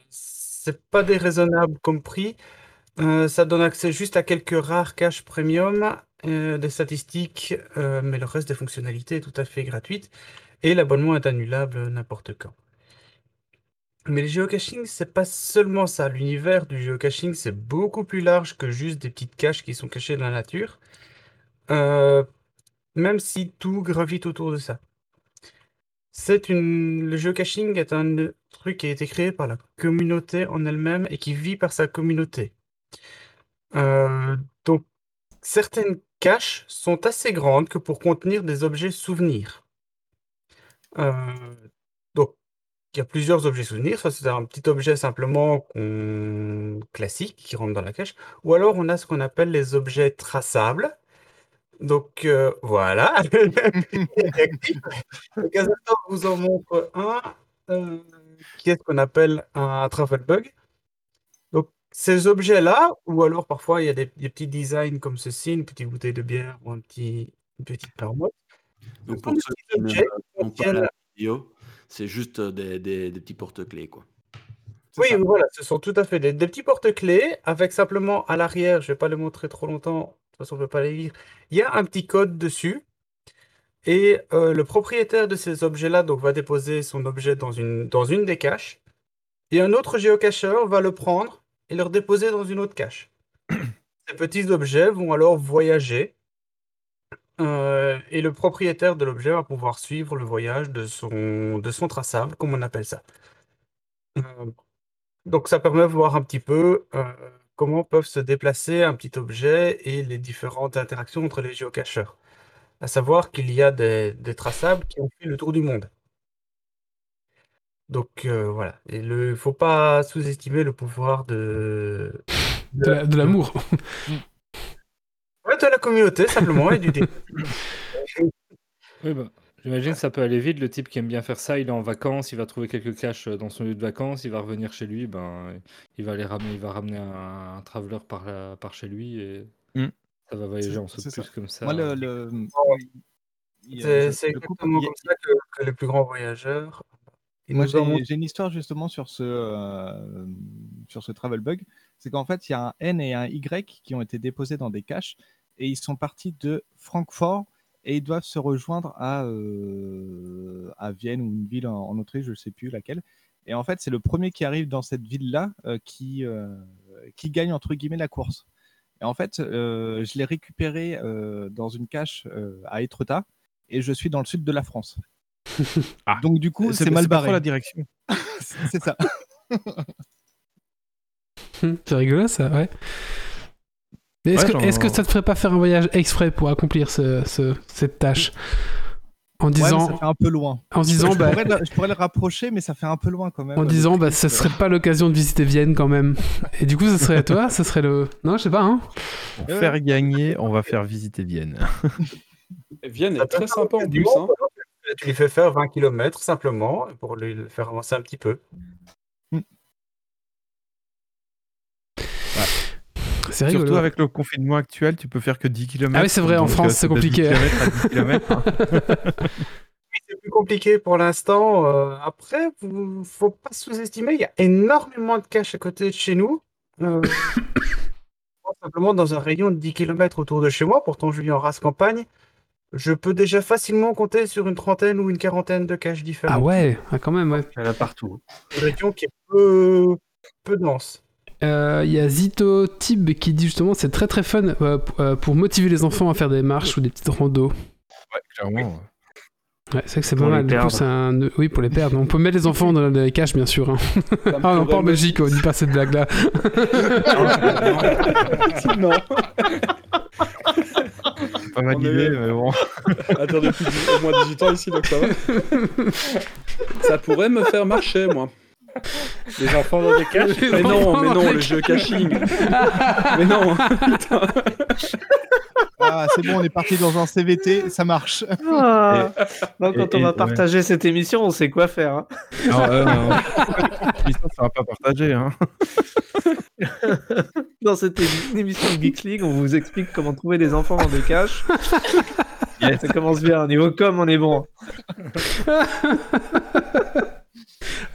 S6: c'est pas déraisonnable comme prix. Euh, ça donne accès juste à quelques rares caches premium, euh, des statistiques, euh, mais le reste des fonctionnalités est tout à fait gratuite. Et l'abonnement est annulable n'importe quand. Mais le geocaching, c'est pas seulement ça. L'univers du geocaching, c'est beaucoup plus large que juste des petites caches qui sont cachées dans la nature. Euh, même si tout gravite autour de ça. C'est une... Le geocaching est un truc qui a été créé par la communauté en elle-même et qui vit par sa communauté. Donc, certaines caches sont assez grandes que pour contenir des objets souvenirs. Euh, donc, il y a plusieurs objets souvenirs. Soit c'est un petit objet simplement classique qui rentre dans la cache, ou alors on a ce qu'on appelle les objets traçables. Donc euh, voilà. Donc vous en montre un euh, qui est ce qu'on appelle un travel bug. Ces objets-là, ou alors parfois il y a des, des petits designs comme ceci, une petite bouteille de bière ou un petit, une petite marmotte.
S7: Donc pour ceux qui ne pas la vidéo, c'est juste euh, des, des- des petits porte-clés. quoi.
S6: Oui,
S2: ça.
S6: voilà, ce sont tout à fait des, des petits porte-clés avec simplement à l'arrière, je ne vais pas le montrer trop longtemps, de toute façon on ne peut pas les lire, il y a un petit code dessus et euh, le propriétaire de ces objets-là donc, va déposer son objet dans une, dans une des caches et un autre géocacheur va le prendre et le redéposer dans une autre cache. Ces petits objets vont alors voyager euh, et le propriétaire de l'objet va pouvoir suivre le voyage de son, de son traçable, comme on appelle ça. Euh, donc ça permet de voir un petit peu euh, comment peuvent se déplacer un petit objet et les différentes interactions entre les géocacheurs. À savoir qu'il y a des traçables qui ont fait le tour du monde. Donc euh, voilà, il ne faut pas sous-estimer le pouvoir de,
S1: De la- de l'amour.
S6: Ouais, de la communauté simplement et du dé.
S3: Oui, bah, j'imagine que ça peut aller vite. Le type qui aime bien faire ça, il est en vacances, il va trouver quelques caches dans son lieu de vacances, il va revenir chez lui, ben, il va les ramener, il va ramener un, un traveler par, la- par chez lui et
S4: Mm.
S3: ça va voyager
S2: C'est-
S3: en plus comme ça.
S2: Moi, le, le- a-
S6: C'est exactement comme ça que, que les plus grands voyageurs.
S2: Moi, j'ai une histoire justement sur ce, euh, sur ce travel bug. C'est qu'en fait, il y a un N et un Y qui ont été déposés dans des caches et ils sont partis de Francfort et ils doivent se rejoindre à, euh, à Vienne ou une ville en, en Autriche, je ne sais plus laquelle. Et en fait, c'est le premier qui arrive dans cette ville-là euh, qui, qui gagne entre guillemets la course. Et en fait, je l'ai récupéré dans une cache à Étretat et je suis dans le sud de la France.
S4: Ah.
S2: Donc du coup, c'est mal
S4: pas
S2: barré.
S4: la direction.
S2: C'est ça.
S1: C'est rigolo ça, ouais. Mais est-ce
S4: Ouais,
S1: que,
S4: j'en-
S1: est-ce que ça te ferait pas faire un voyage exprès pour accomplir ce, ce- cette tâche En
S2: Ouais, mais
S1: disant,
S2: ça fait un peu loin.
S1: en disant,
S2: je,
S1: bah,
S2: pourrais le, je pourrais le rapprocher, mais ça fait un peu loin quand même.
S1: en disant, bah, ça
S2: euh,
S1: serait pas l'occasion de visiter Vienne quand même. Et du coup, ça serait toi, ça serait le. Non, je sais pas, hein.
S4: Pour faire gagner, on va faire visiter Vienne.
S8: Vienne est très sympa en plus. Hein.
S6: Tu lui fais faire 20 km simplement pour lui le faire avancer un petit peu.
S1: C'est rigolo.
S4: Surtout avec le confinement actuel, tu peux faire que 10 km.
S1: Ah oui, c'est vrai, en France, c'est compliqué.
S6: C'est plus compliqué pour l'instant. euh, après, vous- faut pas sous-estimer, il y a énormément de caches à côté de chez nous. Euh, simplement dans un rayon de 10 km autour de chez moi, pourtant je vis en race campagne. Je peux déjà facilement compter sur une trentaine ou une quarantaine de caches différentes.
S1: Ah ouais, ah, quand même, ouais.
S5: Il y en a partout.
S6: Une région qui est peu, peu dense.
S1: Euh, Il y a Zito Tib qui dit justement c'est très très fun euh, euh, pour motiver les enfants à faire des marches ou des petites randos.
S4: Ouais, clairement.
S1: Ouais, c'est vrai que c'est pas mal. Du coup, un... Oui, pour les perdre. On peut mettre les enfants dans les caches, bien sûr. hein. Ah non, pas en Belgique, on dit pas cette blague-là.
S8: non.
S4: Pas
S8: est-
S4: mais bon.
S8: Attends, depuis au moins 18 ans ici, donc ça va. Ça pourrait me faire marcher, moi.
S3: Les enfants dans des caches
S1: Les
S8: Mais non, mais non, le jeu caching. mais non.
S2: Ah, c'est bon, on est parti dans un CVT, ça marche.
S5: Ah. Donc, quand
S4: et-
S5: on va
S4: ouais.
S5: partager cette émission, on sait quoi faire. hein.
S4: Non, euh, non. L'histoire sera pas partagée. Hein.
S5: Dans cette émi- émission de Geeks League, on vous explique comment trouver des enfants dans des caches. Ça commence bien. Au niveau com, on est bon.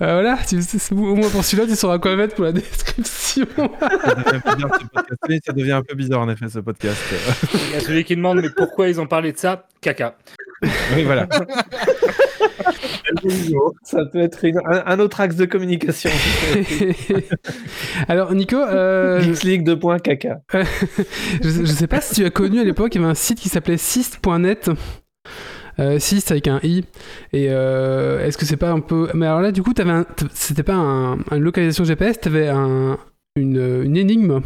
S1: Euh, voilà, tu- au moins pour celui-là, tu sauras quoi mettre pour la description.
S4: Ça devient un peu bizarre, ce podcast. Oui, ça devient un peu bizarre en effet ce podcast.
S3: Il y a celui qui demande mais pourquoi ils ont parlé de ça? Caca.
S4: Oui, voilà.
S5: Ça peut être une- un, un autre axe de communication.
S1: Alors, Nico, euh,
S5: Geeks League 2. caca.
S1: je, sais- je sais pas si tu as connu à l'époque, il y avait un site qui s'appelait Syst.net. Euh, Syst avec un i. Et euh, est-ce que c'est pas un peu. Mais alors là, du coup, t'avais un... c'était pas un... une localisation GPS, t'avais un... une... une énigme.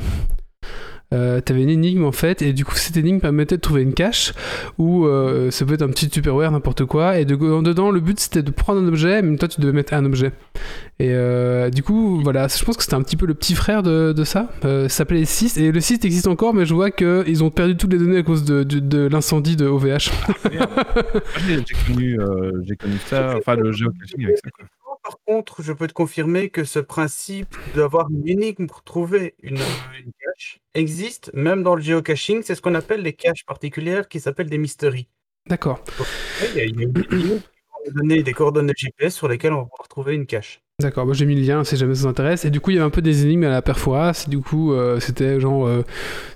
S1: Euh, t'avais une énigme en fait, et du coup cette énigme permettait de trouver une cache où euh, ça peut être un petit tupperware, n'importe quoi, et de, dedans le but c'était de prendre un objet, mais toi tu devais mettre un objet. Et euh, du coup, voilà, je pense que c'était un petit peu le petit frère de, de ça. Euh, ça s'appelait Syst, et le site existe encore, mais je vois qu'ils ont perdu toutes les données à cause de, de- de l'incendie de OVH.
S4: J'ai j'ai connu, connu ça, enfin le géocaching avec ça. Quoi.
S6: Par contre, je peux te confirmer que ce principe d'avoir une énigme pour trouver une, une cache existe, même dans le géocaching. C'est ce qu'on appelle les caches particulières qui s'appellent des mysteries.
S1: D'accord,
S6: Il y a, il y a une énigme qui va nous donner des coordonnées GPS sur lesquelles on va pouvoir trouver une cache.
S1: D'accord, moi j'ai mis le lien si jamais ça vous intéresse. Et du coup, il y avait un peu des énigmes à la perforas, du coup, euh, c'était genre euh,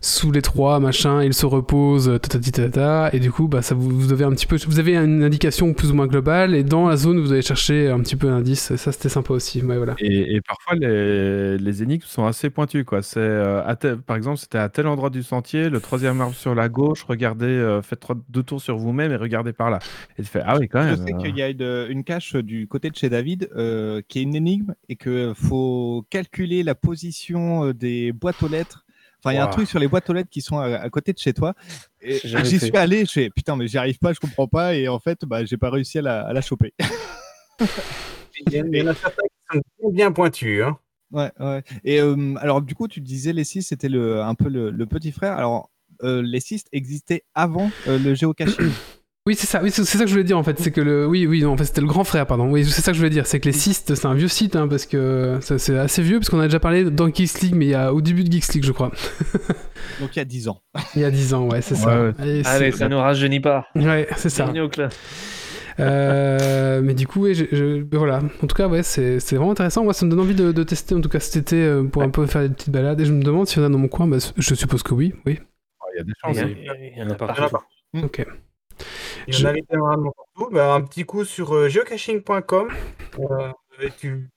S1: sous les trois, machin, il se repose, tatati tatata, et du coup, bah, ça vous, vous avez un petit peu, vous avez une indication plus ou moins globale, et dans la zone, vous allez chercher un petit peu d'indices, ça c'était sympa aussi, ouais, voilà.
S4: Et, et parfois les, les énigmes sont assez pointues quoi. C'est euh, à tel- par exemple c'était à tel endroit du sentier, le troisième arbre sur la gauche, regardez, euh, faites trois- deux tours sur vous-même et regardez par là. Et tu fais ah oui quand
S2: Je
S4: même.
S2: sais
S4: euh,
S2: qu'il y a une, une cache du côté de chez David euh, qui est une énigme et que faut calculer la position euh, des boîtes aux lettres. Enfin, il y a un truc sur les boîtes aux lettres qui sont à, à côté de chez toi. J'y suis allé, je fais putain, mais j'y arrive pas, je comprends pas. Et en fait, bah, j'ai pas réussi à la, à la choper.
S6: Il y en a certains qui sont bien, pointus. Hein.
S2: Ouais, ouais. Et euh, alors, du coup, tu disais les 6, c'était le, un peu le, le petit frère. Alors, euh, les 6 existaient avant euh, le géocaching?
S1: Oui, c'est ça, oui, c'est ça que je voulais dire en fait. C'est que le. Oui, oui, non, en fait, c'était le grand frère, pardon. Oui, c'est ça que je voulais dire. C'est que les Cystes, c'est un vieux site, hein, parce que c'est assez vieux, parce qu'on a déjà parlé dans Geeks League, mais il y a au début de Geeks League, je crois.
S2: Donc, il y a 10 ans.
S1: Il y a 10 ans, ouais, c'est ça.
S4: Ouais,
S5: Allez, ça nous rajeunit pas.
S1: Ouais, c'est ça.
S5: Bienvenue au club.
S1: Euh, mais du coup, ouais, je- je- voilà. En tout cas, ouais, c'est c'est vraiment intéressant. Moi, ça me donne envie de, de tester, en tout cas cet été, euh, pour un peu faire des petites balades. Et je me demande s'il y en a dans mon coin. Bah, je suppose que oui, oui.
S4: Il y a des
S5: Il y,
S4: chances.
S5: a- il y en a
S6: y en a
S5: partout.
S6: pas.
S1: Ok. Je-.
S6: Ben, un petit coup sur euh, geocaching.com. Euh, tu...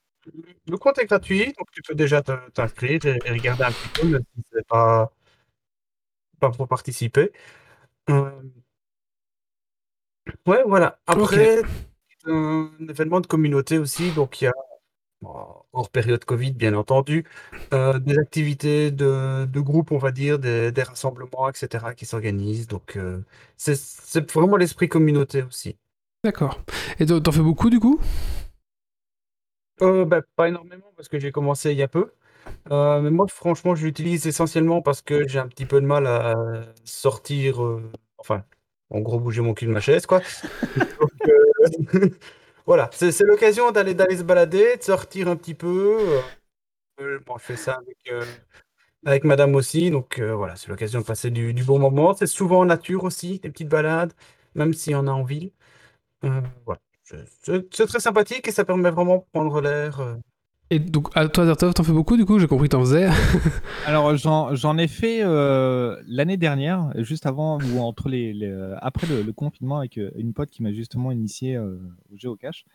S6: Le compte est gratuit, donc tu peux déjà t'inscrire et, regarder un petit peu, même si c'est pas, pas pour participer. Euh, Ouais, voilà. Après, c'est un événement de communauté aussi, donc il y a, hors période Covid, bien entendu, euh, des activités de, de groupe, on va dire, des, des rassemblements, etc., qui s'organisent. Donc, euh, c'est vraiment l'esprit communauté aussi.
S1: D'accord. Et t'en fais beaucoup, du coup?
S6: Euh, bah, pas énormément parce que j'ai commencé il y a peu. Mais moi, franchement, je l'utilise essentiellement parce que j'ai un petit peu de mal à sortir, enfin, en gros, bouger mon cul de ma chaise, quoi. Donc, voilà, c'est l'occasion d'aller se balader, de sortir un petit peu. euh, euh, je fais ça avec, euh, madame aussi, donc voilà, c'est l'occasion de passer du, bon moment. C'est souvent en nature aussi, des petites balades, même si on a en ville. C'est très sympathique et ça permet vraiment de prendre l'air.
S1: Et donc, à toi, t'en fais beaucoup, du coup J'ai compris que t'en faisais.
S2: Alors j'en ai fait euh, l'année dernière, juste avant ou entre les, les- euh, après le, le confinement avec euh, une pote qui m'a justement initié euh, au géocache.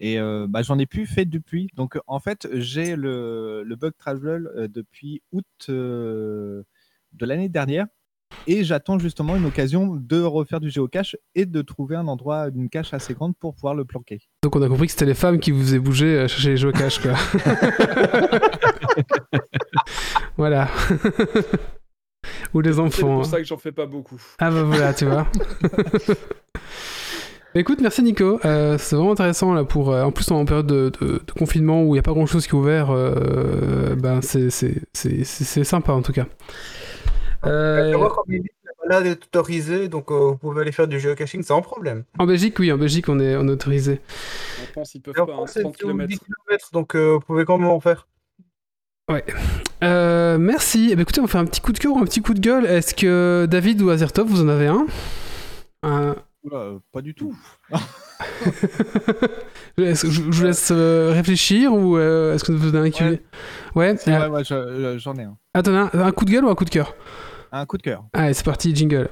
S2: Et euh, bah, j'en ai plus fait depuis. Donc en fait j'ai le, le bug travel euh, depuis août de l'année dernière. Et j'attends justement une occasion de refaire du géocache et de trouver un endroit, une cache assez grande pour pouvoir le planquer.
S1: Donc, on a compris que c'était les femmes qui vous faisaient bouger à chercher les cash, quoi. voilà. Ou les
S8: C'est
S1: enfants.
S8: pour
S1: hein.
S8: ça que j'en fais pas beaucoup.
S1: Ah bah voilà, tu vois. Écoute, merci Nico. Euh, c'est vraiment intéressant là pour. euh, en plus, en période de, de- de confinement où il n'y a pas grand chose qui est ouvert, euh, ben c'est c'est- c'est- c'est- c'est sympa en tout cas. Euh,
S6: balade est autorisée, donc euh, vous pouvez aller faire du géocaching sans problème.
S1: en Belgique, oui, en Belgique, on est, on est autorisé.
S8: En France, ils peuvent
S6: en
S8: pas, hein,
S6: France, c'est
S8: 30
S6: sur 10
S8: km.
S6: km, donc euh, vous pouvez quand même en faire.
S1: Euh, merci. Eh ben, écoutez, on fait un petit coup de cœur ou un petit coup de gueule. Est-ce que David ou Azertov, vous en avez un? Un-
S2: Oula, pas du tout.
S1: Est-ce que je, je vous laisse euh, réfléchir ou euh, est-ce que vous avez un qui
S2: Ouais.
S1: Ouais. Euh,
S2: ouais, ouais, je- j'en ai un.
S1: attends, un, un coup de gueule ou un coup de cœur?
S2: Un coup de cœur.
S1: Allez, c'est parti, jingle.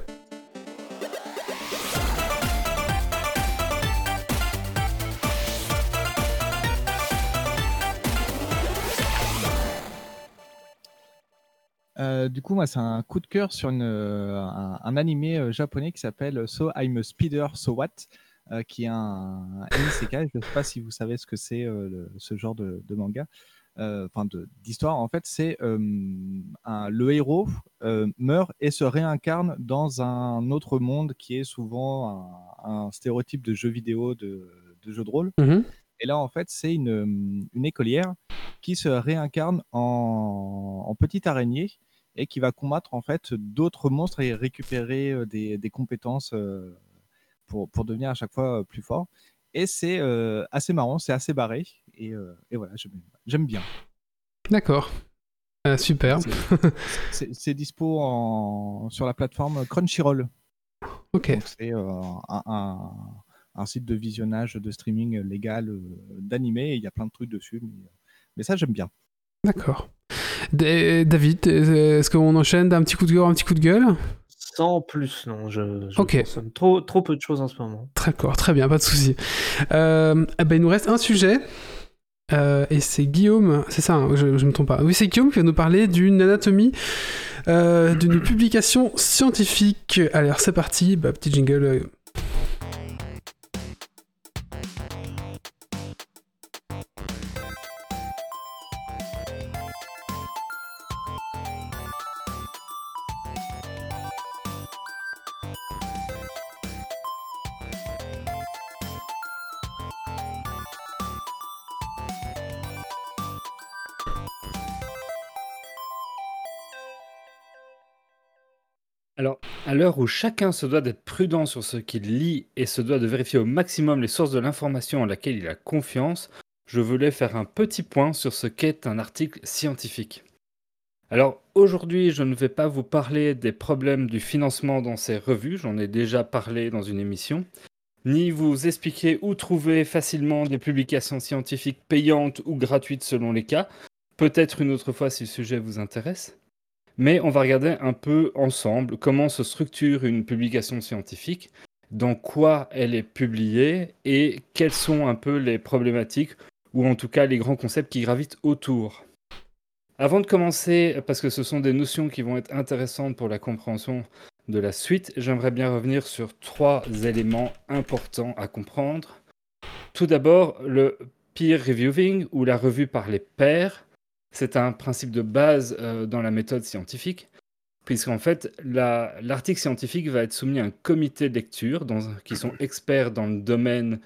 S2: Euh, du coup, moi, c'est un coup de cœur sur une, euh, un, un animé euh, japonais qui s'appelle So I'm a Speeder, So What, euh, qui est un, un isekai. Je ne sais pas si vous savez ce que c'est euh, ce genre de, de manga, enfin de- d'histoire. En fait, c'est euh, le héros euh, meurt et se réincarne dans un autre monde qui est souvent un, un stéréotype de jeu vidéo, de, de jeu de rôle.
S1: Mhm.
S2: Et là, en fait, c'est une, une écolière qui se réincarne en, en petite araignée et qui va combattre en fait d'autres monstres et récupérer euh, des, des compétences euh, pour, pour devenir à chaque fois euh, plus fort. Et c'est euh, assez marrant, c'est assez barré. Et, euh, et voilà, j'aime bien.
S1: D'accord. Euh, super.
S2: C'est- dispo en, sur la plateforme Crunchyroll.
S1: Ok.
S2: Donc c'est euh, un, un- un site de visionnage, de streaming légal euh, d'animé. et Il y a plein de trucs dessus. Mais, mais ça, j'aime bien.
S1: D'accord. David, est-ce qu'on enchaîne d'un petit coup de gueule, un petit coup de gueule?
S5: Sans plus, non. Je, je consomme trop, trop peu de choses en ce moment.
S1: D'accord, très bien, pas de souci. Euh, eh ben, il nous reste un sujet. Euh, et c'est Guillaume, c'est ça, hein, je, je me trompe pas. Oui, c'est Guillaume qui va nous parler d'une anatomie, euh, d'une publication scientifique. Alors, c'est parti, bah, petit jingle.
S3: À l'heure où chacun se doit d'être prudent sur ce qu'il lit et se doit de vérifier au maximum les sources de l'information en laquelle il a confiance, je voulais faire un petit point sur ce qu'est un article scientifique. Alors aujourd'hui, je ne vais pas vous parler des problèmes du financement dans ces revues, j'en ai déjà parlé dans une émission, ni vous expliquer où trouver facilement des publications scientifiques payantes ou gratuites selon les cas, peut-être une autre fois si le sujet vous intéresse. Mais on va regarder un peu ensemble comment se structure une publication scientifique, dans quoi elle est publiée et quelles sont un peu les problématiques ou en tout cas les grands concepts qui gravitent autour. Avant de commencer, parce que ce sont des notions qui vont être intéressantes pour la compréhension de la suite, j'aimerais bien revenir sur trois éléments importants à comprendre. Tout d'abord, le peer reviewing ou la revue par les pairs. C'est un principe de base euh, dans la méthode scientifique, puisqu'en fait, l'article scientifique va être soumis à un comité de lecture qui sont experts dans le domaine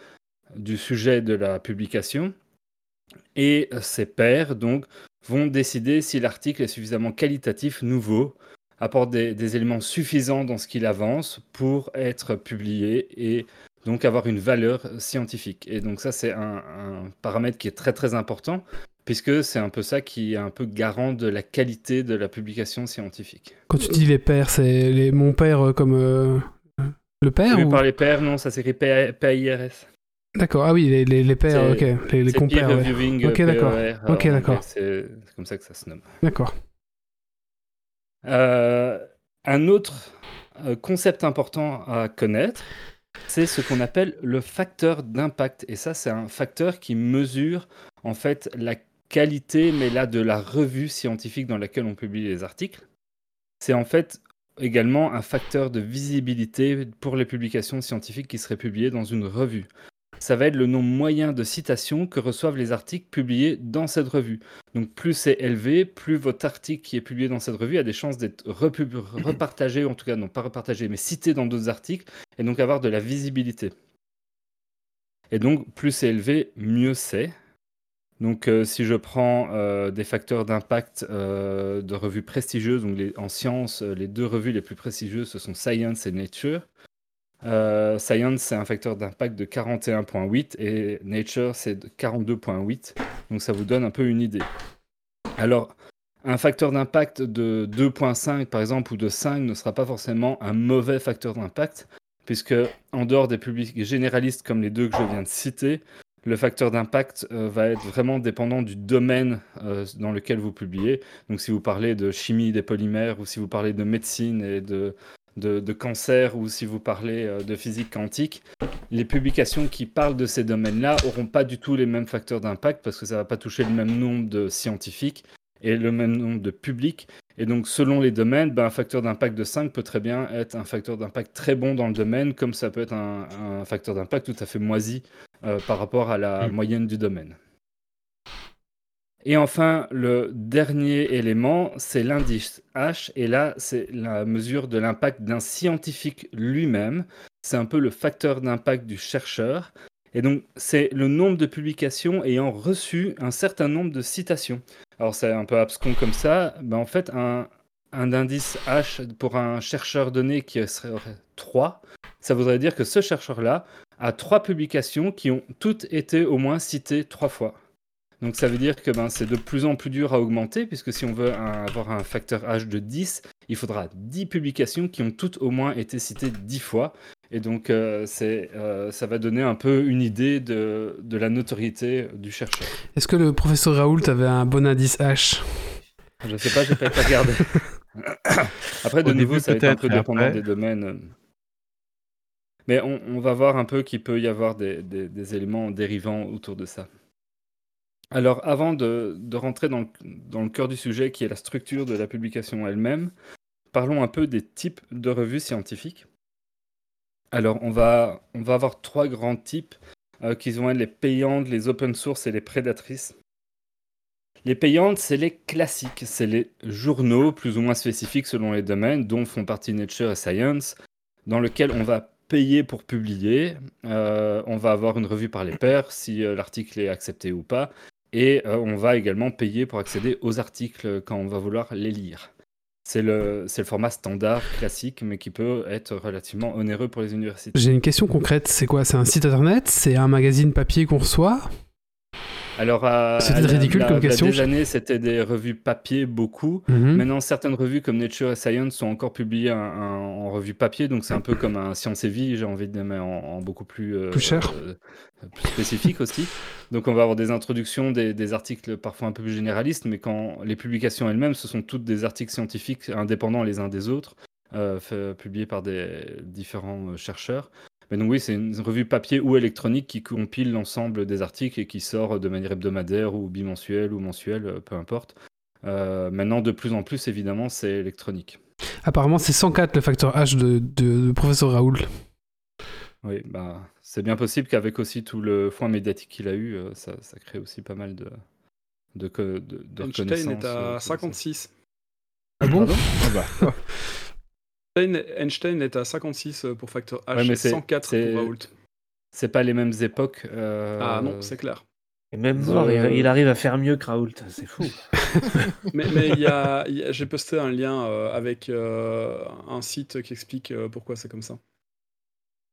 S3: du sujet de la publication. Et ces pairs, donc, vont décider si l'article est suffisamment qualitatif, nouveau, apporte des, éléments suffisants dans ce qu'il avance pour être publié et donc avoir une valeur scientifique. Et donc ça, c'est un, paramètre qui est très très important puisque c'est un peu ça qui est un peu garant de la qualité de la publication scientifique.
S1: Quand tu dis les pairs, c'est les, mon père euh, comme euh, le père ou...
S3: par les pairs, non, ça s'écrit P-A-I-R-S.
S1: D'accord, ah oui, les, les, les pairs, ok, les, les compères. Ouais. Ok, d'accord. Ok, d'accord.
S3: C'est comme ça que ça se nomme.
S1: D'accord.
S3: Euh, un autre euh, concept important à connaître, c'est ce qu'on appelle le facteur d'impact. Et ça, c'est un facteur qui mesure en fait la qualité, mais là, de la revue scientifique dans laquelle on publie les articles. C'est en fait également un facteur de visibilité pour les publications scientifiques qui seraient publiées dans une revue ça va être le nombre moyen de citations que reçoivent les articles publiés dans cette revue. Donc plus c'est élevé, plus votre article qui est publié dans cette revue a des chances d'être repartagé, en tout cas non pas repartagé, mais cité dans d'autres articles, et donc avoir de la visibilité. Et donc plus c'est élevé, mieux c'est. Donc euh, si je prends euh, des facteurs d'impact euh, de revues prestigieuses, donc en sciences, les deux revues les plus prestigieuses, ce sont Science et Nature. Science, c'est un facteur d'impact de 41.8 et Nature, c'est de 42.8. Donc ça vous donne un peu une idée. Alors, un facteur d'impact de 2.5 par exemple ou de 5 ne sera pas forcément un mauvais facteur d'impact, puisque en dehors des publics généralistes comme les deux que je viens de citer, le facteur d'impact euh, va être vraiment dépendant du domaine euh, dans lequel vous publiez. Donc si vous parlez de chimie des polymères ou si vous parlez de médecine et de cancer ou si vous parlez euh, de physique quantique, les publications qui parlent de ces domaines-là n'auront pas du tout les mêmes facteurs d'impact parce que ça ne va pas toucher le même nombre de scientifiques et le même nombre de publics. Et donc, selon les domaines, ben, un facteur d'impact de 5 peut très bien être un facteur d'impact très bon dans le domaine, comme ça peut être un, facteur d'impact tout à fait moisi euh, par rapport à la mm. moyenne du domaine. Et enfin, le dernier élément, c'est l'indice H. Et là, c'est la mesure de l'impact d'un scientifique lui-même. C'est un peu le facteur d'impact du chercheur. Et donc, c'est le nombre de publications ayant reçu un certain nombre de citations. Alors, c'est un peu abscon comme ça. Ben, en fait, un, indice H pour un chercheur donné qui serait 3, ça voudrait dire que ce chercheur-là a trois publications qui ont toutes été au moins citées trois fois. Donc ça veut dire que ben, c'est de plus en plus dur à augmenter, puisque si on veut avoir un facteur H de 10, il faudra 10 publications qui ont toutes au moins été citées 10 fois. Et donc euh, euh, ça va donner un peu une idée de, la notoriété du chercheur.
S1: Est-ce que le professeur Raoult avait un bon indice H?
S3: Je ne sais pas, je n'ai pas regardé. Après, de nouveau, ça va être un peu dépendant des domaines. Mais on, va voir un peu qu'il peut y avoir des éléments dérivants autour de ça. Alors, avant de, rentrer dans le, cœur du sujet, qui est la structure de la publication elle-même, parlons un peu des types de revues scientifiques. Alors, on va, avoir trois grands types, euh, qui être les payantes, les open source et les prédatrices. Les payantes, c'est les classiques, c'est les journaux plus ou moins spécifiques selon les domaines, dont font partie Nature et Science, dans lesquels on va payer pour publier. Euh, on va avoir une revue par les pairs si euh, l'article est accepté ou pas. Et euh, on va également payer pour accéder aux articles quand on va vouloir les lire. C'est le, le format standard, classique, mais qui peut être relativement onéreux pour les universités.
S1: J'ai une question concrète. C'est quoi? C'est un site internet? C'est un magazine papier qu'on reçoit?
S3: Alors,
S1: C'était
S3: la-
S1: ridicule
S3: la-
S1: comme
S3: il y a
S1: question.
S3: des années, c'était des revues papier, beaucoup.
S1: Mhm.
S3: Maintenant, certaines revues comme Nature et Science sont encore publiées en, en- revue papier, donc c'est un peu comme un Science et Vie, j'ai envie de dire, mais en, en beaucoup plus, euh,
S1: Plus cher.
S3: euh, plus spécifique aussi. Donc on va avoir des introductions, des, des articles parfois un peu plus généralistes, mais quand les publications elles-mêmes, ce sont toutes des articles scientifiques indépendants les uns des autres, euh, publiés par des différents chercheurs. Mais donc oui, c'est une revue papier ou électronique qui compile l'ensemble des articles et qui sort de manière hebdomadaire ou bimensuelle ou mensuelle, euh, peu importe. Euh, maintenant, de plus en plus, évidemment, c'est électronique.
S1: Apparemment, c'est 104 le facteur H de, de, de professeur Raoul.
S3: Oui, bah, c'est bien possible qu'avec aussi tout le foin médiatique qu'il a eu, euh, ça, ça crée aussi pas mal de, de, de, de
S8: Einstein est à
S3: autour de ça.
S8: 56.
S1: Ah bon?
S3: Pardon?
S8: Einstein, Einstein est à 56 pour facteur H
S3: Ouais, mais
S8: et
S3: c'est-
S8: 104
S3: c'est-
S8: pour Raoult.
S3: C'est pas les mêmes époques. euh,
S8: Ah non, c'est clair.
S5: Et même
S3: Euh,
S5: mort, il, il arrive à faire mieux que Raoult, c'est fou.
S8: Mais mais il y a, il y a- j'ai posté un lien euh, avec euh, un site qui explique euh, pourquoi c'est comme ça.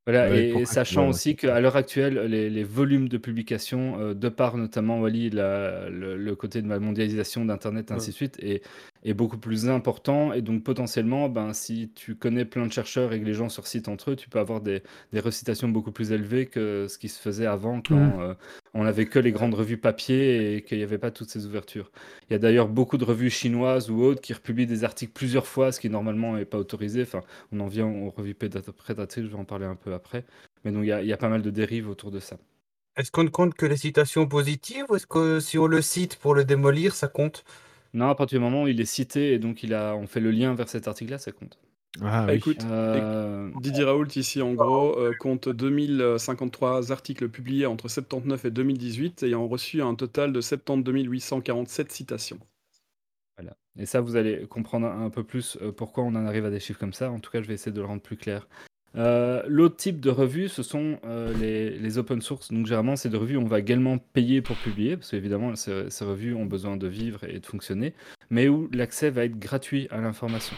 S3: Voilà,
S4: Ouais,
S3: et sachant
S4: ouais,
S3: aussi
S4: ouais.
S3: qu'à l'heure actuelle, les, les volumes de publication, euh, de par notamment Wally, la- le, le côté de la mondialisation d'Internet, ainsi de suite, est, est beaucoup plus important. Et donc potentiellement, ben, si tu connais plein de chercheurs et que les gens se recitent entre eux, tu peux avoir des, des recitations beaucoup plus élevées que ce qui se faisait avant quand
S1: Mhm.
S3: euh, on n'avait que les grandes revues papier et qu'il n'y avait pas toutes ces ouvertures. Il y a d'ailleurs beaucoup de revues chinoises ou autres qui republient des articles plusieurs fois, ce qui normalement n'est pas autorisé. Enfin, on en vient aux revues prédat- prédatrices, je vais en parler un peu après. Mais donc il y, a- il y a pas mal de dérives autour de ça.
S6: Est-ce qu'on ne compte que les citations positives ou est-ce que si on le cite pour le démolir, ça compte?
S3: Non, à partir du moment où il est cité et donc il a, on fait le lien vers cet article-là, ça compte.
S4: Ah,
S8: Bah,
S4: oui.
S8: écoute,
S3: Euh,
S8: Didier Raoult, ici, en gros, euh, compte 2053 articles publiés entre 79 et 2018, ayant reçu un total de 72 847 citations.
S3: Voilà. Et ça, vous allez comprendre un peu plus euh, pourquoi on en arrive à des chiffres comme ça. En tout cas, je vais essayer de le rendre plus clair. Euh, L'autre type de revue, ce sont euh, les, open source. Donc, généralement, c'est des revues où on va également payer pour publier, parce qu'évidemment, ces, ces revues ont besoin de vivre et de fonctionner, mais où l'accès va être gratuit à l'information.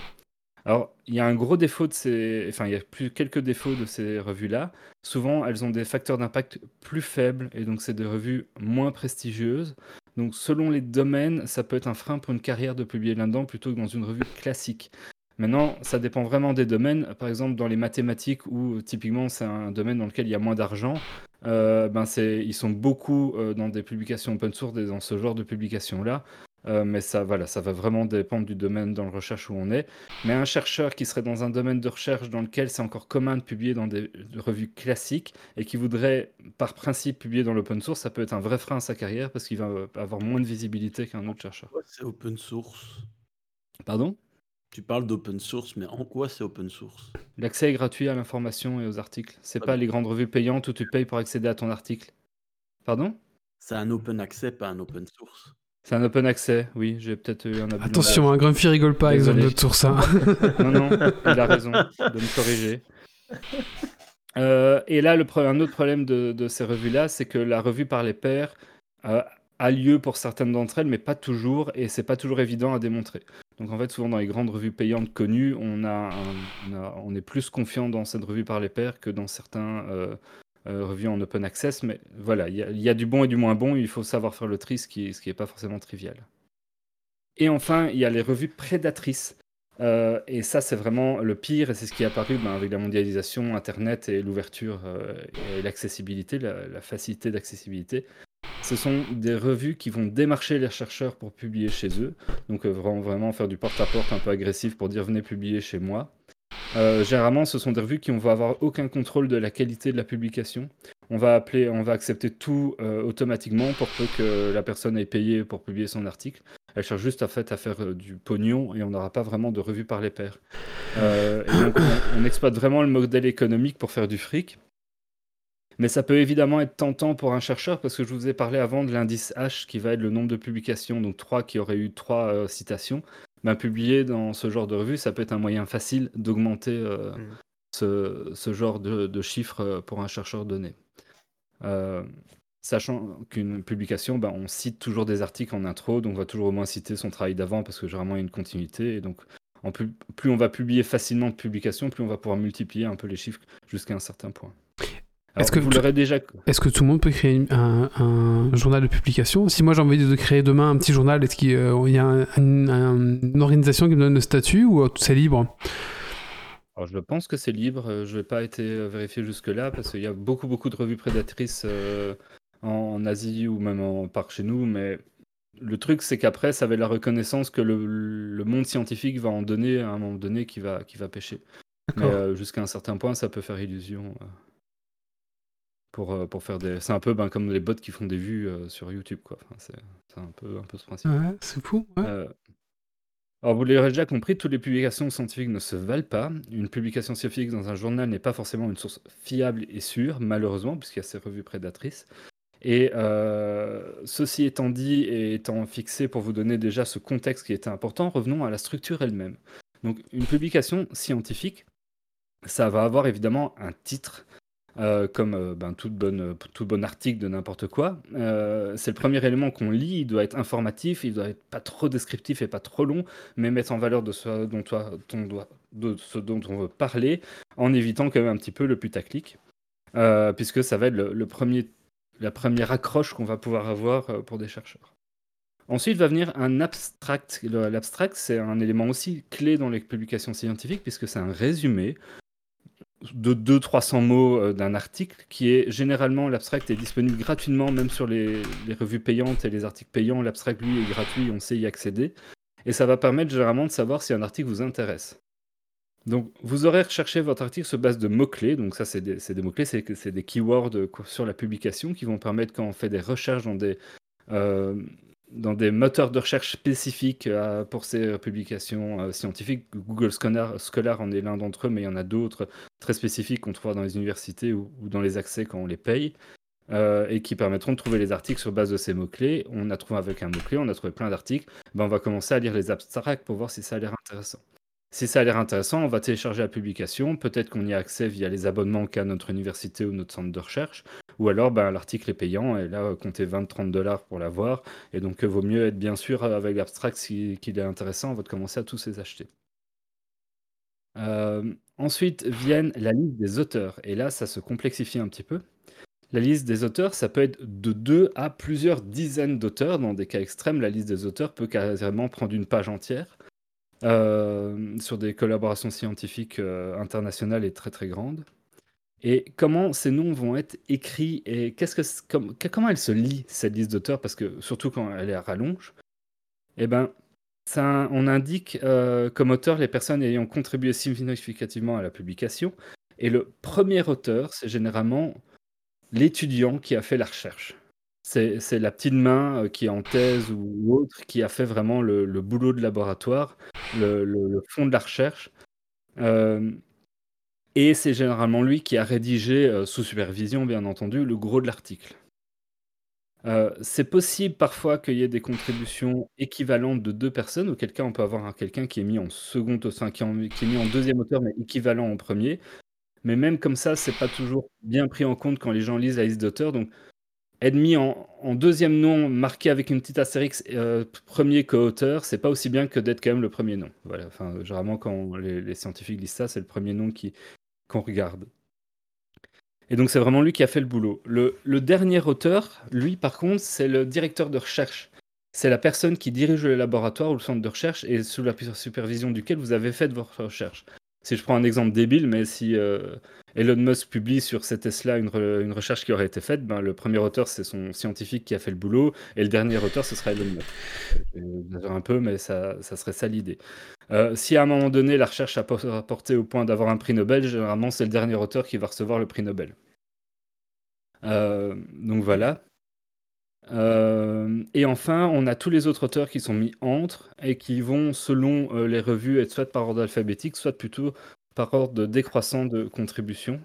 S3: Alors, il y a un gros défaut de ces. Enfin, il y a quelques défauts de ces revues-là. Souvent, elles ont des facteurs d'impact plus faibles, et donc, c'est des revues moins prestigieuses. Donc, selon les domaines, ça peut être un frein pour une carrière de publier là-dedans plutôt que dans une revue classique. Maintenant, ça dépend vraiment des domaines. Par exemple, dans les mathématiques, où typiquement c'est un domaine dans lequel il y a moins d'argent, euh, ben ils sont beaucoup euh, dans des publications open source et dans ce genre de publications-là. Euh, mais ça, voilà, ça va vraiment dépendre du domaine dans le recherche où on est. Mais un chercheur qui serait dans un domaine de recherche dans lequel c'est encore commun de publier dans des revues classiques et qui voudrait par principe publier dans l'open source, ça peut être un vrai frein à sa carrière parce qu'il va avoir moins de visibilité qu'un autre chercheur.
S7: C'est open source?
S3: Pardon?
S7: Tu parles d'open source, mais en quoi c'est open source?
S3: L'accès est gratuit à l'information et aux articles. C'est pas
S7: bon.
S3: les grandes revues payantes où tu payes pour accéder à ton article. Pardon?
S7: C'est un open accès, pas un open source.
S3: C'est un open accès, oui, j'ai peut-être eu un abus de
S1: Attention, hein, Grumpy rigole pas avec notre source. hein.
S3: langage. Non, non, il a raison de me corriger. Euh, et là, le un autre problème de, de ces revues-là, c'est que la revue par les pairs euh, a lieu pour certaines d'entre elles, mais pas toujours, et c'est pas toujours évident à démontrer. Donc en fait, souvent dans les grandes revues payantes connues, on, est plus confiant dans cette revue par les pairs que dans certains euh, euh, revues en open access. Mais voilà, il y, a- du bon et du moins bon, il faut savoir faire le tri, ce qui n'est pas forcément trivial. Et enfin, il y a les revues prédatrices. Euh, et ça, c'est vraiment le pire, et c'est ce qui est apparu ben, avec la mondialisation, Internet et l'ouverture et l'accessibilité, la, la facilité d'accessibilité. Ce sont des revues qui vont démarcher les chercheurs pour publier chez eux. Donc euh, vraiment, faire du porte-à-porte un peu agressif pour dire venez publier chez moi. Euh, généralement, ce sont des revues qui ne vont avoir aucun contrôle de la qualité de la publication. On va, appeler, on va accepter tout euh, automatiquement pour peu que la personne ait payé pour publier son article. Elle cherche juste à faire du pognon et on n'aura pas vraiment de revue par les pairs. On, on exploite vraiment le modèle économique pour faire du fric. Mais ça peut évidemment être tentant pour un chercheur parce que je vous ai parlé avant de l'indice H qui va être le nombre de publications, donc 3 qui auraient eu 3 citations. Ben, publier dans ce genre de revue, ça peut être un moyen facile d'augmenter euh,
S6: Mm.
S3: ce, ce genre de, de chiffres euh, pour un chercheur donné. Euh, sachant qu'une publication, ben, on cite toujours des articles en intro, donc on va toujours au moins citer son travail d'avant parce que généralement il y a une continuité. Et donc en plus, plus on va publier facilement de publications, plus on va pouvoir multiplier un peu les chiffres jusqu'à un certain point.
S1: Est-ce que
S3: l'aurez déjà
S1: Est-ce que tout le monde peut créer un, un journal de publication? Si moi j'ai envie de créer demain un petit journal, est-ce qu'il y a il y a un- un- un- une organisation qui me donne le statut ou euh, tout c'est libre?
S3: Alors, je pense que c'est libre. euh, Je n'ai pas été euh, vérifié jusque-là parce qu'il y a beaucoup, beaucoup de revues prédatrices euh, en, en Asie ou même en, par chez nous. Mais le truc, c'est qu'après, ça avait la reconnaissance que le, le monde scientifique va en donner à un moment donné qui va, qui va pêcher. Mais euh, jusqu'à un certain point, ça peut faire illusion. euh, pour, euh, pour faire des... C'est un peu ben, comme les bots qui font des vues euh, sur YouTube. quoi. Enfin, c'est c'est un peu, un peu ce principe.
S1: Ouais, c'est fou. ouais.
S3: Euh, alors, vous l'aurez déjà compris, toutes les publications scientifiques ne se valent pas. Une publication scientifique dans un journal n'est pas forcément une source fiable et sûre, malheureusement, puisqu'il y a ces revues prédatrices. Et euh, ceci étant dit et étant fixé pour vous donner déjà ce contexte qui était important, revenons à la structure elle-même. Donc, une publication scientifique, ça va avoir évidemment un titre, euh, comme euh, ben, bonne, tout bon article de n'importe quoi. Euh, c'est le premier élément qu'on lit, il doit être informatif, il doit être pas trop descriptif et pas trop long, mais mettre en valeur de ce dont, on veut parler, en évitant quand même un petit peu le putaclic, puisque ça va être le, le premier, la première accroche qu'on va pouvoir avoir pour des chercheurs. Ensuite va venir un abstract. L'abstract, c'est un élément aussi clé dans les publications scientifiques, puisque c'est un résumé de 200-300 mots euh, d'un article qui est généralement l'abstract est disponible gratuitement même sur les, revues payantes et les articles payants. L'abstract lui est gratuit on sait y accéder. Et ça va permettre généralement de savoir si un article vous intéresse. Donc vous aurez recherché votre article sur base de mots-clés. Donc ça c'est des, mots-clés c'est des keywords euh, sur la publication qui vont permettre quand on fait des recherches dans des euh, dans des moteurs de recherche spécifiques euh, pour ces publications euh, scientifiques. Google Scholar, en est l'un d'entre eux, mais il y en a d'autres très spécifiques qu'on trouvera dans les universités ou, dans les accès quand on les paye, euh, et qui permettront de trouver les articles sur base de ces mots-clés. On a trouvé avec un mot-clé, on a trouvé plein d'articles. Ben, on va commencer à lire les abstracts pour voir si ça a l'air intéressant. Si ça a l'air intéressant, on va télécharger la publication. Peut-être qu'on y a accès via les abonnements qu'a notre université ou notre centre de recherche. Ou alors, ben, l'article est payant et là, euh, comptez 20-30 dollars pour l'avoir. Et donc, il vaut mieux être bien sûr euh, avec l'abstract si- qu'il est intéressant avant de commencer à tous les acheter. Euh, ensuite viennent la liste des auteurs. Et là, ça se complexifie un petit peu. La liste des auteurs, ça peut être de 2 à plusieurs dizaines d'auteurs. Dans des cas extrêmes, la liste des auteurs peut carrément prendre une page entière. Euh, sur des collaborations scientifiques euh, internationales et très très grandes. Et comment ces noms vont être écrits et qu'est-ce que c- com- que- comment elle se lit cette liste d'auteurs? Parce que surtout quand elle est à rallonge, eh ben ça, on indique euh, comme auteur les personnes ayant contribué significativement à la publication et le premier auteur c'est généralement l'étudiant qui a fait la recherche. C'est la petite main qui est en thèse ou autre qui a fait vraiment le, le boulot de laboratoire, le, fond de la recherche. Euh, et c'est généralement lui qui a rédigé, euh, sous supervision bien entendu, le gros de l'article. Euh, c'est possible parfois qu'il y ait des contributions équivalentes de deux personnes, auquel cas on peut avoir un- quelqu'un qui est mis en second, enfin, qui, qui est mis en deuxième auteur, mais équivalent en premier. Mais même comme ça, c'est pas toujours bien pris en compte quand les gens lisent la liste d'auteurs. Donc, mis en, en deuxième nom, marqué avec une petite astérix, euh, premier co-auteur, c'est pas aussi bien que d'être quand même le premier nom. Voilà. Enfin, généralement, quand les, scientifiques lisent ça, c'est le premier nom qui, qu'on regarde. Et donc, c'est vraiment lui qui a fait le boulot. Le, dernier auteur, lui, par contre, c'est le directeur de recherche. C'est la personne qui dirige le laboratoire ou le centre de recherche et sous la supervision duquel vous avez fait votre recherche. Si je prends un exemple débile, mais si euh, Elon Musk publie sur ces Tesla une, une recherche qui aurait été faite, ben, le premier auteur, c'est son scientifique qui a fait le boulot, et le dernier auteur, ce sera Elon Musk. J'exagère un peu, mais ça, ça serait ça l'idée. Euh, si à un moment donné, la recherche a por- porté au point d'avoir un prix Nobel, généralement, c'est le dernier auteur qui va recevoir le prix Nobel. Euh, donc voilà. Euh, et enfin, on a tous les autres auteurs qui sont mis entre et qui vont, selon euh, les revues, être soit par ordre alphabétique, soit plutôt par ordre décroissant de contribution.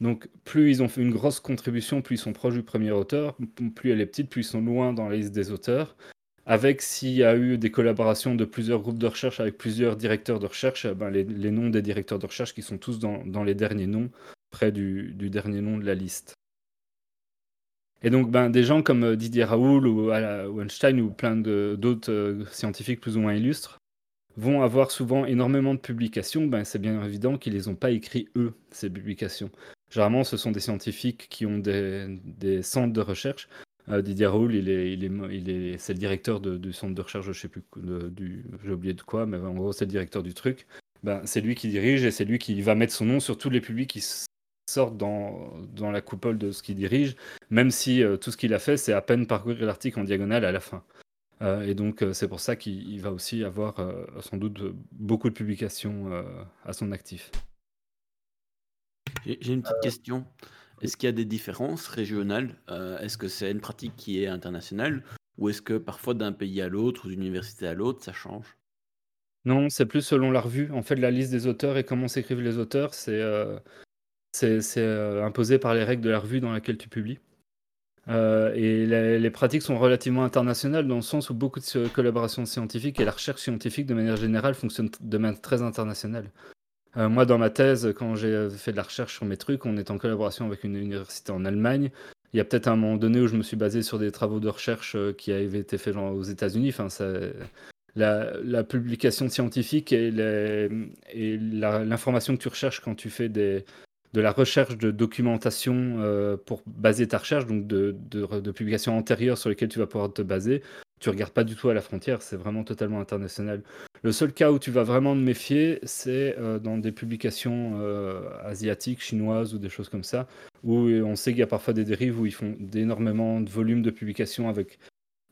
S3: Donc, plus ils ont fait une grosse contribution, plus ils sont proches du premier auteur, plus elle est petite, plus ils sont loin dans la liste des auteurs. Avec s'il y a eu des collaborations de plusieurs groupes de recherche avec plusieurs directeurs de recherche, eh ben, les, noms des directeurs de recherche qui sont tous dans, les derniers noms, près du dernier nom de la liste. Et donc, ben, des gens comme euh, Didier Raoul ou, ou Einstein ou plein d'autres euh, scientifiques plus ou moins illustres vont avoir souvent énormément de publications, ben, c'est bien évident qu'ils les ont pas écrits eux, ces publications. Généralement, ce sont des scientifiques qui ont des, centres de recherche. Euh, Didier Raoul, il est, il est, c'est le directeur de- du centre de recherche, je sais plus, du, j'ai oublié de quoi, mais en gros, c'est le directeur du truc. Ben, c'est lui qui dirige et c'est lui qui va mettre son nom sur tous les publics qui s- sortent dans, dans la coupole de ce qu'il dirige, même si euh, tout ce qu'il a fait, c'est à peine parcourir l'article en diagonale à la fin. Euh, et donc, euh, c'est pour ça qu'il il va aussi avoir euh, sans doute beaucoup de publications euh, à son actif.
S7: J'ai une petite question. Est-ce qu'il y a des différences régionales? Euh, est-ce que c'est une pratique qui est internationale ou est-ce que parfois d'un pays à l'autre ou d'une université à l'autre, ça change?
S3: Non, c'est plus selon la revue. En fait, la liste des auteurs et comment s'écrivent les auteurs, c'est euh, c'est euh, imposé par les règles de la revue dans laquelle tu publies. Euh, et les, pratiques sont relativement internationales dans le sens où beaucoup de collaborations scientifiques et la recherche scientifique de manière générale fonctionne de manière très internationale. Euh, moi, dans ma thèse, quand j'ai fait de la recherche sur mes trucs, on est en collaboration avec une université en Allemagne. Il y a peut-être un moment donné où je me suis basé sur des travaux de recherche qui avaient été faits aux États-Unis. Enfin, la, publication scientifique et l'information que tu recherches quand tu fais des, de la recherche de documentation euh, pour baser ta recherche, donc de, de, publications antérieures sur lesquelles tu vas pouvoir te baser, tu regardes pas du tout à la frontière, c'est vraiment totalement international. Le seul cas où tu vas vraiment te méfier, c'est euh, dans des publications euh, asiatiques, chinoises ou des choses comme ça, où on sait qu'il y a parfois des dérives où ils font d'énormément de volumes de publications avec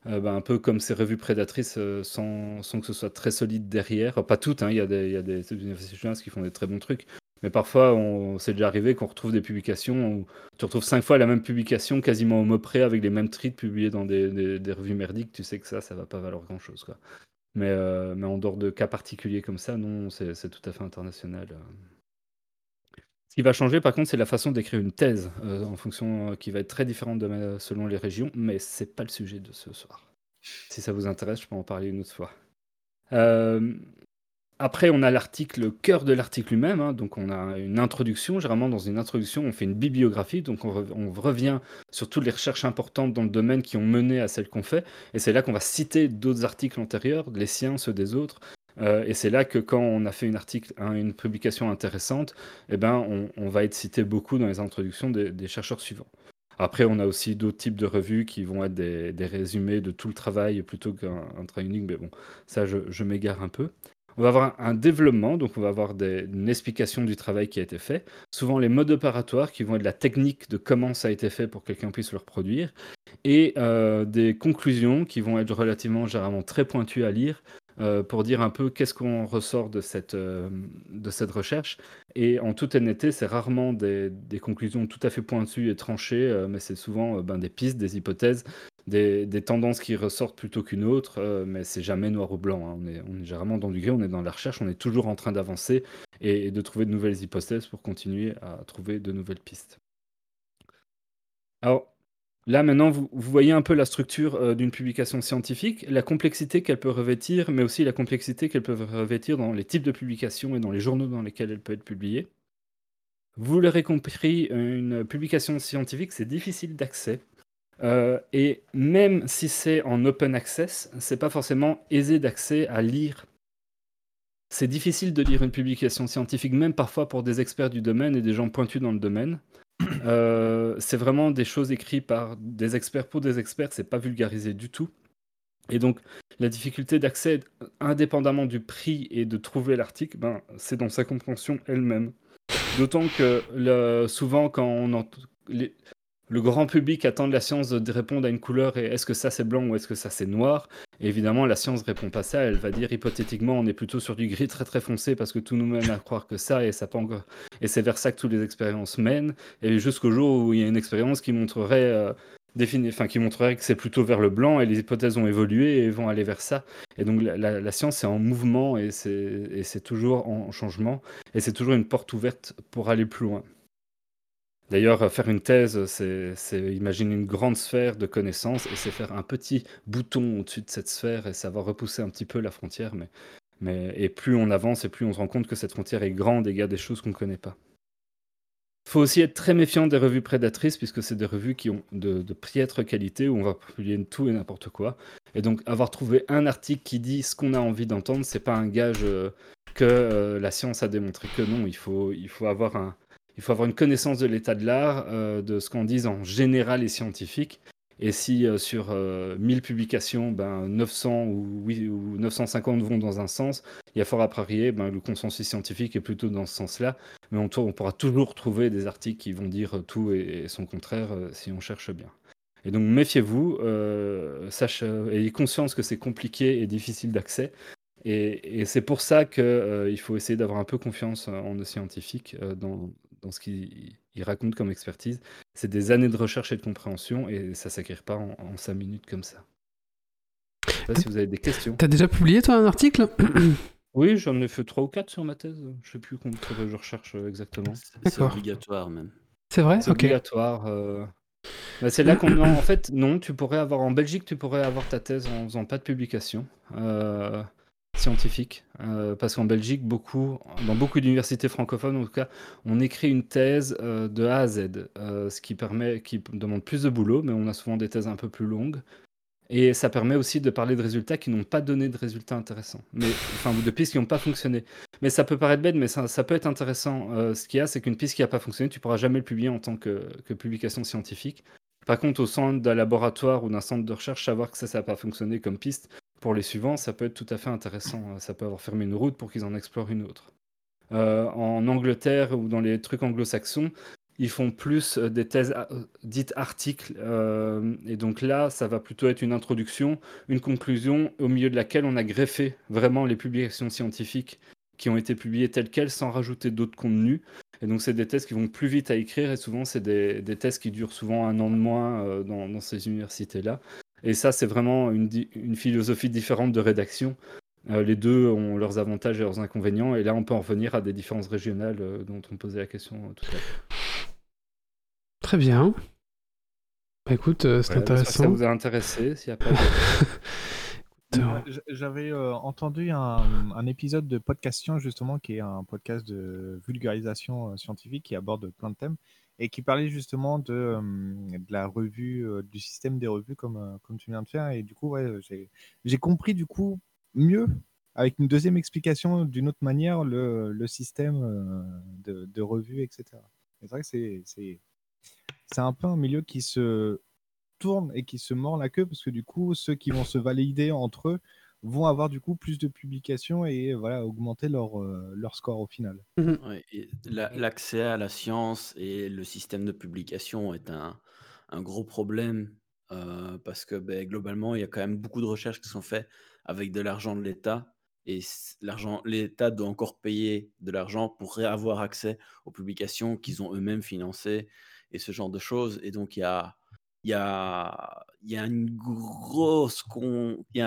S3: ben, un peu comme ces revues prédatrices sans, sans que ce soit très solide derrière. Pas toutes, hein, il y a des universités chinoises qui font des très bons trucs. Mais parfois, c'est déjà arrivé qu'on retrouve des publications où tu retrouves cinq fois la même publication, quasiment au mot près, avec les mêmes tweets publiés dans des, revues merdiques. Tu sais que ça, ça va pas valoir grand-chose. quoi. Mais, euh, mais en dehors de cas particuliers comme ça, non, c'est tout à fait international. euh. Ce qui va changer, par contre, c'est la façon d'écrire une thèse, euh, en fonction, qui va être très différente selon les régions, mais c'est pas le sujet de ce soir. Si ça vous intéresse, je peux en parler une autre fois. Euh, après, on a l'article, le cœur de l'article lui-même. hein, donc, on a une introduction. Généralement, dans une introduction, on fait une bibliographie. Donc, on, re- on revient sur toutes les recherches importantes dans le domaine qui ont mené à celle qu'on fait. Et c'est là qu'on va citer d'autres articles antérieurs, les siens, ceux des autres. Euh, et c'est là que quand on a fait une, publication intéressante, eh ben, on, va être cité beaucoup dans les introductions des, chercheurs suivants. Après, on a aussi d'autres types de revues qui vont être des, résumés de tout le travail plutôt qu'un un travail unique. Mais bon, ça, je m'égare un peu. On va avoir un développement, donc on va avoir une explication du travail qui a été fait. Souvent les modes opératoires qui vont être la technique de comment ça a été fait pour que quelqu'un puisse le reproduire. Et euh, des conclusions qui vont être relativement généralement très pointues à lire euh, pour dire un peu qu'est-ce qu'on ressort de cette, euh, de cette recherche. Et en toute honnêteté, c'est rarement des, conclusions tout à fait pointues et tranchées, mais c'est souvent ben, des pistes, des hypothèses, des, tendances qui ressortent plutôt qu'une autre, euh, mais c'est jamais noir ou blanc. hein. On, est, généralement dans du gris, on est dans la recherche, on est toujours en train d'avancer et, de trouver de nouvelles hypothèses pour continuer à trouver de nouvelles pistes. Alors, là maintenant, vous, vous voyez un peu la structure euh, d'une publication scientifique, la complexité qu'elle peut revêtir, mais aussi la complexité qu'elle peut revêtir dans les types de publications et dans les journaux dans lesquels elle peut être publiée. Vous l'aurez compris, une publication scientifique, c'est difficile d'accès. Euh, et même si c'est en open access, c'est pas forcément aisé d'accès à lire. C'est difficile de lire une publication scientifique, même parfois pour des experts du domaine et des gens pointus dans le domaine. Euh, c'est vraiment des choses écrites par des experts pour des experts, c'est pas vulgarisé du tout. Et donc, la difficulté d'accès, indépendamment du prix et de trouver l'article, ben, c'est dans sa compréhension elle-même. D'autant que souvent, quand on les- le grand public attend de la science de répondre à une couleur et est-ce que ça c'est blanc ou est-ce que ça c'est noir? Évidemment, la science répond pas ça. Elle va dire hypothétiquement, on est plutôt sur du gris très très foncé parce que tout nous mène à croire que ça et ça. Et c'est vers ça que toutes les expériences mènent. Et jusqu'au jour où il y a une expérience qui montrerait, euh, enfin qui montrerait que c'est plutôt vers le blanc et les hypothèses ont évolué et vont aller vers ça. Et donc la, la- science est en mouvement et c'est toujours en changement et c'est toujours une porte ouverte pour aller plus loin. D'ailleurs, faire une thèse, c'est imaginer une grande sphère de connaissances et c'est faire un petit bouton au-dessus de cette sphère et va repousser un petit peu la frontière. Mais, et plus on avance et plus on se rend compte que cette frontière est grande et il y a des choses qu'on ne connaît pas. faut aussi être très méfiant des revues prédatrices, puisque c'est des revues qui ont de, de piètre qualité, où on va publier tout et n'importe quoi. Et donc, avoir trouvé un article qui dit ce qu'on a envie d'entendre, c'est pas un gage euh, que euh, la science a démontré que non. Il il faut, avoir, un, il faut avoir une connaissance de l'état de l'art, euh, de ce qu'on dit en général les scientifiques. Et si sur 1000 publications, ben, 900 ou, oui, ou 950 vont dans un sens, il y a fort à parier, ben, le consensus scientifique est plutôt dans ce sens-là. Mais on, on, pourra toujours trouver des articles qui vont dire tout et, et son contraire si on cherche bien. Et donc méfiez-vous, euh, ayez conscience que c'est compliqué et difficile d'accès. Et, et c'est pour ça qu'il euh, faut essayer d'avoir un peu confiance en nos scientifiques euh, dans, dans, ce qu'ils racontent comme expertise. C'est des années de recherche et de compréhension et ça ne s'acquiert pas en, en 5 minutes comme ça. Je sais pas si vous avez des questions.
S1: T'as déjà publié toi un article?
S3: Oui, j'en ai fait 3 ou 4 sur ma thèse. Je ne sais plus combien je recherche exactement.
S7: C'est obligatoire même.
S1: C'est vrai?
S3: C'est
S1: Ok.
S3: obligatoire. euh. Bah, c'est là qu'on. En fait, non, tu pourrais avoir. En Belgique, tu pourrais avoir ta thèse en faisant pas de publication euh, scientifique. Euh, parce qu'en Belgique, beaucoup, dans beaucoup d'universités francophones, en tout cas, on écrit une thèse euh, de A à Z. euh, ce qui permet. qui demande plus de boulot, mais on a souvent des thèses un peu plus longues. Et ça permet aussi de parler de résultats qui n'ont pas donné de résultats intéressants. Mais, enfin, de pistes qui n'ont pas fonctionné. Mais ça peut paraître bête, mais ça, peut être intéressant. Ce qu'il y a, c'est qu'une piste qui n'a pas fonctionné, tu pourras jamais le publier en tant que publication scientifique. Par contre, au centre d'un laboratoire ou d'un centre de recherche, savoir que ça, ça n'a pas fonctionné comme piste, pour les suivants, ça peut être tout à fait intéressant. Euh, Ça peut avoir fermé une route pour qu'ils en explorent une autre. Euh, en Angleterre ou dans les trucs anglo-saxons, ils font plus euh, des thèses dites articles. et donc là, ça va plutôt être une introduction, une conclusion, au milieu de laquelle on a greffé vraiment les publications scientifiques qui ont été publiées telles quelles, sans rajouter d'autres contenus. Et donc, c'est des thèses qui vont plus vite à écrire, et souvent, c'est des, des thèses qui durent souvent un an de moins euh, dans, dans ces universités-là. Et ça, c'est vraiment une, une philosophie différente de rédaction. Euh, les deux ont leurs avantages et leurs inconvénients, et là, on peut en revenir à des différences régionales euh, dont on posait la question tout à l'heure.
S1: Très bien. Bah écoute, c'est
S3: Voilà, j'espère que ça
S1: intéressant.
S3: vous a intéressé. S'il y a pas de-
S2: J'avais euh, entendu un, épisode de Podcastion, justement, qui est un podcast de vulgarisation euh, scientifique qui aborde plein de thèmes et qui parlait justement de, euh, la revue, euh, du système des revues, comme, euh, comme tu viens de faire. Et du coup, ouais, j'ai compris du coup mieux, avec une deuxième explication, d'une autre manière, le, le système euh, de, de revues, etc. Et C'est vrai que c'est un peu un milieu qui se tourne et qui se mord la queue parce que du coup, ceux qui vont se valider entre eux vont avoir du coup plus de publications et voilà, augmenter leur, euh, leur score au final.
S7: Ouais, la- L'accès à la science et le système de publication est un, un gros problème euh, parce que ben, globalement, il y a quand même beaucoup de recherches qui sont faites avec de l'argent de l'État et l'argent, l'État doit encore payer de l'argent pour avoir accès aux publications qu'ils ont eux-mêmes financées et ce genre de choses. Et donc, il y a, il y a, un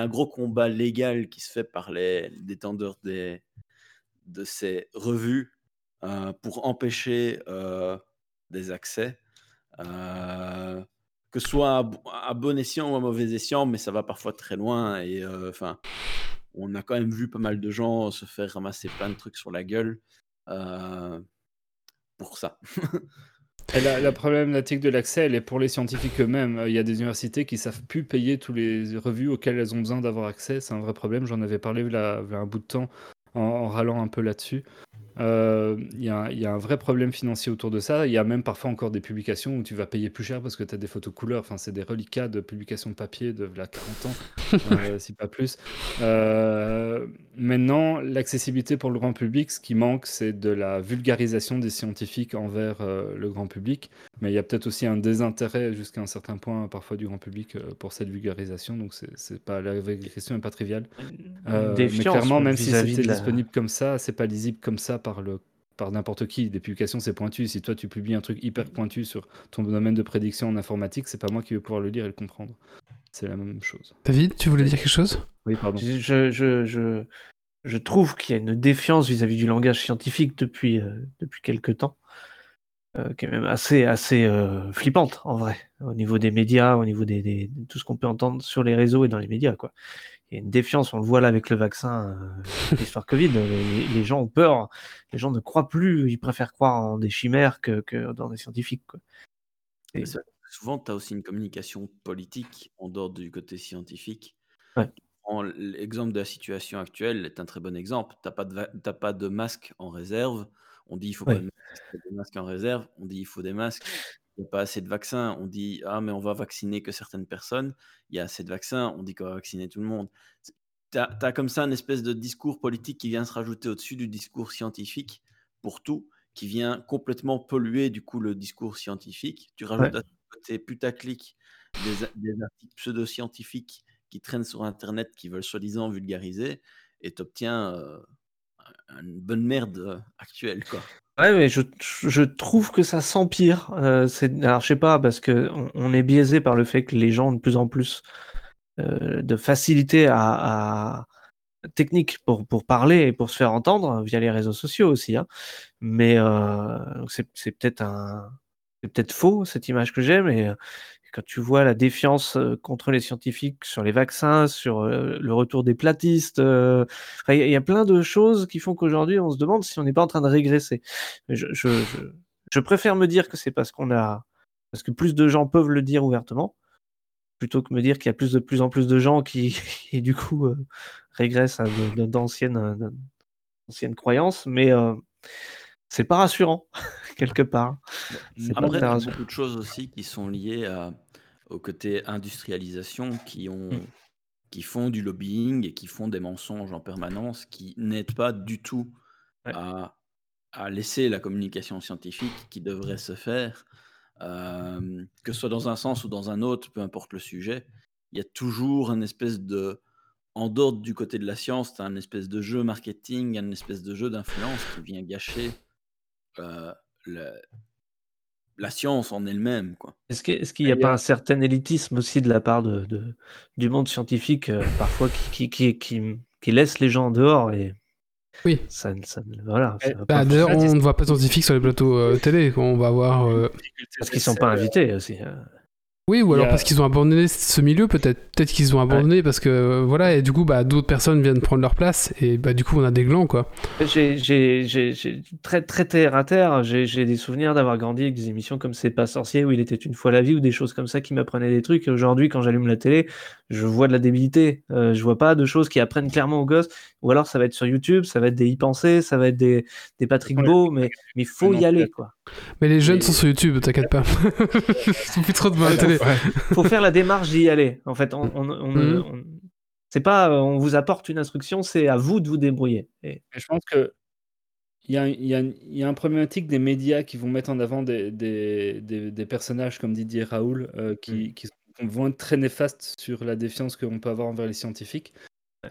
S7: gros combat légal qui se fait par les détenteurs des, de ces revues euh, pour empêcher euh, des accès, euh, que ce soit à, bo- à bon escient ou à mauvais escient, mais ça va parfois très loin. Et enfin, on a quand même vu pas mal de gens se faire ramasser plein de trucs sur la gueule pour ça.
S3: La, problématique de l'accès, elle est pour les scientifiques eux-mêmes. Il y a des universités qui savent plus payer tous les revues auxquelles elles ont besoin d'avoir accès. C'est un vrai problème. J'en avais parlé y a, un bout de temps en râlant un peu là-dessus. Euh, Il y, a, un vrai problème financier autour de ça. Il y a même parfois encore des publications où tu vas payer plus cher parce que tu as des photos couleurs. Enfin, c'est des reliquats de publications de papier de là, 40 ans, euh, si pas plus. Euh, maintenant, l'accessibilité pour le grand public, ce qui manque, c'est de la vulgarisation des scientifiques envers euh, le grand public. Mais il y a peut-être aussi un désintérêt jusqu'à un certain point, parfois, du grand public pour cette vulgarisation. Donc, c'est pas la la question n'est pas triviale. Mais clairement, même si c'était
S5: la-
S3: disponible comme ça, c'est pas lisible comme ça par le par n'importe qui. Des publications, c'est pointu. Si toi tu publies un truc hyper pointu sur ton domaine de prédiction en informatique, c'est pas moi qui vais pouvoir le lire et le comprendre. C'est la même chose.
S1: David, tu voulais dire quelque chose?
S3: Oui, pardon.
S5: Je, je, je, je, je trouve qu'il y a une défiance vis-à-vis du langage scientifique depuis, euh, depuis quelques temps, euh, qui est même assez, assez euh, flippante en vrai, au niveau des médias, au niveau des, des- de tout ce qu'on peut entendre sur les réseaux et dans les médias. Quoi. Il y a une défiance, on le voit là avec le vaccin, euh, l'histoire Covid. Les, les gens ont peur, les gens ne croient plus, ils préfèrent croire en des chimères que, que dans des scientifiques. Quoi. Et-
S7: Ça- Souvent, tu as aussi une communication politique en dehors du côté scientifique.
S5: Ouais.
S7: L'exemple de la situation actuelle est un très bon exemple. Tu n'as pas, de pas de masque en réserve. On dit il faut
S5: Ouais.
S7: pas de masque, en réserve. On dit il faut des masques. Il n'y a pas assez de vaccins. On dit ah, mais on va vacciner que certaines personnes. Il y a assez de vaccins. On dit qu'on va vacciner tout le monde. Tu as, comme ça une espèce de discours politique qui vient se rajouter au-dessus du discours scientifique pour tout, qui vient complètement polluer du coup le discours scientifique. Tu rajoutes
S5: Ouais.
S7: à ce côté putaclic des, articles pseudo-scientifiques qui traînent sur Internet, qui veulent soi-disant vulgariser, et tu obtiens une bonne merde euh, actuelle. Quoi.
S5: Ouais, mais je, je trouve que ça s'empire. Euh, alors, je sais pas, parce que on, est biaisé par le fait que les gens ont de plus en plus euh, de facilité à, à- technique pour, pour parler et pour se faire entendre via les réseaux sociaux aussi. hein. Mais euh, c'est peut-être un, c'est peut-être faux cette image que j'ai, mais euh, quand tu vois la défiance contre les scientifiques sur les vaccins, sur le retour des platistes, il y, a- il y a plein de choses qui font qu'aujourd'hui on se demande si on n'est pas en train de régresser. Je, je, je, je préfère me dire que c'est parce qu'on a, parce que plus de gens peuvent le dire ouvertement, plutôt que me dire qu'il y a plus de plus en plus de gens qui, qui du coup euh, régressent à de- d'anciennes d'anciennes croyances, mais euh, c'est pas rassurant quelque part.
S7: Après, tu as
S5: rassurant.
S7: beaucoup de choses aussi qui sont liées à- au côté industrialisation, qui, ont,
S5: Mm.
S7: qui font du lobbying et qui font des mensonges en permanence, qui n'aident pas du tout
S5: Ouais.
S7: à, à laisser la communication scientifique qui devrait se faire, euh, que ce soit dans un sens ou dans un autre, peu importe le sujet. Il y a toujours une espèce de... En dehors du côté de la science, tu as un espèce de jeu marketing, un espèce de jeu d'influence qui vient gâcher euh, le- la science en elle-même. quoi.
S5: Est-ce que- est-ce qu'il n'y a pas
S3: a-
S5: un certain élitisme aussi de la part de, de- du monde scientifique, euh, parfois, qui, qui, qui, qui, qui laisse les gens en dehors et
S1: Oui.
S5: ça, ne- ça, ne- voilà, ça
S3: Eh,
S1: Bah,
S5: pas
S1: D'ailleurs,
S3: fait,
S1: on ne voit pas de scientifiques sur les plateaux euh, télé. quoi. On va voir. euh,
S5: parce qu'ils sont pas invités aussi.
S1: Oui, ou alors
S3: a-
S1: parce qu'ils ont abandonné ce milieu, peut-être. Peut-être qu'ils ont abandonné parce que voilà, et du coup, bah, d'autres personnes viennent prendre leur place, et bah, du coup, on a des glands, quoi.
S5: J'ai, j'ai, j'ai, j'ai- très, très terre à terre. J'ai, des souvenirs d'avoir grandi avec des émissions comme C'est pas sorcier où il était une fois la vie ou des choses comme ça qui m'apprenaient des trucs. Et aujourd'hui, quand j'allume la télé, je vois de la débilité. Euh, je vois pas de choses qui apprennent clairement aux gosses. Ou alors, ça va être sur YouTube, ça va être des y penser, ça va être des, des Patrick
S3: Ouais.
S5: Beau, mais mais il faut
S3: Non,
S5: y aller, quoi.
S1: Mais les jeunes
S3: Et-
S1: sont sur YouTube, t'inquiète pas. Ils sont plus trop devant la télé.
S5: Faut faire la démarche d'y aller. En fait, on, on- on-
S1: Mhm.
S5: on- c'est pas euh, on vous apporte une instruction, c'est à vous de vous débrouiller. Et-
S3: Et je pense que il y a, y, a, y a un problématique des médias qui vont mettre en avant des, des, des, des personnages comme Didier Raoul euh, qui, qui sont- vont être très néfastes sur la défiance qu'on peut avoir envers les scientifiques.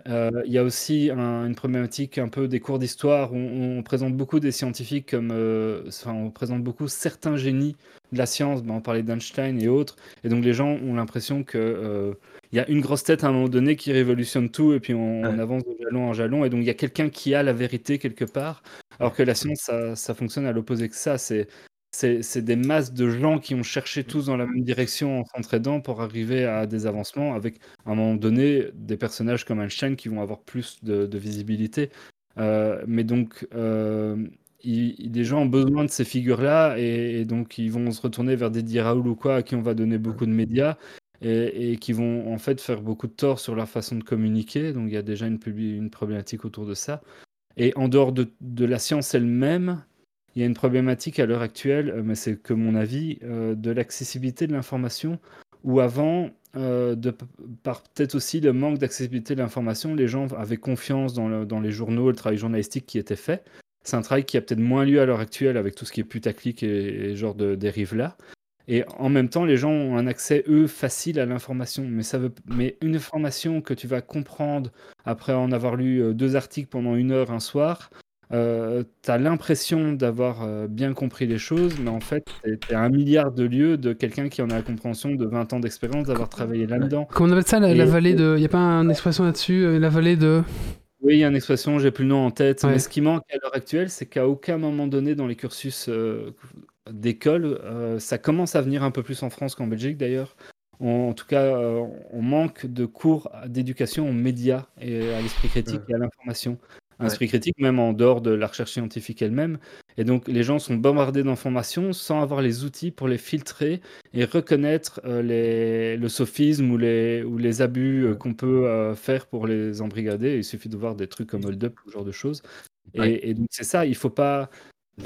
S3: Euh, il y a aussi un- une problématique un peu des cours d'histoire où on, on présente beaucoup des scientifiques comme euh, enfin on présente beaucoup certains génies de la science, ben, on parlait d'Einstein et autres, et donc les gens ont l'impression que euh, il y a une grosse tête à un moment donné qui révolutionne tout et puis on, on
S5: Ouais.
S3: avance de jalon en jalon. Et donc il y a quelqu'un qui a la vérité quelque part alors que la science ça, ça fonctionne à l'opposé que ça. C'est c'est des masses de gens qui ont cherché tous dans la même direction en s'entraidant pour arriver à des avancements avec à un moment donné des personnages comme Einstein qui vont avoir plus de, de visibilité Euh, mais donc euh, il- il- les gens ont besoin de ces figures-là et, et donc ils vont se retourner vers Didier Raoul ou quoi à qui on va donner beaucoup de médias et, et qui vont en fait faire beaucoup de tort sur leur façon de communiquer. Donc il y a déjà une, problématique autour de ça. Et en dehors de, de la science elle-même, il y a une problématique à l'heure actuelle, euh, mais c'est que mon avis, euh, de l'accessibilité de l'information, où avant, euh, par peut-être aussi le manque d'accessibilité de l'information, les gens avaient confiance dans, le- dans les journaux, le travail journalistique qui était fait. C'est un travail qui a peut-être moins lieu à l'heure actuelle avec tout ce qui est putaclic et, et genre de dérive là. Et en même temps, les gens ont un accès, eux, facile à l'information. Mais, une information que tu vas comprendre après en avoir lu deux articles pendant une heure un soir, euh, tu as l'impression d'avoir euh, bien compris les choses, mais en fait, tu es à un milliard de lieux de quelqu'un qui en a la compréhension de 20 ans d'expérience, d'avoir travaillé là-dedans.
S1: Comment on appelle ça, la, vallée de. Y a pas une expression là-dessus euh, La vallée de?
S3: Oui, il y a une expression, j'ai plus le nom en tête,
S1: Ouais.
S3: mais ce qui manque à l'heure actuelle, c'est qu'à aucun moment donné dans les cursus euh, d'école, euh, ça commence à venir un peu plus en France qu'en Belgique d'ailleurs, en tout cas, euh, on manque de cours d'éducation aux médias et à l'esprit critique et à l'information. Un
S5: Ouais.
S3: esprit critique, même en dehors de la recherche scientifique elle-même. Et donc, les gens sont bombardés d'informations sans avoir les outils pour les filtrer et reconnaître euh, les, le sophisme ou les, ou les abus euh, qu'on peut euh, faire pour les embrigader. Il suffit de voir des trucs comme Hold Up, ce genre de choses. Et,
S5: Ouais.
S3: et donc, c'est ça, il faut pas.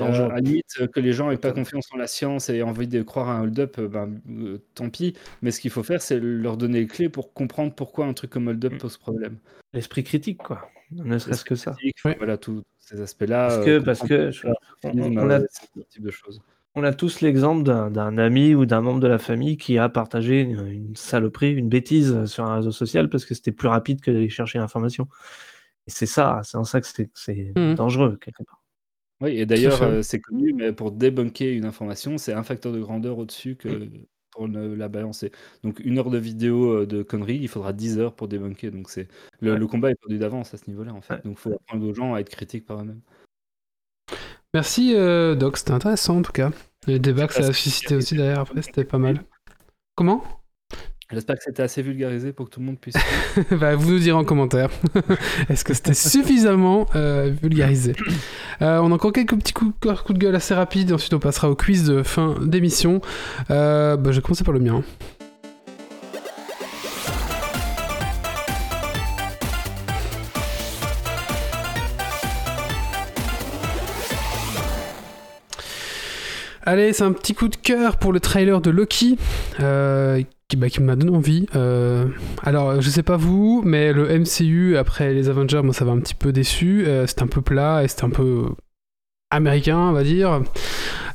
S3: euh, à la limite, que les gens aient pas confiance en la science et envie de croire à un hold-up, ben, euh, tant pis. Mais ce qu'il faut faire, c'est leur donner les clés pour comprendre pourquoi un truc comme hold-up
S5: Mm.
S3: pose problème.
S5: L'esprit critique, quoi. Ne serait-ce que ça.
S3: Voilà, tous ces aspects-là.
S5: Parce
S3: euh,
S5: que, parce que je- on, a,
S3: ce type de choses.
S5: on a tous l'exemple d'un d'un ami ou d'un membre de la famille qui a partagé une, une saloperie, une bêtise sur un réseau social parce que c'était plus rapide que d'aller chercher l'information. Et c'est ça, c'est en ça que c'est-
S1: Mhm.
S5: dangereux, quelque part.
S3: Oui, et d'ailleurs, euh, c'est connu, mais pour débunker une information, c'est un facteur de grandeur au-dessus que pour ne la balancer. Donc, une heure de vidéo euh, de conneries, il faudra 10 heures pour débunker. Donc, c'est le,
S5: Ouais.
S3: le combat est perdu d'avance à ce niveau-là, en fait.
S5: Ouais.
S3: Donc, il faut apprendre aux gens à être critiques par eux-mêmes.
S1: Merci euh, Doc, c'était intéressant en tout cas. Les débats que ça a suscité aussi derrière après, c'était pas mal. Comment?
S3: J'espère que c'était assez vulgarisé pour que tout le monde puisse.
S1: bah, Vous nous direz en commentaire. Est-ce que c'était suffisamment euh, vulgarisé? Euh, On a encore quelques petits coups coups de gueule assez rapides, ensuite on passera au quiz de fin d'émission. Euh, bah, je vais commencer par le mien. Allez, c'est un petit coup de cœur pour le trailer de Loki, qui, bah, qui m'a donné envie. Euh, alors, je sais pas vous, mais le MCU, après les Avengers, moi ça m'a un petit peu déçu. Euh, c'était un peu plat et c'était un peu américain, on va dire.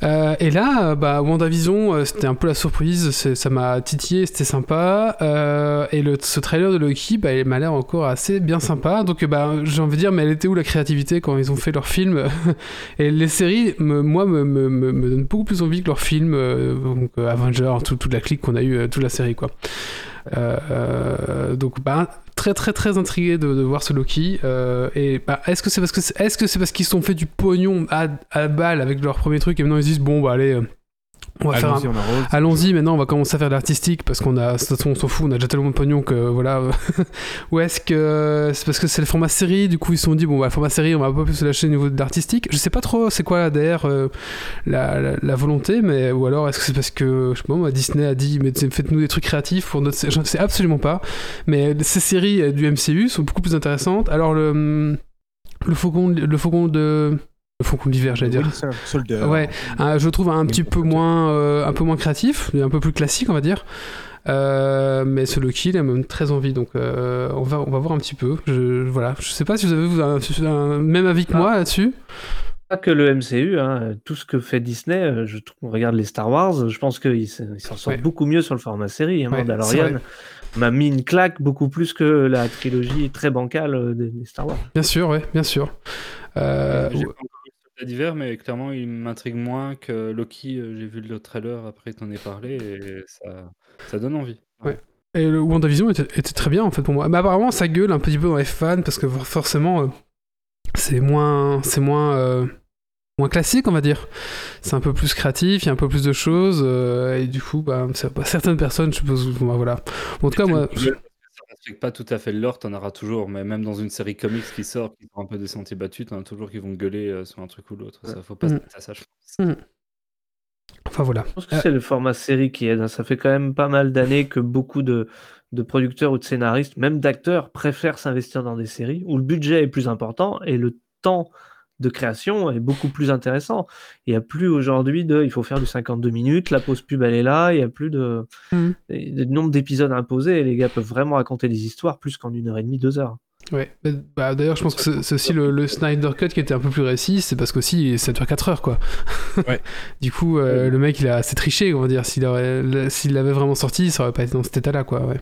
S1: Euh, et là, bah, WandaVision, euh, c'était un peu la surprise, ça m'a titillé, c'était sympa. Euh, et le, ce trailer de Loki, bah, il m'a l'air encore assez bien sympa. Donc, bah, j'ai envie de dire, mais elle était où la créativité quand ils ont fait leur film Et les séries, moi, me, me, me, donnent beaucoup plus envie que leurs films, euh, donc Avengers, tout- toute la clique qu'on a eu, toute la série, quoi. Euh, donc, bah, très très très intrigué de, voir ce Loki. Euh, et bah, est-ce que c'est parce que est-ce que c'est parce qu'ils se sont fait du pognon à, à balle avec leur premier truc et maintenant ils se disent bon bah allez, euh, on va faire un,
S4: Allons-y.
S1: Allons-y, maintenant on va commencer à faire de l'artistique parce qu'on a, de toute façon on s'en fout, on a déjà tellement de pognon que voilà. Ou est-ce que c'est parce que c'est le format série, du coup ils se sont dit bon bah le format série on va pas plus se lâcher au niveau de l'artistique. Je sais pas trop c'est quoi derrière euh, la, la, la volonté, mais ou alors est-ce que c'est parce que je sais pas Disney a dit mais faites-nous des trucs créatifs pour notre, je ne sais absolument pas. Mais ces séries euh, du MCU sont beaucoup plus intéressantes. Alors le le faucon, le faucon de faucon d'hiver j'allais dire.
S2: Winter Soldier.
S1: Ouais, je le trouve un petit peu moins, euh, un peu moins créatif, un peu plus classique, on va dire. Euh, mais ce Loki, il a même très envie, donc euh, on, va, on va voir un petit peu. Je, voilà, je sais pas si vous avez vous, un, un même avis que moi là-dessus.
S5: Pas que le MCU, hein, tout ce que fait Disney, je trouve, on regarde les Star Wars, je pense qu'ils s'en sortent
S1: Ouais.
S5: beaucoup mieux sur le format série. Hein,
S1: Ouais,
S5: Mandalorian m'a mis une claque beaucoup plus que la trilogie très bancale des, des Star Wars.
S1: Bien sûr, ouais, bien sûr. Euh,
S3: D'hiver, mais clairement, il m'intrigue moins que Loki. euh, J'ai vu le trailer après t'en ai parlé et ça, ça donne envie.
S1: Ouais. Et le WandaVision était, était très bien en fait pour moi. Mais apparemment ça gueule un petit peu dans les fans parce que for- forcément euh, c'est moins c'est moins euh, moins classique on va dire. C'est un peu plus créatif, il y a un peu plus de choses euh, et du coup bah, c'est- bah, certaines personnes je suppose bah, voilà. En tout cas moi
S3: respecte pas tout à fait le lore, t'en auras toujours, mais même dans une série comics qui sort, qui sont un peu des sentiers battus, t'en as toujours qui vont gueuler euh, sur un truc ou l'autre. Ça, faut pas se
S1: Mm.
S3: mettre à ça, je pense.
S1: enfin voilà.
S5: Je pense que
S1: Euh,
S5: c'est le format série qui aide. hein. Ça fait quand même pas mal d'années que beaucoup de, de producteurs ou de scénaristes, même d'acteurs, préfèrent s'investir dans des séries où le budget est plus important et le temps de création est beaucoup plus intéressant. Il n'y a plus aujourd'hui de il faut faire du 52 minutes, la pause pub elle est là, il n'y a plus de,
S1: Mhm.
S5: de nombre d'épisodes imposés et les gars peuvent vraiment raconter des histoires plus qu'en une heure et demie, deux heures.
S1: Ouais. Mais, Bah, d'ailleurs je pense que c'est aussi le, le Snyder Cut qui était un peu plus réussi, c'est parce qu'aussi ça dure 4 heures quoi.
S4: Ouais.
S1: du coup euh, le mec il a assez triché on va dire. S'il l'avait vraiment sorti ça aurait pas été dans cet état là quoi. Ouais.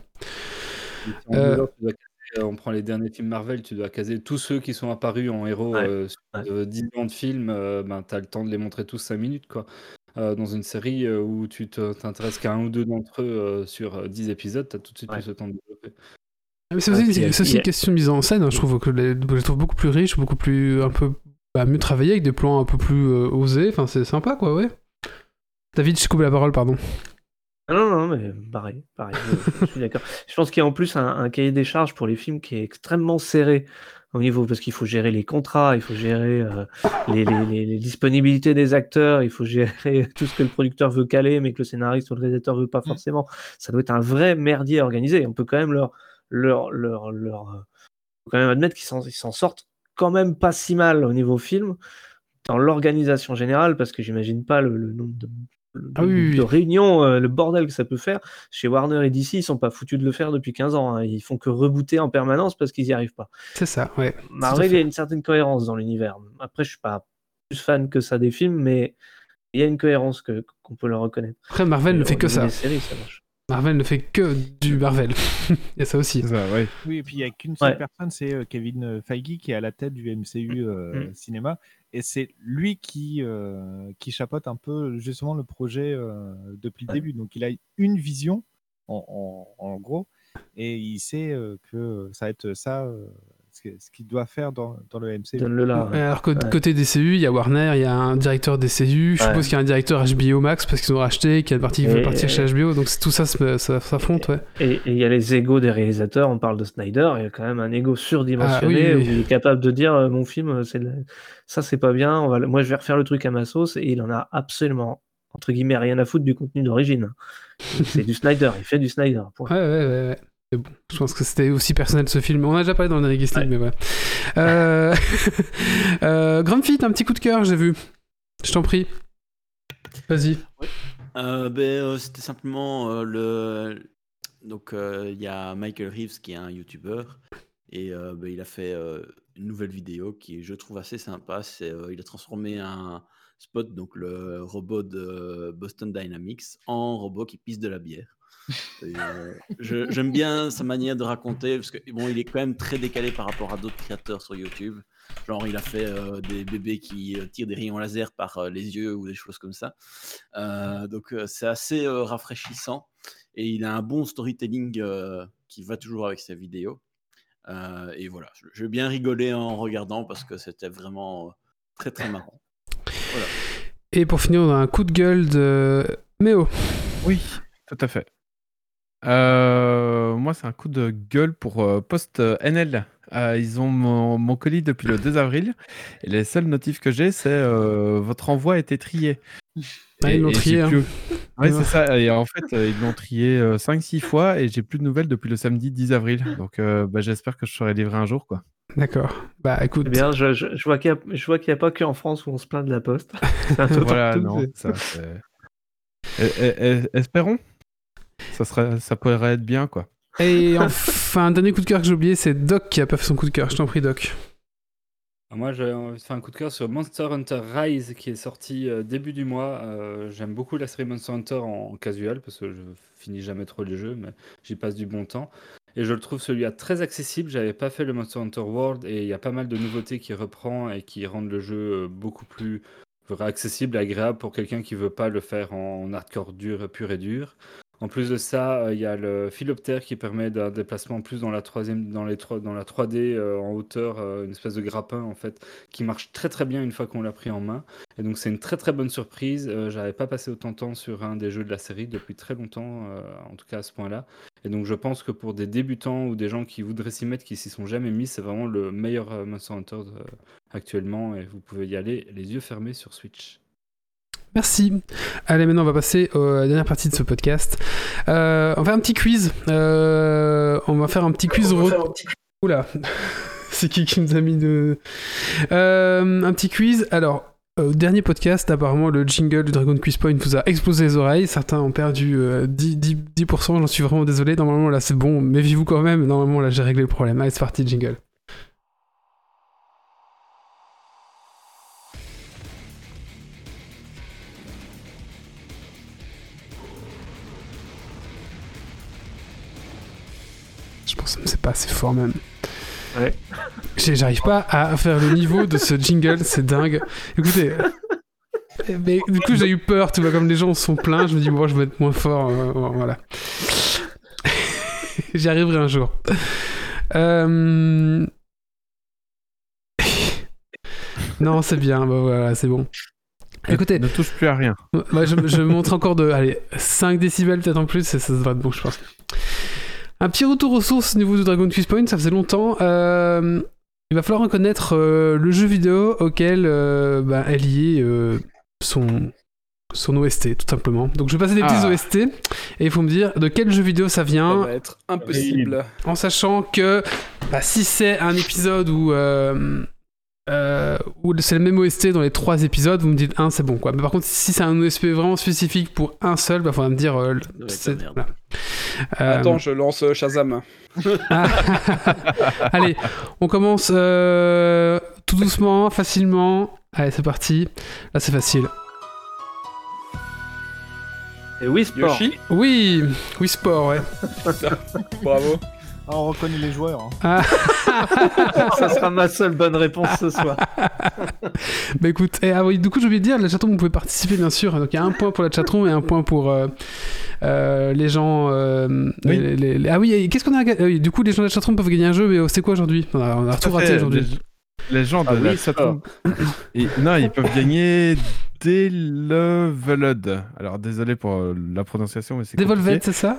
S3: Si
S1: Euh,
S3: heures, tu dois euh, on prend les derniers films Marvel, tu dois caser tous ceux qui sont apparus en héros
S5: Ouais,
S3: euh, sur
S5: ouais.
S3: euh, 10 ans de film, euh, ben, tu as le temps de les montrer tous 5 minutes. Quoi. Euh, dans une série où tu te- t'intéresses qu'à un ou deux d'entre eux euh, sur euh, 10 épisodes, tu as tout de suite
S5: Ouais.
S3: plus le temps de développer.
S1: Mais c'est aussi, une question de mise en scène. hein. Je trouve que les, je les trouve beaucoup plus riches, beaucoup plus un peu bah, mieux travaillés avec des plans un peu plus euh, osés. Enfin, c'est sympa quoi, ouais. David, je coupe la parole, pardon.
S5: Ah non, non, mais pareil, pareil, je, suis d'accord. Je pense qu'il y a en plus un, un cahier des charges pour les films qui est extrêmement serré au niveau, parce qu'il faut gérer les contrats, il faut gérer euh, les, les- les- les disponibilités des acteurs, il faut gérer tout ce que le producteur veut caler, mais que le scénariste ou le réalisateur veut pas forcément. Ça doit être un vrai merdier organisé. On peut quand même leur, leur, leur, leur, euh, quand même admettre qu'ils s'en, ils s'en sortent quand même pas si mal au niveau film dans l'organisation générale, parce que j'imagine pas le, le nombre de, de-
S1: Ah oui,
S5: de
S1: oui.
S5: réunions, euh, le bordel que ça peut faire. Chez Warner et DC, ils sont pas foutus de le faire depuis 15 ans. hein. Ils font que rebooter en permanence parce qu'ils y arrivent pas.
S1: C'est ça, ouais.
S5: Marvel, il y a une certaine cohérence dans l'univers. Après, je suis pas plus fan que ça des films, mais il y a une cohérence que qu'on peut leur reconnaître.
S1: Après, Marvel ne
S5: Et
S1: fait que ça.
S5: séries, ça marche.
S1: Marvel ne fait que du Marvel. Il y a ça aussi.
S4: Ça, ouais.
S2: Oui, et puis il n'y a qu'une seule
S5: Ouais.
S2: personne, c'est euh, Kevin euh, Feige qui est à la tête du MCU euh,
S5: Mm.
S2: cinéma. Et c'est lui qui, euh, qui chapeaute un peu justement le projet euh, depuis le
S5: Ouais.
S2: début. Donc il a une vision, en, en- en gros, et il sait euh, que ça va être ça, euh, ce qu'il doit faire dans, dans le MCU.
S5: Donne-le là. ouais.
S1: Alors que
S5: Ouais.
S1: côté DCU, il y a Warner, il y a un directeur DCU, je
S5: Ouais.
S1: suppose qu'il y a un directeur HBO Max parce qu'ils ont racheté, qu'il y a une partie qui veut partir chez HBO, donc c'est- tout ça se- ça s'affronte, ouais.
S5: Et il y a les égos des réalisateurs. On parle de Snyder. Il y a quand même un ego surdimensionné
S1: Ah, oui, oui.
S5: où il est capable de dire euh, mon film, euh, c'est ça c'est pas bien. On va... le- Moi, je vais refaire le truc à ma sauce. Et il en a absolument entre guillemets rien à foutre du contenu d'origine. c'est du Snyder. Il fait du Snyder. point.
S1: Ouais, ouais, ouais. Ouais. Mais bon, je pense que c'était aussi personnel ce film. On a déjà parlé dans le dernier Guest League, mais ouais. Euh... euh, Grumpy, t'as un petit coup de cœur, j'ai vu. Je t'en prie. Vas-y.
S7: Euh, ben, euh, c'était simplement euh, le. Donc, euh, il y a Michael Reeves qui est un YouTuber et euh, ben, il a fait euh, une nouvelle vidéo qui je trouve assez sympa. C'est euh, il a transformé un spot, donc le robot de Boston Dynamics, en robot qui pisse de la bière. Euh, je- J'aime bien sa manière de raconter parce que bon, il est quand même très décalé par rapport à d'autres créateurs sur YouTube. Genre, il a fait euh, des bébés qui euh, tirent des rayons laser par euh, les yeux ou des choses comme ça. Euh, donc, euh, c'est assez euh, rafraîchissant et il a un bon storytelling euh, qui va toujours avec ses vidéos. Euh, et voilà, je- j'ai bien rigolé en regardant parce que c'était vraiment très très marrant.
S1: Et pour finir, on a un coup de gueule de Méo.
S4: Oui, tout à fait. Euh, moi, c'est un coup de gueule pour euh, Post euh, NL. Euh, ils ont mon, mon colis depuis le 2 avril. Et les seuls notifs que j'ai, c'est euh, votre envoi a été trié.
S1: Ah, ils l'ont trié, hein.
S4: plus- Ouais, c'est ça. Et en fait, ils l'ont trié 5-6 fois et j'ai plus de nouvelles depuis le samedi 10 avril. Donc, euh, bah, j'espère que je serai livré un jour. quoi.
S1: D'accord. Bah écoute.
S5: Eh bien, je, je- je vois qu'il n'y a, pas qu'en France où on se plaint de la poste.
S4: Voilà, non. ça, Eh, eh, eh, espérons. Ça, serait, ça pourrait être bien, quoi.
S1: Et enfin, un dernier coup de cœur que j'ai oublié, c'est Doc qui a pas fait son coup de cœur. Je t'en prie, Doc.
S3: Moi, j'ai envie de faire un coup de cœur sur Monster Hunter Rise qui est sorti euh, début du mois. Euh, J'aime beaucoup la série Monster Hunter en, en casual parce que je finis jamais trop les jeux, mais j'y passe du bon temps. Et je le trouve celui-là très accessible. J'avais pas fait le Monster Hunter World et il y a pas mal de nouveautés qui reprend et qui rendent le jeu euh, beaucoup plus accessible et agréable pour quelqu'un qui veut pas le faire en hardcore dur, pur et dur. En plus de ça, euh, il y a le philoptère qui permet d'un déplacement plus dans la troisième, dans les trois, dans la 3D euh, en hauteur, euh, une espèce de grappin en fait, qui marche très très bien une fois qu'on l'a pris en main. Et donc c'est une très très bonne surprise. Euh, J'avais pas passé autant de temps sur un des jeux de la série depuis très longtemps, en tout cas à ce point-là. Et donc je pense que pour des débutants ou des gens qui voudraient s'y mettre, qui s'y sont jamais mis, c'est vraiment le meilleur Monster Hunter actuellement. Et vous pouvez y aller les yeux fermés sur Switch.
S1: Merci. Allez, maintenant on va passer à la dernière partie de ce podcast. Euh, on va faire un petit quiz. Euh, on va faire un petit quiz.
S6: On va
S1: re-
S6: faire un petit-
S1: Oula, c'est qui qui nous a mis de. Euh, un petit quiz. Alors, au dernier podcast, apparemment, le jingle du Dragon Quiz Point vous a explosé les oreilles. Certains ont perdu euh, 10%, 10, 10%, j'en suis vraiment désolé. Normalement, là, c'est bon. Méfiez-vous quand même. Normalement, là, j'ai réglé le problème. Allez, c'est parti, jingle. C'est fort même.
S5: Ouais.
S1: J'arrive pas à faire le niveau de ce jingle, c'est dingue. Écoutez, euh, mais du coup j'ai eu peur, tu vois, comme les gens sont pleins, je me dis, bon, je vais être moins fort, euh, voilà. J'y arriverai un jour. Euh... Non, c'est bien, bah voilà, c'est bon. Écoutez,
S4: Ne touche plus à rien.
S1: Je, je montre encore de allez, 5 décibels peut-être en plus, ça, ça devrait être bon, je pense. Un petit retour aux sources au niveau de Dragon Quest Point, ça faisait longtemps. Euh, il va falloir reconnaître euh, le jeu vidéo auquel euh, bah, est lié euh, son, son OST, tout simplement. Donc je vais passer des petits
S4: Ah.
S1: OST et il faut me dire de quel jeu vidéo ça
S8: Ça
S1: vient,
S8: va être impossible.
S1: en sachant que bah, si c'est un épisode où, euh, où c'est le même OST dans les trois épisodes, vous me dites un, c'est bon quoi. Mais par contre, si c'est un OST vraiment spécifique pour un seul, bah faudra me dire. euh, voilà. Euh,
S8: Attends, je lance euh, Shazam.
S1: ah. Allez, on commence euh, tout doucement, facilement. Allez, c'est parti. Là, c'est facile.
S5: Et oui, sport.
S8: Yoshi,
S1: Oui, oui, sport, ouais.
S8: bravo.
S2: Ah, on reconnaît les joueurs. hein.
S1: Ah.
S5: Ça sera ma seule bonne réponse ce soir.
S1: Bah écoute, et, ah oui, du coup j'ai oublié de dire, la chatroom vous pouvez participer bien sûr, donc il y a un point pour la chatroom et un point pour euh, euh, les gens... euh,
S4: Oui.
S1: les- les- les- ah oui, qu'est-ce qu'on a gagné Du coup les gens de la chatroom peuvent gagner un jeu, mais euh, c'est quoi aujourd'hui? On a, on a tout
S4: Tout à
S1: raté aujourd'hui.
S4: Les, les gens de
S5: Ah
S4: la
S5: oui,
S4: chatroom. Et- non, ils peuvent gagner Deleveled. Alors désolé pour la prononciation, mais c'est
S1: Devolved, c'est ça?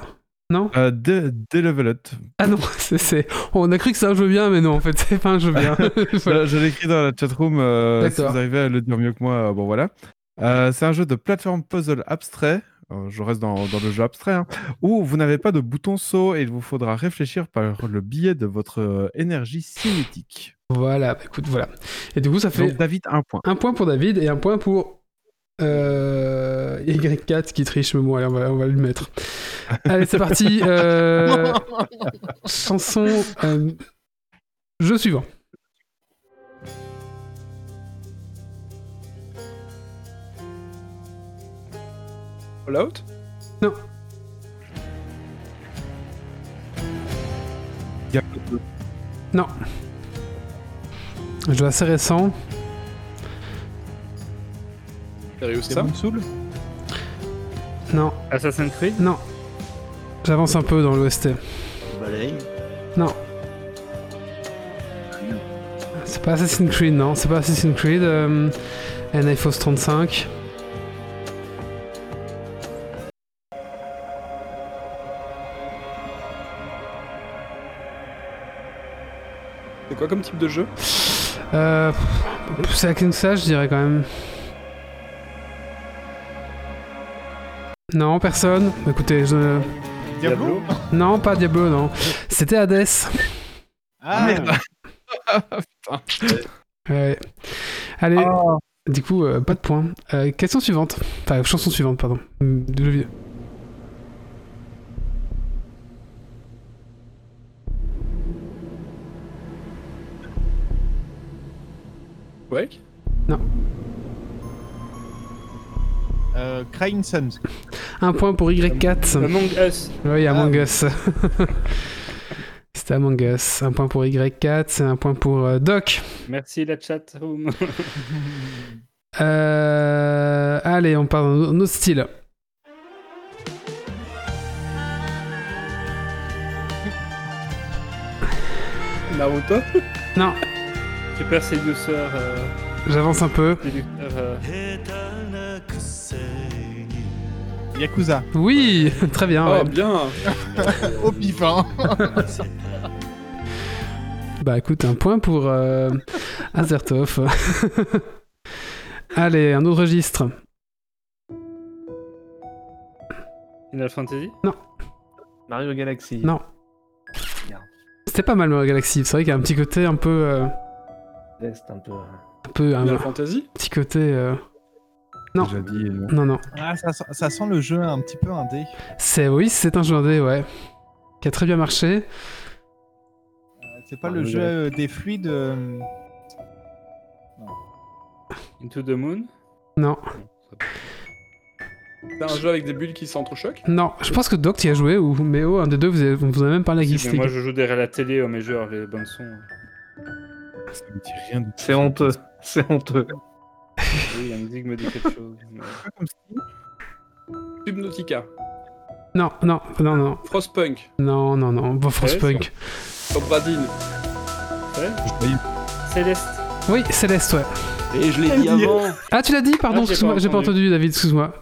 S1: Non
S4: Euh, De- Deleveled.
S1: Ah non, c'est... On a cru que c'est un jeu bien, mais non, en fait c'est pas un jeu bien. Voilà.
S4: Je, l'ai écrit dans la chatroom. Euh, si
S1: D'accord.
S4: vous arrivez à le dire mieux que moi, euh, bon voilà. Euh, c'est un jeu de plateforme puzzle abstrait. Je reste dans, dans le jeu abstrait, hein, où vous n'avez pas de bouton saut et il vous faudra réfléchir par le biais de votre énergie cinétique.
S1: Voilà, bah écoute, voilà. Et du coup ça fait
S4: Donc David, un point.
S1: un point pour David et un point pour... Euh, Y4 qui triche, mais bon, allez, on va, on va lui mettre. Allez, c'est parti. euh, chanson. euh, jeu suivant.
S8: Fallout
S1: Non. Un jeu assez récent.
S8: Sérieux,
S2: C'est
S8: ça
S2: Moonsoul
S1: Non,
S3: Assassin's Creed?
S1: Non. J'avance un peu dans l'OST.
S7: Balaye.
S1: Non. C'est pas Assassin's Creed, non. C'est pas Assassin's Creed. Euh, NFOS 35.
S8: C'est quoi comme type de jeu?
S1: Euh, c'est à ça, je dirais quand même. Non, personne. Écoutez, je...
S2: Diablo
S1: Non, pas Diablo, non. C'était Hades.
S2: Ah,
S1: Ouais. Allez, du coup, euh, pas de points. Euh, question suivante. Enfin, chanson suivante, pardon. Hum, de jeu vidéo.
S2: Euh, Crying Suns.
S1: Un point pour Y4.
S3: Among Us.
S1: Oui, Among
S2: Ah,
S1: Us. C'était Among Us. Un point pour Y4, c'est un point pour euh, Doc.
S3: Merci la chat room.
S1: Euh, Allez, on part dans un autre style.
S8: Naruto?
S1: Non,
S3: Super séducteur. Euh,
S1: j'avance un peu.
S3: séducteur euh,
S2: Yakuza.
S1: Oui, très bien.
S8: Oh,
S1: ouais.
S8: bien
S2: Au pif, hein.
S1: Bah écoute, un point pour euh, Azertov. Allez, un autre registre.
S3: Final Fantasy?
S5: Mario Galaxy.
S1: Non. C'était pas mal Mario Galaxy. C'est vrai qu'il y a un petit côté un peu, euh,
S5: Est un peu.
S1: un peu, un
S8: Final Fantasy?
S1: petit côté. euh, Non.
S4: Déjà dit, non.
S1: Non, non.
S2: Ah, ça, sent- ça sent le jeu un petit peu indé.
S1: C'est oui, c'est un jeu indé, ouais, qui a très bien marché.
S2: Euh, C'est pas
S5: Ah,
S2: le
S5: le
S2: jeu euh, des fluides. euh,
S3: Into the Moon?
S1: Non,
S8: C'est un jeu avec des bulles qui s'entrechoquent?
S1: Non. Je pense que Doc t'y a joué ou Méo, un des deux, vous avez, vous avez même parlé à
S3: Si, mais. Moi je joue derrière la télé mes jeux, alors les bonnes sons.
S4: Ça me dit rien du tout.
S5: C'est honteux. C'est honteux.
S3: Oui, la musique me dit quelque chose.
S8: Subnautica.
S1: Non, non, non, non,
S8: Frostpunk.
S1: non, non, non. Bon, Frostpunk.
S8: Top Badin.
S3: Ouais
S4: Oui.
S3: Céleste.
S1: Oui, Céleste, ouais.
S7: Et je l'ai dit avant.
S1: Ah, tu l'as dit? Pardon,
S3: Ah, j'ai
S1: excuse-moi, j'ai pas
S3: entendu.
S1: David, excuse-moi.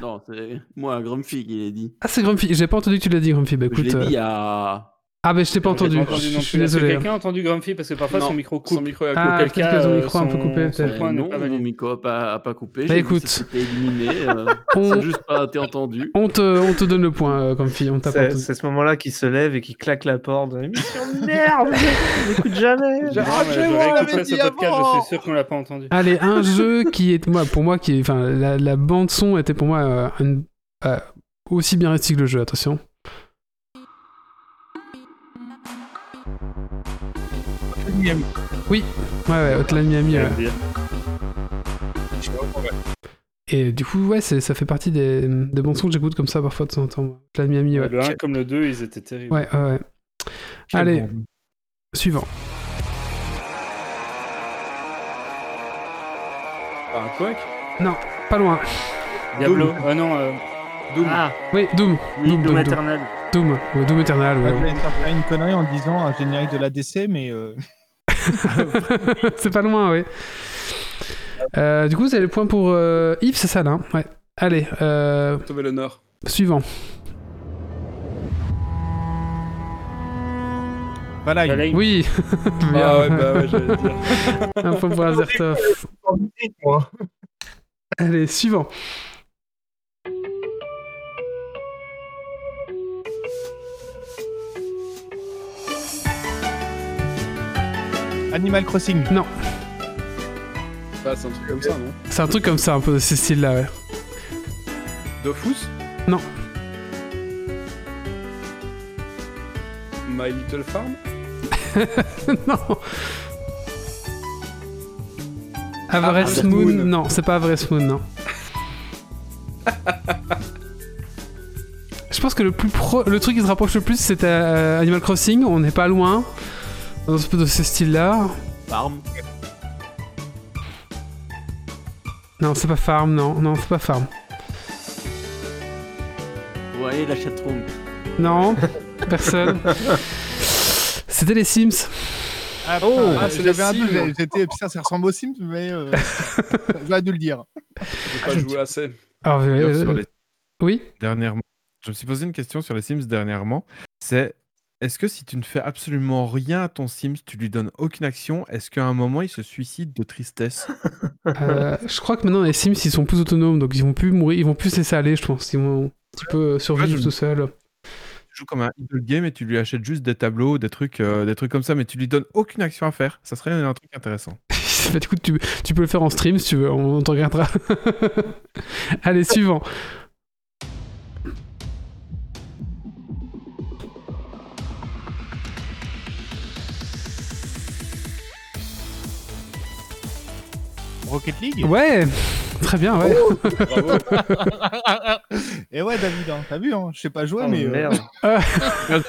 S7: Non, c'est moi, Grumpy, qui l'a dit.
S1: Ah, c'est Grumpy, j'ai pas entendu que tu l'as dit, Grumpy. Bah
S7: Je
S1: écoute.
S7: l'ai dit
S1: euh,
S7: à.
S1: Ah, bah je t'ai pas entendu,
S3: pas entendu
S1: je suis
S3: que
S1: désolé. hein.
S3: quelqu'un a entendu Grumpy Parce que parfois
S8: Non,
S3: son micro coupe.
S8: Son micro est à
S1: Ah, peut-être que son micro a un peu
S3: son-
S1: coupé,
S3: son n'est
S7: non,
S3: pas
S7: mon micro a pas, a pas coupé.
S1: Bah, écoute.
S7: C'était éliminé. euh,
S1: On-
S7: juste pas été entendu.
S1: On te, on te donne le point, euh, Grumpy, on
S5: C'est
S1: entendu.
S5: c'est ce moment-là qu'il se lève et qu'il claque la porte. Émission de merde Je n'écoute jamais
S2: l'avait
S3: réécouterai ce podcast, je suis sûr qu'on l'a pas entendu.
S1: Allez, un jeu qui est moi pour moi qui enfin la, bande son était pour moi euh, une- euh, aussi bien réussi que le jeu, attention. Ouais ouais, Hotline Miami. ouais. Et du coup ouais, c'est- ça fait partie des, des bons sons que j'écoute comme ça parfois de temps en temps. Hotline Miami ouais.
S3: Le 1 comme le 2, ils étaient terribles.
S1: Ouais ouais. ouais. Allez, suivant.
S8: Ah, un Quake
S1: Pas loin.
S3: Diablo. Ah non. euh,
S8: Doom.
S3: Ah,
S1: Oui, Doom.
S3: oui,
S1: Doom,
S3: Doom,
S1: Doom,
S3: Eternal.
S1: Doom. Ouais, Doom Eternal, ouais.
S2: Je voulais faire une connerie en disant un générique de l'ADC, mais euh,
S1: c'est pas loin, oui. Euh, du coup, vous avez le point pour euh, Yves, c'est ça là hein Ouais. Allez, euh,
S8: l'honneur.
S1: suivant.
S3: Valheim.
S1: Oui.
S8: Ah ouais, bah ouais, j'allais dire.
S1: Un point pour Azertov. Allez, suivant.
S2: Animal Crossing.
S8: Ah, c'est un truc comme ça, non
S1: C'est un truc comme ça, un peu de ce style-là, ouais.
S8: Dofus
S1: Non.
S8: My Little Farm
S1: non. Everest
S8: Harvest
S1: Moon.
S8: Moon.
S1: Non, c'est pas Everest Moon, non. Je pense que le plus pro... le truc qui se rapproche le plus, c'était euh, Animal Crossing. On n'est pas loin. Dans de ce style-là.
S7: Farm.
S1: Non, c'est pas Farm, non, non, c'est pas Farm.
S7: Ouais, la chatroom.
S1: Non, personne. C'était les Sims.
S2: Ah,
S5: Oh,
S2: putain,
S8: ah, c'est les
S2: un
S8: Sims.
S2: J'étais, putain, ça ressemble aux Sims, mais euh, j'aurais dû le dire.
S8: J'ai pas joué assez.
S1: Alors, euh,
S4: les-
S1: Oui
S4: dernièrement, je me suis posé une question sur les Sims dernièrement. C'est est-ce que si tu ne fais absolument rien à ton Sims, tu lui donnes aucune action, est-ce qu'à un moment il se suicide de tristesse?
S1: Euh, je crois que maintenant les Sims ils sont plus autonomes donc ils vont plus mourir, ils vont plus se laisser aller, je pense. Ils vont un petit peu survivre
S4: je-
S1: tout seuls.
S4: Tu joues comme un idle game et tu lui achètes juste des tableaux, des trucs, euh, des trucs comme ça, mais tu lui donnes aucune action à faire. Ça serait un truc intéressant.
S1: Bah, du coup, tu, tu peux le faire en stream si tu veux, on, on te regardera. Allez, suivant.
S2: Rocket League
S1: Ouais, très bien, ouais.
S8: Bravo.
S2: Et ouais, David, hein, t'as vu, hein, je sais pas jouer,
S5: Oh,
S2: mais. euh,
S5: merde.
S1: Ah.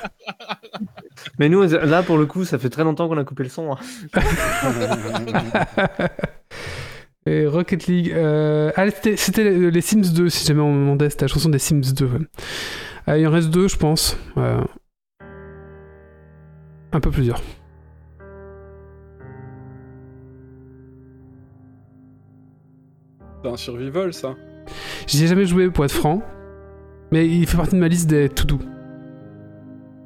S5: Mais nous, là, pour le coup, ça fait très longtemps qu'on a coupé le son. hein.
S1: Et Rocket League. Euh... Allez, c'était- c'était les les Sims 2, si jamais on me demandait, c'était la chanson des Sims 2. ouais. Euh, il en reste deux, je pense. Euh, Un peu plusieurs.
S8: C'est un survival, ça.
S1: J'y ai jamais joué pour être franc, mais il fait partie de ma liste des tout doux.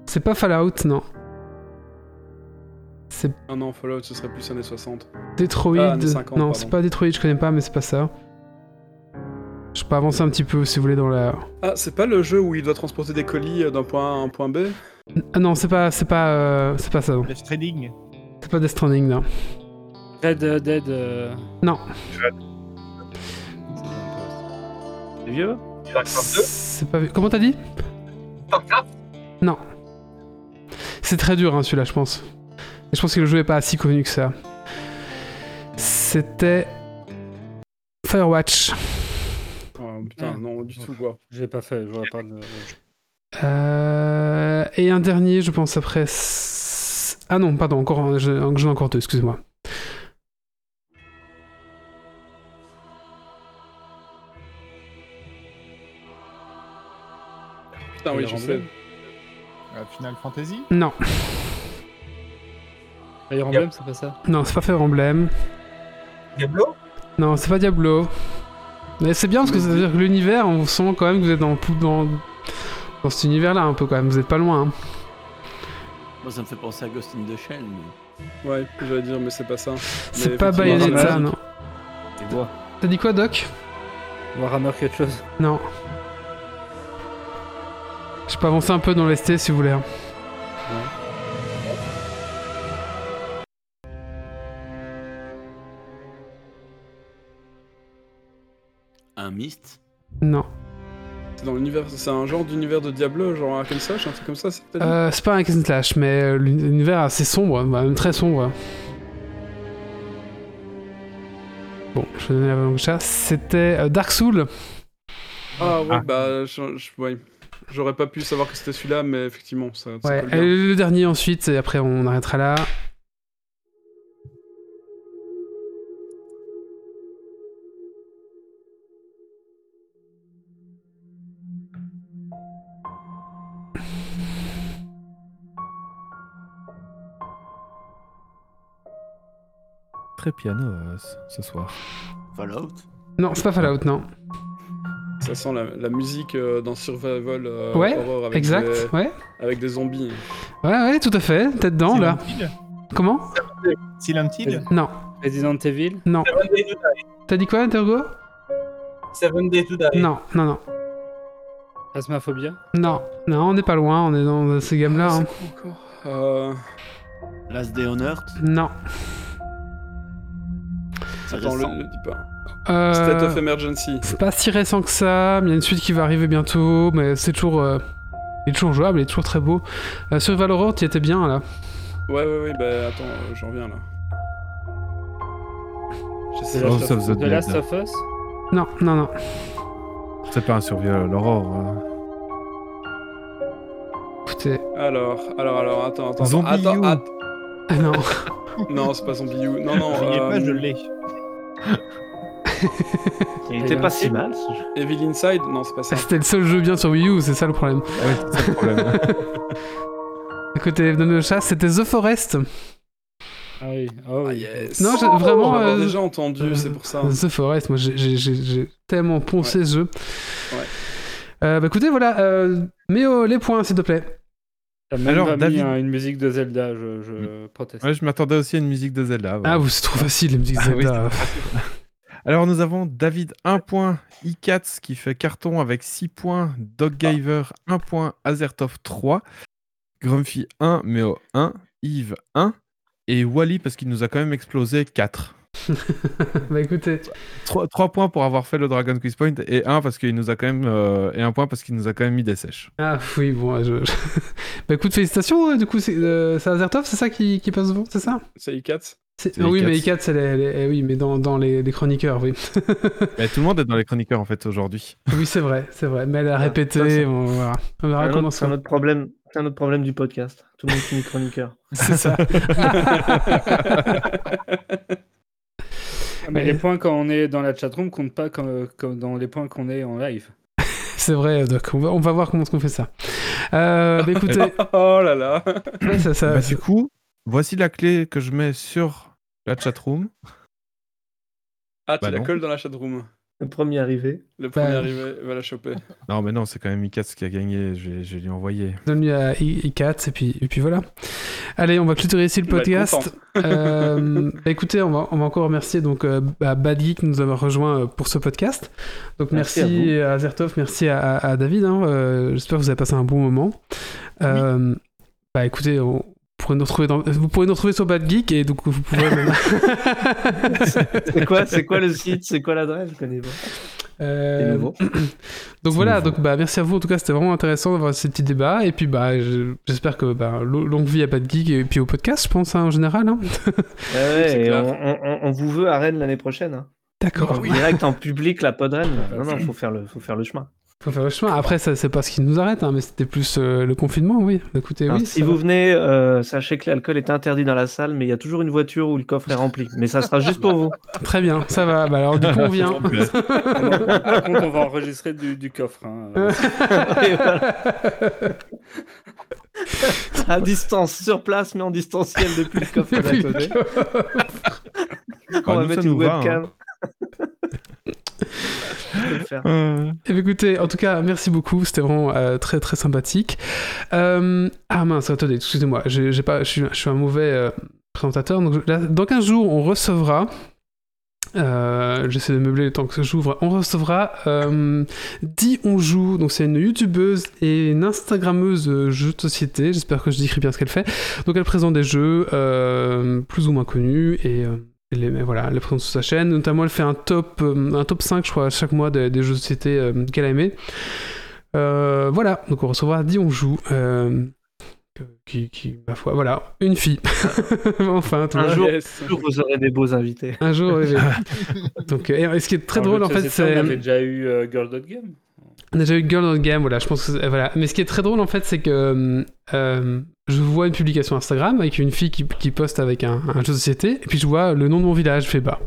S1: C'est pas Fallout, non. C'est
S8: Ah non, Fallout, ce serait plus années 60.
S1: Detroit.
S8: Ah, années 50,
S1: non, c'est pas Detroit, je connais pas, mais c'est pas ça. Je peux avancer un petit peu si vous voulez dans la.
S8: Ah, c'est pas le jeu où il doit transporter des colis euh, d'un point A à un point B?
S1: Ah non, c'est pas, c'est pas, euh, c'est pas ça. non.
S2: Death Stranding.
S1: C'est pas Death Stranding, non.
S3: Red Dead. euh,
S1: Non.
S5: C'est vieux
S1: C'est pas. Comment t'as dit Non. C'est très dur, hein, celui-là, je pense. Et je pense que le jeu est pas si connu que ça. C'était Firewatch.
S8: Oh, Putain,
S3: Ah.
S8: non, du tout, quoi.
S3: J'ai pas fait, je vois pas de.
S1: Euh, et un dernier, je pense après. Ah non, pardon, encore, un- j'en j'en ai encore deux, excusez-moi.
S8: Putain, oui, je sais.
S2: Euh, Final Fantasy
S1: Non,
S3: Fire Emblem, c'est pas ça
S1: non, c'est pas Fire Emblem.
S6: Diablo?
S1: Non, c'est pas Diablo. Mais c'est bien parce que ça veut dire que l'univers, on sent quand même que vous êtes dans, dans, dans cet univers-là un peu quand même. Vous êtes pas loin. hein.
S7: Moi, ça me fait penser à Ghost in the Shell. mais-
S8: Ouais, j'allais dire, mais c'est pas ça.
S1: C'est pas Bayonetta, non. T'as dit quoi, Doc?
S3: Warhammer quelque chose.
S1: Non. Je peux avancer un peu dans l'ST si vous voulez. hein.
S7: Un Myst.
S1: Non.
S8: C'est dans l'univers, c'est un genre d'univers de Diablo, genre un hack and slash, un truc comme ça, c'est peut-être
S1: Euh, c'est pas un hack and slash, mais euh, l'univers est assez sombre, même très sombre. Bon, je vais donner la langue chat. C'était euh, Dark Soul.
S8: Ah ouais,
S4: Ah.
S8: bah, je, je- ouais. J'aurais pas pu savoir que c'était celui-là, mais effectivement, ça, ça
S1: Ouais,
S8: colle bien.
S1: et le dernier ensuite, et après on arrêtera là.
S4: Très piano euh, ce- ce soir.
S7: Fallout?
S1: Non, c'est pas Fallout, non.
S8: Ça sent la, la musique euh, dans Survival euh,
S1: Ouais,
S8: Horror avec,
S1: Exact,
S8: des,
S1: ouais.
S8: avec des zombies.
S1: Ouais, ouais, tout à fait. T'es dedans, là.
S2: Silent Hill
S1: Comment?
S2: Silent Hill
S1: Non,
S3: Resident Evil
S1: non.
S6: Seven Day to Die.
S1: T'as dit quoi, Intergo
S6: Seven Day to Die.
S1: Non, non, non.
S3: Phasmophobia?
S1: Non, non, on n'est pas loin, on est dans ces gammes-là. hein.
S8: C'est quoi encore euh...
S7: Last Day on Earth?
S1: Non.
S7: C'est
S8: Attends, le, le dis pas.
S1: Euh,
S8: State of Emergency.
S1: C'est pas si récent que ça, mais il y a une suite qui va arriver bientôt, mais c'est toujours. euh, Il est toujours jouable, il est toujours très beau. Euh, sur Valorant, tu étais bien là.
S8: Ouais, ouais, ouais, bah attends, euh, j'en reviens là.
S4: Oh,
S3: Last of- The Last of Us?
S1: Non, non, non.
S4: C'est pas un survival horror.
S1: Écoutez.
S8: Alors, alors, alors, attends, attends,
S4: Zombie
S8: attends, attends.
S1: Ah non.
S8: Non, c'est pas Zombie You. Non, non,
S2: pas, je l'ai.
S5: Il était pas si mal. ce jeu.
S8: Evil Inside Non, c'est pas ça.
S1: C'était le seul jeu bien sur Wii U, c'est ça le problème.
S4: Ah ouais, c'est ça le problème.
S1: Écoutez, donne le chat, c'était The Forest.
S3: Ah oui, oh
S8: Ah yes.
S1: Non, j'ai-
S8: Oh,
S1: vraiment,
S8: on l'a
S1: euh,
S8: déjà entendu, c'est pour ça.
S1: The Forest, moi j'ai- tellement poncé ce jeu.
S8: Ouais.
S1: Euh, bah écoutez, voilà. Euh, mets oh, les points, s'il te plaît.
S3: T'as même
S4: Alors,
S3: pas mis
S4: David-
S3: un- une musique de Zelda, je, je proteste.
S4: Ouais, je m'attendais aussi à une musique de Zelda. ouais.
S1: Ah, vous, c'est trop facile, les musiques
S4: Ah oui,
S1: Zelda.
S4: Alors nous avons David 1 point, Ikats qui fait carton avec 6 points, Doggiver 1 point, Azertov 3, Grumpy 1, Meo 1, Yves 1 et Wally parce qu'il nous a quand même explosé 4.
S1: bah écoutez,
S4: 3, points pour avoir fait le Dragon Quiz Point et 1 parce qu'il nous a quand même euh, et un point parce qu'il nous a quand même mis des sèches.
S1: Ah oui, bon, je... bah écoute, félicitations, ouais, du coup, c'est euh, c'est Azertov, c'est ça qui, qui passe devant, c'est ça?
S8: C'est ICAT
S1: C'est-
S4: C'est
S1: ah oui, mais Ikat, c'est les, les- eh oui, mais dans, dans les, les chroniqueurs, oui.
S4: Mais tout le monde est dans les chroniqueurs en fait aujourd'hui.
S1: oui, c'est vrai, c'est vrai. Mais elle a
S5: Ah,
S1: répété,
S5: ça, c'est-
S1: bon, voilà. On verra
S5: C'est un
S1: comment
S5: autre- C'est un
S1: ça.
S5: autre problème. C'est un autre problème du podcast. Tout le monde finit chroniqueur.
S1: C'est ça.
S3: Mais
S1: Ouais.
S3: les points quand on est dans la chatroom comptent pas comme, comme dans les points qu'on est en live.
S1: c'est vrai, Doc. On va, on va voir comment on fait ça. Euh, bah écoutez,
S8: Oh là là
S1: ça, ça-
S4: Bah, du coup, voici la clé que je mets sur la chatroom.
S8: Ah, tu
S4: Bah
S8: la colles dans la chatroom.
S5: Le premier arrivé.
S8: Le premier
S1: Bah,
S8: arrivé va la choper.
S4: Non mais non, c'est quand même Ikats qui a gagné, je vais, je lui envoyer.
S1: donne-lui à I- Ikat, et puis, et puis voilà. Allez, on va clôturer ici le podcast. Euh, bah, écoutez, on va, on va encore remercier donc euh, qui nous avoir rejoint euh, pour ce podcast. Donc
S5: Merci
S1: merci,
S5: à
S1: à, Zertov, merci à, David. hein. Euh, J'espère que vous avez passé un bon moment. Euh, Bah écoutez, on pourrait nous retrouver dans- vous pourrez nous retrouver sur Bad Geek et donc vous pourrez même-
S5: C'est quoi, c'est quoi le site C'est quoi l'adresse Je connais pas.
S1: Euh, donc voilà,
S4: nouveau.
S1: donc bah merci à vous en tout cas, c'était vraiment intéressant d'avoir ces petits débats et puis bah je- j'espère que bah, lo- longue vie à Bad Geek et puis au podcast, je pense hein, en général. hein.
S5: Ouais, on, on- on vous veut à Rennes l'année prochaine. Hein.
S1: D'accord.
S5: Direct en public la podren. Non, non, faut faire le, faut faire le chemin.
S1: Faut faire le chemin. Après, ça, c'est pas ce qui nous arrête, hein, mais c'était plus euh, le confinement, oui. Écoutez,
S5: Alors,
S1: oui.
S5: si vous venez, euh, sachez que l'alcool est interdit dans la salle, mais il y a toujours une voiture où le coffre est rempli. Mais ça sera juste pour vous.
S1: Très bien, ça va. Bah, alors, du coup, on vient.
S3: Par contre, on va enregistrer du, du coffre. hein.
S5: À distance, sur place, mais en distanciel depuis le coffre
S1: Depuis le
S5: côté. On va
S4: nous, ça
S5: mettre une
S4: nous va, hein.
S5: webcam. Je peux le faire.
S4: Euh,
S1: Eh bien, écoutez, en tout cas, merci beaucoup. C'était vraiment euh, très très sympathique. Euh, Ah mince, attendez, excusez-moi. J'ai pas, je suis, un mauvais euh, présentateur. Donc, là, dans 15 jours, on recevra. J'essaie de meubler le temps que j'ouvre. On recevra Di On Joue. Donc, c'est une youtubeuse et une instagrammeuse jeux de société. J'espère que je décris bien ce qu'elle fait. Donc, elle présente des jeux plus ou moins connus et. Elle les, voilà, elle les présente sur sa chaîne. Notamment, elle fait un top, euh, un top 5, je crois, chaque mois des, des jeux de société euh, qu'elle a aimé. Euh, voilà, donc on recevra Di On Joue. euh, qui, qui, ma foi, voilà, une fille. enfin,
S5: Un jour,
S8: Yes.
S5: un jour, vous aurez des beaux invités.
S1: Un jour, oui. Donc, et ce qui est très
S3: En
S1: drôle, en fait, c'est.
S3: On avait déjà eu euh, Girl Dot Game.
S1: On a déjà eu Girl on Game, voilà, je pense que voilà. Mais ce qui est très drôle en fait, c'est que euh, je vois une publication Instagram avec une fille qui, poste avec un, un jeu de société, et puis je vois le nom de mon village, je fais bah.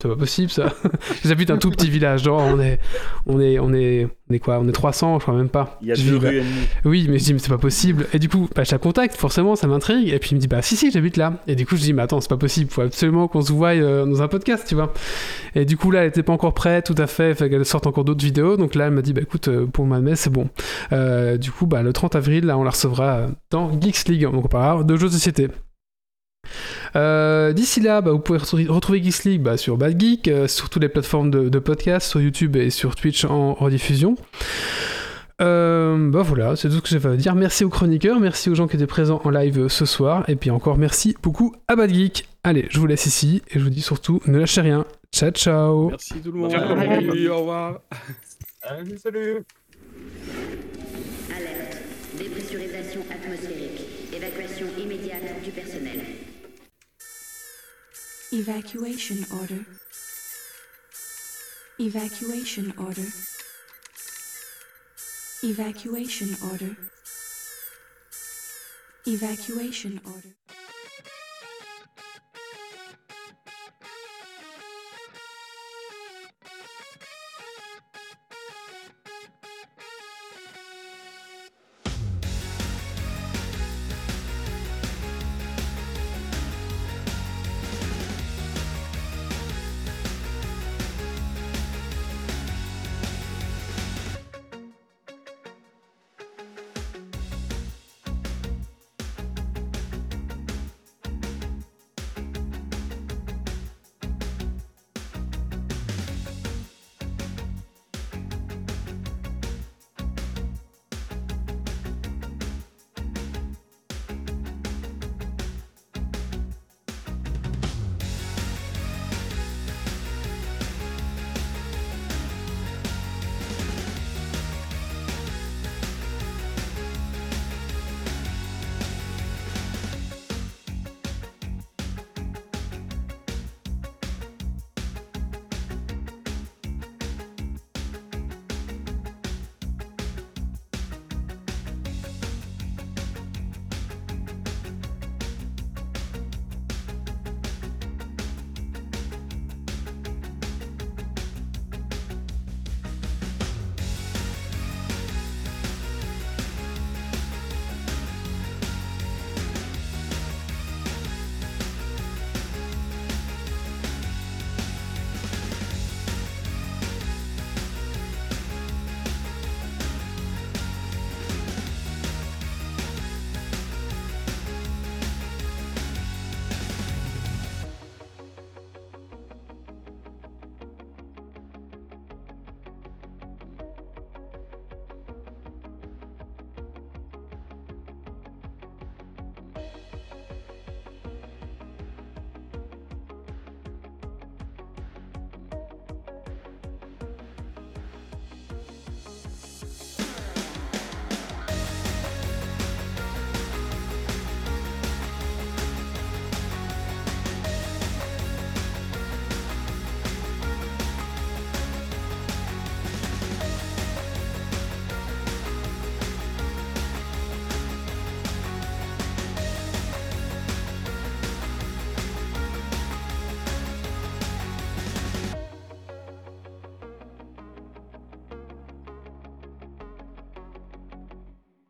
S1: C'est pas possible ça. J'habite un tout petit village, genre on est, on est, on est, on est quoi? On est 300, je crois même pas.
S3: Il y a deux rues
S1: oui, mais je dis, mais c'est pas possible. Et du coup, bah, je la contacte, forcément, ça m'intrigue. Et puis il me dit, bah si, si, j'habite là. Et du coup, je dis, mais attends, c'est pas possible, faut absolument qu'on se voie euh, dans un podcast, tu vois. Et du coup, là, elle était pas encore prête, tout à fait, fait qu'elle sorte encore d'autres vidéos. Donc là, elle m'a dit, bah écoute, euh, pour le mois de mai, c'est bon. Euh, du coup, bah, le 30 avril, là, on la recevra dans Geeks League. Donc on parlera de jeux de société. Euh, D'ici là, bah, vous pouvez retrouver- Geeks League bah, sur Bad Geek, euh, sur toutes les plateformes de, podcast, sur YouTube et sur Twitch en rediffusion. Euh, bah voilà, c'est tout ce que j'avais à dire. Merci aux chroniqueurs, merci aux gens qui étaient présents en live ce soir, et puis encore merci beaucoup à Bad Geek. Allez, je vous laisse ici, et je vous dis surtout, ne lâchez rien. Ciao, ciao
S8: Merci tout le monde. Au revoir.
S6: Salut.
S9: Evacuation order. Evacuation order. Evacuation order. Evacuation order.